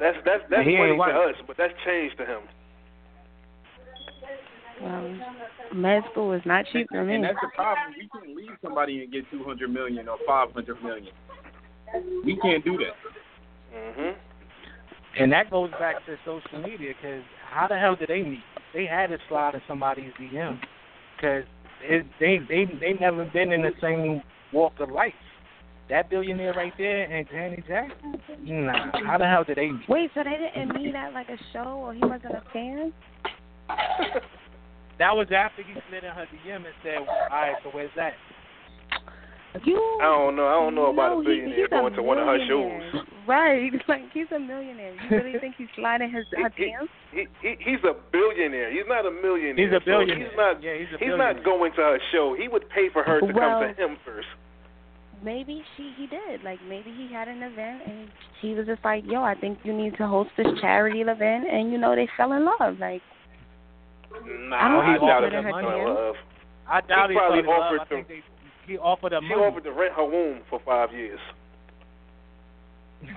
[SPEAKER 13] That's that's that's
[SPEAKER 7] He ain't
[SPEAKER 13] money to us, but that's change to him.
[SPEAKER 8] Um, med school is not cheap for me.
[SPEAKER 4] And that's the problem. We can't leave somebody and get two hundred million or five hundred million. We can't do that.
[SPEAKER 13] Mhm.
[SPEAKER 7] And that goes back to social media because how the hell did they meet? They had to slide in somebody's DM because they they they never been in the same walk of life. That billionaire right there and Janet Jackson, nah. How the hell did they?
[SPEAKER 8] Wait, so they didn't meet at like a show, or he wasn't a fan?
[SPEAKER 7] That was after he slid in her DM and said, "All right, so where's that?"
[SPEAKER 8] You
[SPEAKER 13] I don't know. I don't know about
[SPEAKER 8] No,
[SPEAKER 13] a
[SPEAKER 8] he-
[SPEAKER 13] billionaire
[SPEAKER 8] a
[SPEAKER 13] going to one of her shows.
[SPEAKER 8] Right, like he's a millionaire. You really think he's sliding his her
[SPEAKER 13] He,
[SPEAKER 8] DMs?
[SPEAKER 13] he, he he's a billionaire. He's not a millionaire.
[SPEAKER 7] He's a
[SPEAKER 13] So
[SPEAKER 7] billionaire.
[SPEAKER 13] he's not.
[SPEAKER 7] Yeah, he's a
[SPEAKER 13] he's
[SPEAKER 7] billionaire.
[SPEAKER 13] not going to her show. He would pay for her to come to him first.
[SPEAKER 8] Maybe she he did. Like maybe he had an event and he was just like, "Yo, I think you need to host this charity event," and you know they fell in love. Like
[SPEAKER 13] Nah,
[SPEAKER 8] I don't
[SPEAKER 13] I
[SPEAKER 8] think
[SPEAKER 13] doubt
[SPEAKER 8] he
[SPEAKER 13] if
[SPEAKER 8] offered
[SPEAKER 13] he's
[SPEAKER 8] her
[SPEAKER 13] gonna
[SPEAKER 8] DMs.
[SPEAKER 13] love.
[SPEAKER 7] I doubt
[SPEAKER 13] He
[SPEAKER 7] he
[SPEAKER 13] probably
[SPEAKER 7] fell in love.
[SPEAKER 13] offered
[SPEAKER 7] I think
[SPEAKER 13] to-
[SPEAKER 7] they, he offered her
[SPEAKER 13] She
[SPEAKER 7] money.
[SPEAKER 13] offered to rent her womb for five years.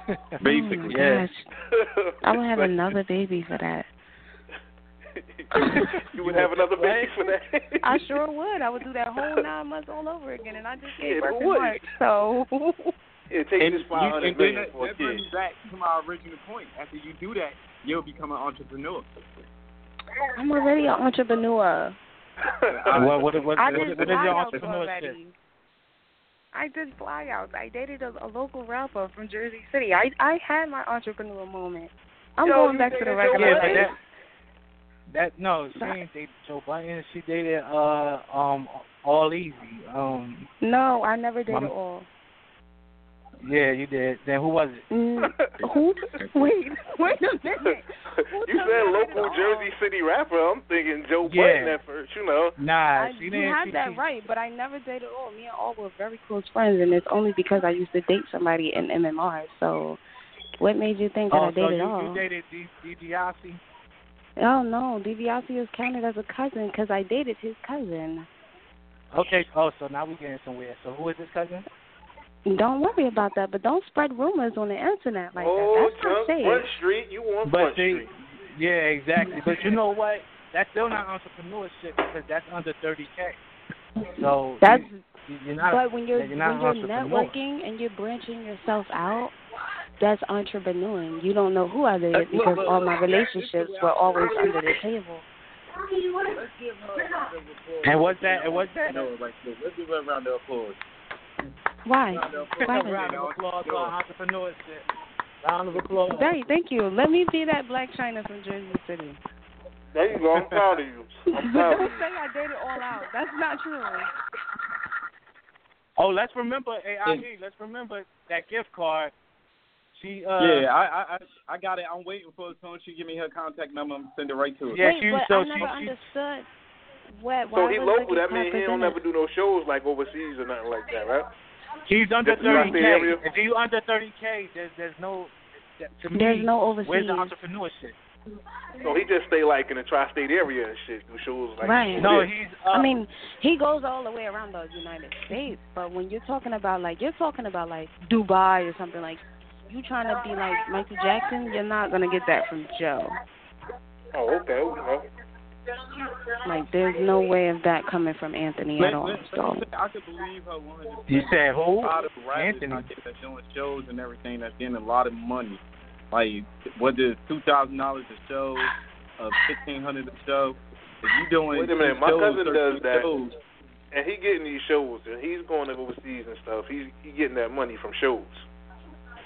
[SPEAKER 4] Oh, Basically,
[SPEAKER 8] oh my gosh, I would have another baby for that.
[SPEAKER 13] you would have another baby for that.
[SPEAKER 8] I sure would. I would do that whole nine months all over again, and I just gave
[SPEAKER 13] Yeah,
[SPEAKER 8] birth in
[SPEAKER 13] wouldn't?
[SPEAKER 8] March. So
[SPEAKER 13] Yeah, take
[SPEAKER 4] and
[SPEAKER 13] this
[SPEAKER 4] you,
[SPEAKER 13] five hundred
[SPEAKER 4] and then
[SPEAKER 13] million
[SPEAKER 4] that,
[SPEAKER 13] for a
[SPEAKER 4] that
[SPEAKER 13] kid.
[SPEAKER 4] brings back to my original point. After you do that, you'll become an entrepreneur.
[SPEAKER 8] I'm already an entrepreneur.
[SPEAKER 7] what what what,
[SPEAKER 8] I
[SPEAKER 7] what,
[SPEAKER 8] did
[SPEAKER 7] what is your entrepreneurship?
[SPEAKER 8] Already. I did flyouts. I dated a, a local rapper from Jersey City. I I had my entrepreneur moment. I'm
[SPEAKER 13] Yo,
[SPEAKER 8] going back to the
[SPEAKER 13] dated
[SPEAKER 8] regular
[SPEAKER 7] Yeah, but that that no, she ain't dated Joe Budden. She dated uh um All Easy. Um
[SPEAKER 8] No, I never dated
[SPEAKER 7] Mama-
[SPEAKER 8] all.
[SPEAKER 7] Yeah, you did. Then who was it?
[SPEAKER 8] Mm, who? Wait, wait a minute.
[SPEAKER 13] you said local Jersey City rapper. I'm thinking Joe
[SPEAKER 7] Yeah.
[SPEAKER 13] Budden at first. You know.
[SPEAKER 7] Nah,
[SPEAKER 8] I,
[SPEAKER 7] she
[SPEAKER 8] you
[SPEAKER 7] didn't.
[SPEAKER 8] had
[SPEAKER 7] she,
[SPEAKER 8] that
[SPEAKER 7] she,
[SPEAKER 8] right, but I never dated all. Me and all were very close friends, and it's only because I used to date somebody in MMR. So, what made you think that
[SPEAKER 7] Oh,
[SPEAKER 8] I
[SPEAKER 7] so
[SPEAKER 8] dated
[SPEAKER 7] you,
[SPEAKER 8] all?
[SPEAKER 7] you dated D- DiBiase?
[SPEAKER 8] Oh no, DiBiase is counted as a cousin because I dated his cousin.
[SPEAKER 7] Okay. Oh, so now we're getting somewhere. So who is this cousin?
[SPEAKER 8] Don't worry about that, but don't spread rumors on the internet like
[SPEAKER 13] oh,
[SPEAKER 8] that. That's not
[SPEAKER 13] Junk
[SPEAKER 8] safe.
[SPEAKER 13] Front Street. You want
[SPEAKER 7] But
[SPEAKER 13] Front
[SPEAKER 7] see,
[SPEAKER 13] Street?
[SPEAKER 7] yeah, exactly. But you know what? That's still not entrepreneurship because that's under thirty k. So
[SPEAKER 8] That's
[SPEAKER 7] you, you're not.
[SPEAKER 8] but when you're
[SPEAKER 7] you're not
[SPEAKER 8] when you're networking and you're branching yourself out, that's entrepreneuring. You don't know who I dated
[SPEAKER 4] Look,
[SPEAKER 8] because
[SPEAKER 4] look,
[SPEAKER 8] all my relationships were always under the table.
[SPEAKER 4] Let's give her a round of applause.
[SPEAKER 7] And what's that? And what's that?
[SPEAKER 4] No, like this. Let's give her a round of applause.
[SPEAKER 8] Why? Why?
[SPEAKER 4] applause.
[SPEAKER 7] Round of applause for entrepreneurship. Round of applause.
[SPEAKER 8] Right, thank you. Let me be that Blac Chyna from Jersey City.
[SPEAKER 13] There you go. I'm proud of you. I'm proud of
[SPEAKER 8] Don't say I dated all out. That's not true.
[SPEAKER 7] Oh, let's remember AIG. Let's remember that gift card. She uh
[SPEAKER 4] yeah, I, I I I got it. I'm waiting for her phone. She give me her contact number. I'm gonna send it right to her.
[SPEAKER 7] Yeah,
[SPEAKER 8] Wait,
[SPEAKER 7] she-
[SPEAKER 8] but
[SPEAKER 7] so
[SPEAKER 8] I
[SPEAKER 7] she-
[SPEAKER 8] never
[SPEAKER 7] she-
[SPEAKER 8] understood. What?
[SPEAKER 13] So
[SPEAKER 8] why
[SPEAKER 13] he local.
[SPEAKER 8] the
[SPEAKER 13] That means he don't
[SPEAKER 8] presented?
[SPEAKER 13] never do no shows like overseas or nothing like that, right?
[SPEAKER 7] He's under thirty k. If you under thirty k, there's there's no. To me,
[SPEAKER 8] There's no
[SPEAKER 7] Where's the
[SPEAKER 8] overseas.
[SPEAKER 7] entrepreneurship?
[SPEAKER 13] So he just stay like in the tri-state area and shit. Do shows like
[SPEAKER 8] Right.
[SPEAKER 7] No,
[SPEAKER 13] this.
[SPEAKER 7] he's.
[SPEAKER 8] I
[SPEAKER 7] Uh,
[SPEAKER 8] mean, he goes all the way around the United States, but when you're talking about like you're talking about like Dubai or something like you trying to be like Michael Jackson, you're not gonna get that from Joe.
[SPEAKER 13] Oh, okay. okay.
[SPEAKER 8] Like there's no way of that coming from Anthony at all.
[SPEAKER 4] Let- let-
[SPEAKER 8] So
[SPEAKER 4] let say, I could believe her 100%.
[SPEAKER 7] You said who?
[SPEAKER 4] A lot
[SPEAKER 7] Anthony.
[SPEAKER 4] out there that's doing shows and everything that's getting a lot of money. Like whether it's two thousand dollars a show, uh, fifteen hundred a show. If you're doing
[SPEAKER 13] Wait a minute, my
[SPEAKER 4] shows,
[SPEAKER 13] cousin does that.
[SPEAKER 4] shows,
[SPEAKER 13] And he getting these shows and he's going overseas and stuff. He's he getting that money from shows.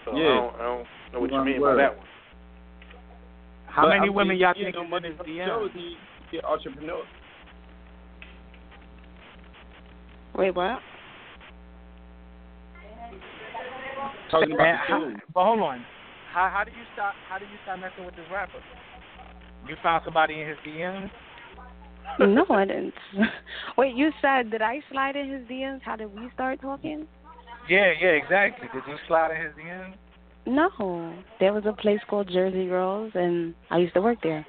[SPEAKER 13] So I
[SPEAKER 4] Yeah.
[SPEAKER 13] don't I don't know what you mean by that one.
[SPEAKER 7] How
[SPEAKER 4] but,
[SPEAKER 7] many
[SPEAKER 4] I mean,
[SPEAKER 7] women
[SPEAKER 4] you
[SPEAKER 7] y'all
[SPEAKER 4] get
[SPEAKER 7] think
[SPEAKER 4] no
[SPEAKER 7] is
[SPEAKER 4] money
[SPEAKER 7] in his
[SPEAKER 4] from
[SPEAKER 7] DM?
[SPEAKER 4] Shows, get entrepreneur.
[SPEAKER 8] wait, what?
[SPEAKER 4] Talking about
[SPEAKER 7] And
[SPEAKER 4] the
[SPEAKER 7] how- but hold on. How how did you start? How did you start messing with this rapper? You found somebody in his DMs.
[SPEAKER 8] No, I didn't. Wait, you said did I slide in his DMs? How did we start talking?
[SPEAKER 7] Yeah, yeah, exactly. Did you slide in his DMs?
[SPEAKER 8] No, there was a place called Jersey Girls, and I used to work there.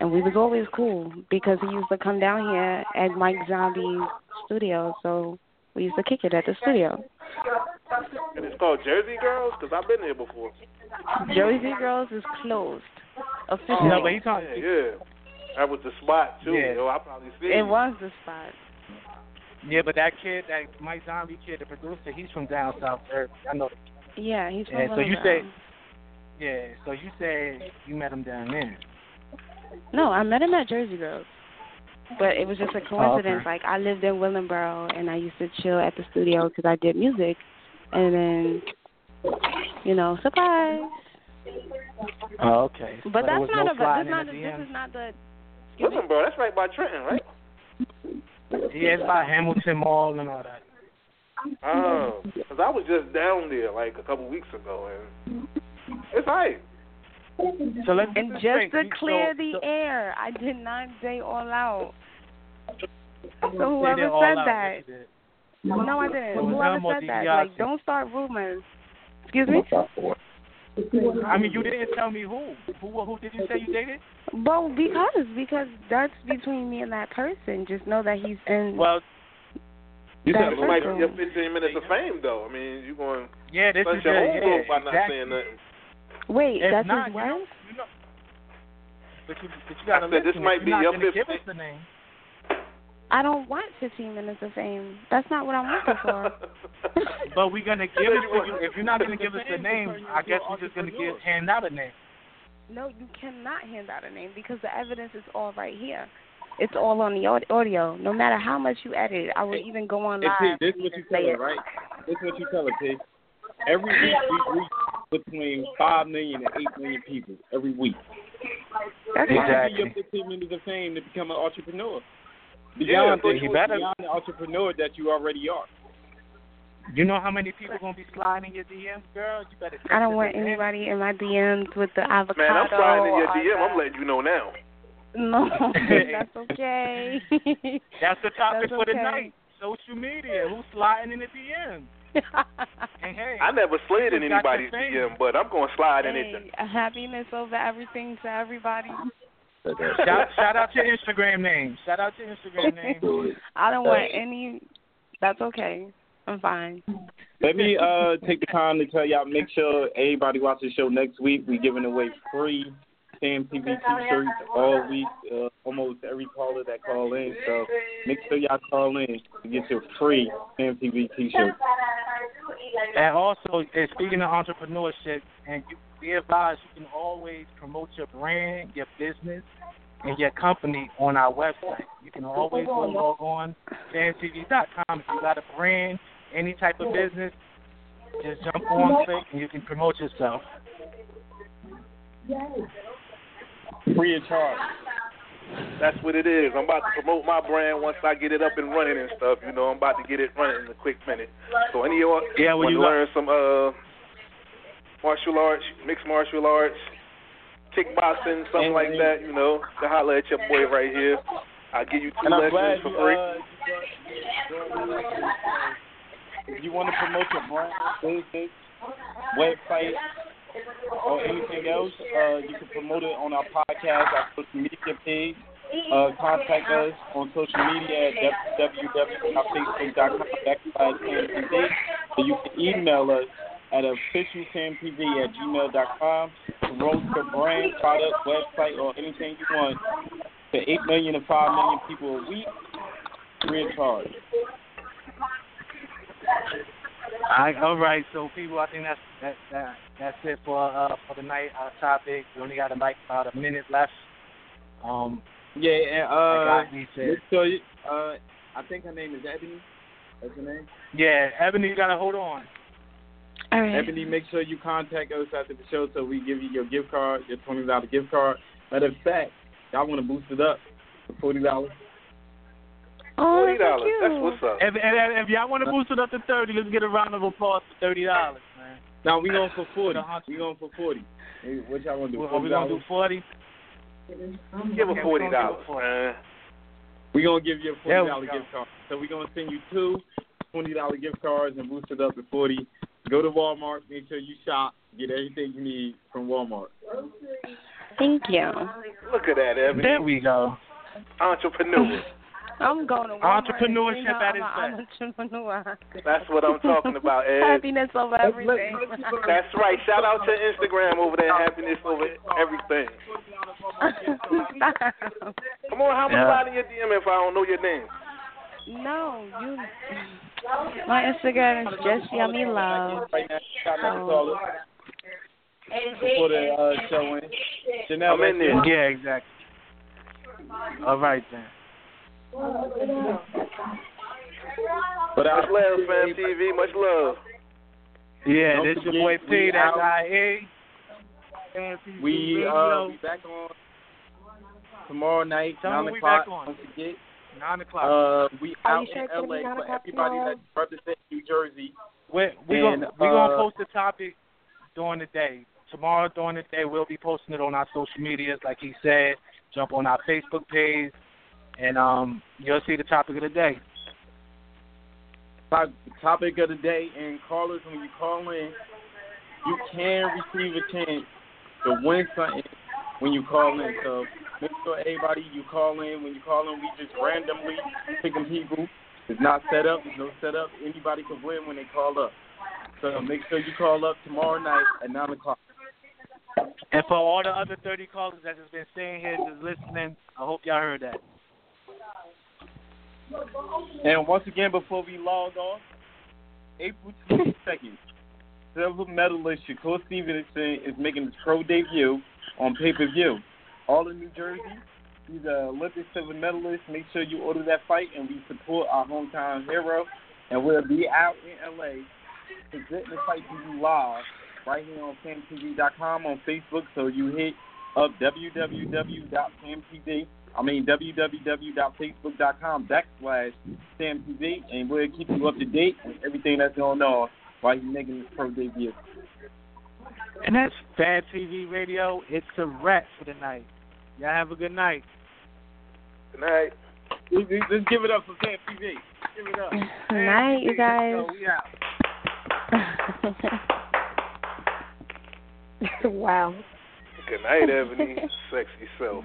[SPEAKER 8] And we was always cool because he used to come down here at Mike Zombie's studio, so we used to kick it at the studio.
[SPEAKER 13] And it's called Jersey Girls because I've been there before.
[SPEAKER 8] Jersey Girls is closed officially.
[SPEAKER 7] No, but he talking.
[SPEAKER 13] Yeah, yeah. That was the spot too.
[SPEAKER 7] Yeah.
[SPEAKER 13] Yo, I probably seen
[SPEAKER 8] it
[SPEAKER 13] you.
[SPEAKER 8] was the spot.
[SPEAKER 7] Yeah, but that kid, that Mike Zombie kid, the producer, he's from down south. Jersey. I know.
[SPEAKER 8] Yeah, he's from
[SPEAKER 7] Yeah, so you say, yeah, so you said you met him down there.
[SPEAKER 8] No, I met him at Jersey Girls. But it was just a oh, coincidence.
[SPEAKER 7] okay.
[SPEAKER 8] Like I lived in Willingboro, and I used to chill at the studio because I did music, and then, you know, surprise.
[SPEAKER 7] Oh, okay.
[SPEAKER 8] But
[SPEAKER 7] there
[SPEAKER 8] that's not
[SPEAKER 7] no
[SPEAKER 8] a.
[SPEAKER 7] sliding
[SPEAKER 8] This not. A,
[SPEAKER 7] the
[SPEAKER 8] this is not the. Excuse me?
[SPEAKER 13] Listen, bro, that's right by Trenton, right?
[SPEAKER 7] Yeah, it's by Hamilton Mall and all that.
[SPEAKER 13] Oh, because I was just down there like a couple weeks ago, and it's alright.
[SPEAKER 7] So let's
[SPEAKER 8] And just
[SPEAKER 7] think.
[SPEAKER 8] to clear
[SPEAKER 7] so-
[SPEAKER 8] the
[SPEAKER 7] so-
[SPEAKER 8] air, I did not say all out. So whoever said
[SPEAKER 7] out,
[SPEAKER 8] that,
[SPEAKER 7] yes, you did.
[SPEAKER 8] no, I didn't.
[SPEAKER 7] So was
[SPEAKER 8] Whoever said that, like, don't start rumors. Excuse me.
[SPEAKER 7] I mean, you didn't tell me who. Who who did you say you dated?
[SPEAKER 8] Well, because because that's between me and that person. Just know that he's in.
[SPEAKER 7] Well,
[SPEAKER 13] You
[SPEAKER 8] that
[SPEAKER 13] said it might be
[SPEAKER 8] person.
[SPEAKER 13] your 15 minutes of fame, though. I mean, you're going
[SPEAKER 7] yeah, this
[SPEAKER 13] to
[SPEAKER 7] is
[SPEAKER 13] your
[SPEAKER 7] your yeah,
[SPEAKER 13] by not
[SPEAKER 7] exactly.
[SPEAKER 13] saying nothing.
[SPEAKER 8] Wait,
[SPEAKER 7] If
[SPEAKER 8] that's
[SPEAKER 7] not,
[SPEAKER 8] his
[SPEAKER 7] you
[SPEAKER 8] wife.
[SPEAKER 7] know, you know, but you, but you gotta
[SPEAKER 13] I said this might
[SPEAKER 7] If
[SPEAKER 13] be
[SPEAKER 7] you're not
[SPEAKER 13] your
[SPEAKER 7] gonna give us the name.
[SPEAKER 8] I don't want 15 minutes of fame. That's not what I'm looking for.
[SPEAKER 7] But we're gonna give it to you. If you're not gonna give us the name, I guess we're just gonna give hand out a name.
[SPEAKER 8] no, you cannot hand out a name because the evidence is all right here. It's all on the audio. No matter how much you edit, it, I would even go on
[SPEAKER 4] Hey,
[SPEAKER 8] live.
[SPEAKER 4] P, this is what you
[SPEAKER 8] and say
[SPEAKER 4] tell her, right? This is what you tell her, P. Every week we reach between five million and eight million people every week.
[SPEAKER 8] That's
[SPEAKER 4] You
[SPEAKER 8] fine.
[SPEAKER 4] give your 15 minutes of fame to become an entrepreneur. Beyond,
[SPEAKER 13] but
[SPEAKER 4] the, beyond the entrepreneur that you already are.
[SPEAKER 7] You know how many people gonna be sliding your DMs, girl? You better.
[SPEAKER 8] I don't want anybody in my DMs with the avocado.
[SPEAKER 13] Man, I'm sliding in your DM.
[SPEAKER 8] the-
[SPEAKER 13] I'm letting you know now.
[SPEAKER 8] No, that's okay.
[SPEAKER 7] That's the topic
[SPEAKER 8] That's
[SPEAKER 7] for the
[SPEAKER 8] okay.
[SPEAKER 7] night. Social media. Who's sliding in the DMs? And hey,
[SPEAKER 13] I never slid in
[SPEAKER 7] you got your
[SPEAKER 13] anybody's. DM, but I'm going to slide in it.
[SPEAKER 8] hey, happiness over everything to everybody.
[SPEAKER 7] shout, shout out your Instagram name. Shout out your Instagram name.
[SPEAKER 8] I don't want any. That's okay. I'm fine.
[SPEAKER 4] Let me uh take the time to tell y'all. Make sure everybody watch the show next week. We're giving away free Cam t-shirts all week. Uh, almost every caller that call in. So make sure y'all call in to get your free Cam TV t-shirt.
[SPEAKER 7] And also, and speaking of entrepreneurship, and you be advised, you can always promote your brand, your business, and your company on our website. You can always go log on camtv.com if you got a brand, any type of business. Just jump on, click, and you can promote yourself.
[SPEAKER 4] Free of charge.
[SPEAKER 13] That's what it is. I'm about to promote my brand once I get it up and running and stuff. You know, I'm about to get it running in a quick minute. So any of y'all
[SPEAKER 7] Yeah,
[SPEAKER 13] want
[SPEAKER 7] you
[SPEAKER 13] to learn some uh martial arts, mixed martial arts, kickboxing, something
[SPEAKER 4] And-
[SPEAKER 13] like that, you know, to holler at your boy right here. I'll give you two
[SPEAKER 4] And I'm glad
[SPEAKER 13] lessons for free.
[SPEAKER 4] uh, you brought- you brought me up if you want to promote your brand, website, or anything else, uh, you can promote it on our podcast, our social media page. Uh, contact us on social media at www.facebook.com backslash. Or you can email us at officialcamtv at gmail.com. Promote your brand, product, website, or anything you want to 8 million to 5 million people a week, free of charge.
[SPEAKER 7] All right, all right. So people, I think that's that that that's it for uh for the night. Our topic. We only got a, like about a minute left. Um.
[SPEAKER 4] Yeah, and
[SPEAKER 7] like
[SPEAKER 4] uh,
[SPEAKER 7] Rodney said.
[SPEAKER 4] so you, uh, I think her name is Ebony. That's her name.
[SPEAKER 7] Yeah, Ebony, you gotta hold on.
[SPEAKER 8] All right.
[SPEAKER 4] Ebony, make sure you contact us after the show so we give you your gift card, your twenty dollar gift card. Matter of fact, y'all want to boost it up for forty dollars.
[SPEAKER 8] Oh,
[SPEAKER 13] Forty dollars. That's what's up.
[SPEAKER 7] If, if, if y'all want to boost it up to thirty, let's get a round of applause for thirty dollars, man.
[SPEAKER 4] Now we going for forty. We going for forty. Hey, What y'all want to do?
[SPEAKER 7] What, we gonna do forty?
[SPEAKER 13] Give her
[SPEAKER 7] Okay,
[SPEAKER 13] forty dollars, man.
[SPEAKER 4] We gonna give you a forty
[SPEAKER 7] dollar
[SPEAKER 4] dollar
[SPEAKER 7] go.
[SPEAKER 4] gift card. So we gonna send you two twenty dollar gift cards and boost it up to forty. Go to Walmart, make sure you shop, get everything you need from Walmart.
[SPEAKER 8] Thank you.
[SPEAKER 13] Look at that, Ebony.
[SPEAKER 7] There we go.
[SPEAKER 13] Entrepreneur.
[SPEAKER 8] I'm going to Walmart.
[SPEAKER 7] Entrepreneurship
[SPEAKER 8] You
[SPEAKER 7] at its
[SPEAKER 8] I'm entrepreneur.
[SPEAKER 13] That's what I'm talking about, Ed.
[SPEAKER 8] Happiness over everything.
[SPEAKER 13] That's right. Shout out to Instagram over there, happiness over everything. Come on, how much
[SPEAKER 7] Yeah.
[SPEAKER 13] slide in your DM if I don't know your name?
[SPEAKER 8] no, you. My Instagram is just yummy love.
[SPEAKER 4] Right now, got another caller before the uh, show ends. Janelle,
[SPEAKER 13] I'm in there.
[SPEAKER 7] Yeah, exactly. All right then.
[SPEAKER 4] But
[SPEAKER 13] Much love, fam TV. Much love.
[SPEAKER 7] Yeah,
[SPEAKER 4] Don't
[SPEAKER 7] this your boy
[SPEAKER 4] forget,
[SPEAKER 7] P.
[SPEAKER 4] we
[SPEAKER 7] That's
[SPEAKER 4] out.
[SPEAKER 7] IA.
[SPEAKER 4] We uh be back on tomorrow night,
[SPEAKER 7] Tell
[SPEAKER 4] nine
[SPEAKER 7] me we
[SPEAKER 4] o'clock.
[SPEAKER 7] back on.
[SPEAKER 4] Don't forget.
[SPEAKER 7] Nine o'clock.
[SPEAKER 4] Uh, we
[SPEAKER 8] Are
[SPEAKER 4] out in LA
[SPEAKER 8] be
[SPEAKER 4] for everybody
[SPEAKER 8] tomorrow?
[SPEAKER 4] that represents New Jersey.
[SPEAKER 7] We're we
[SPEAKER 4] and,
[SPEAKER 7] gonna we gonna
[SPEAKER 4] uh,
[SPEAKER 7] post the topic during the day. Tomorrow during the day, we'll be posting it on our social medias, like he said. Jump on our Facebook page, and um, you'll see the topic of the day.
[SPEAKER 4] Top- Topic of the day, and callers, when you call in, you can receive a chance to win something when you call in. So make sure everybody you call in, when you call in, we just randomly pick picking people. It's not set up. There's no setup. Anybody can win when they call up. So make sure you call up tomorrow night at 9 o'clock.
[SPEAKER 7] And for all the other 30 callers that has been staying here, just listening, I hope y'all heard that.
[SPEAKER 4] And once again, before we log off, April 22nd, silver medalist Shakur Stevenson is making his pro debut on pay per view. All in New Jersey. He's an Olympic silver medalist. Make sure you order that fight, and we support our hometown hero. And we'll be out in LA presenting the fight to you live right here on CamTV.com on Facebook. So you hit up www.camtv. I mean www.facebook.com backslash CamTV, and we'll keep you up to date with everything that's going on while he's making his pro debut.
[SPEAKER 7] And that's Bad TV Radio. It's a wrap for the night. Y'all have a good night.
[SPEAKER 13] Good night.
[SPEAKER 4] Let's let's give it up for Cam TV. Give it up.
[SPEAKER 8] Good Night, you guys.
[SPEAKER 7] So we out.
[SPEAKER 8] wow.
[SPEAKER 13] Good night, Ebony. Sexy self.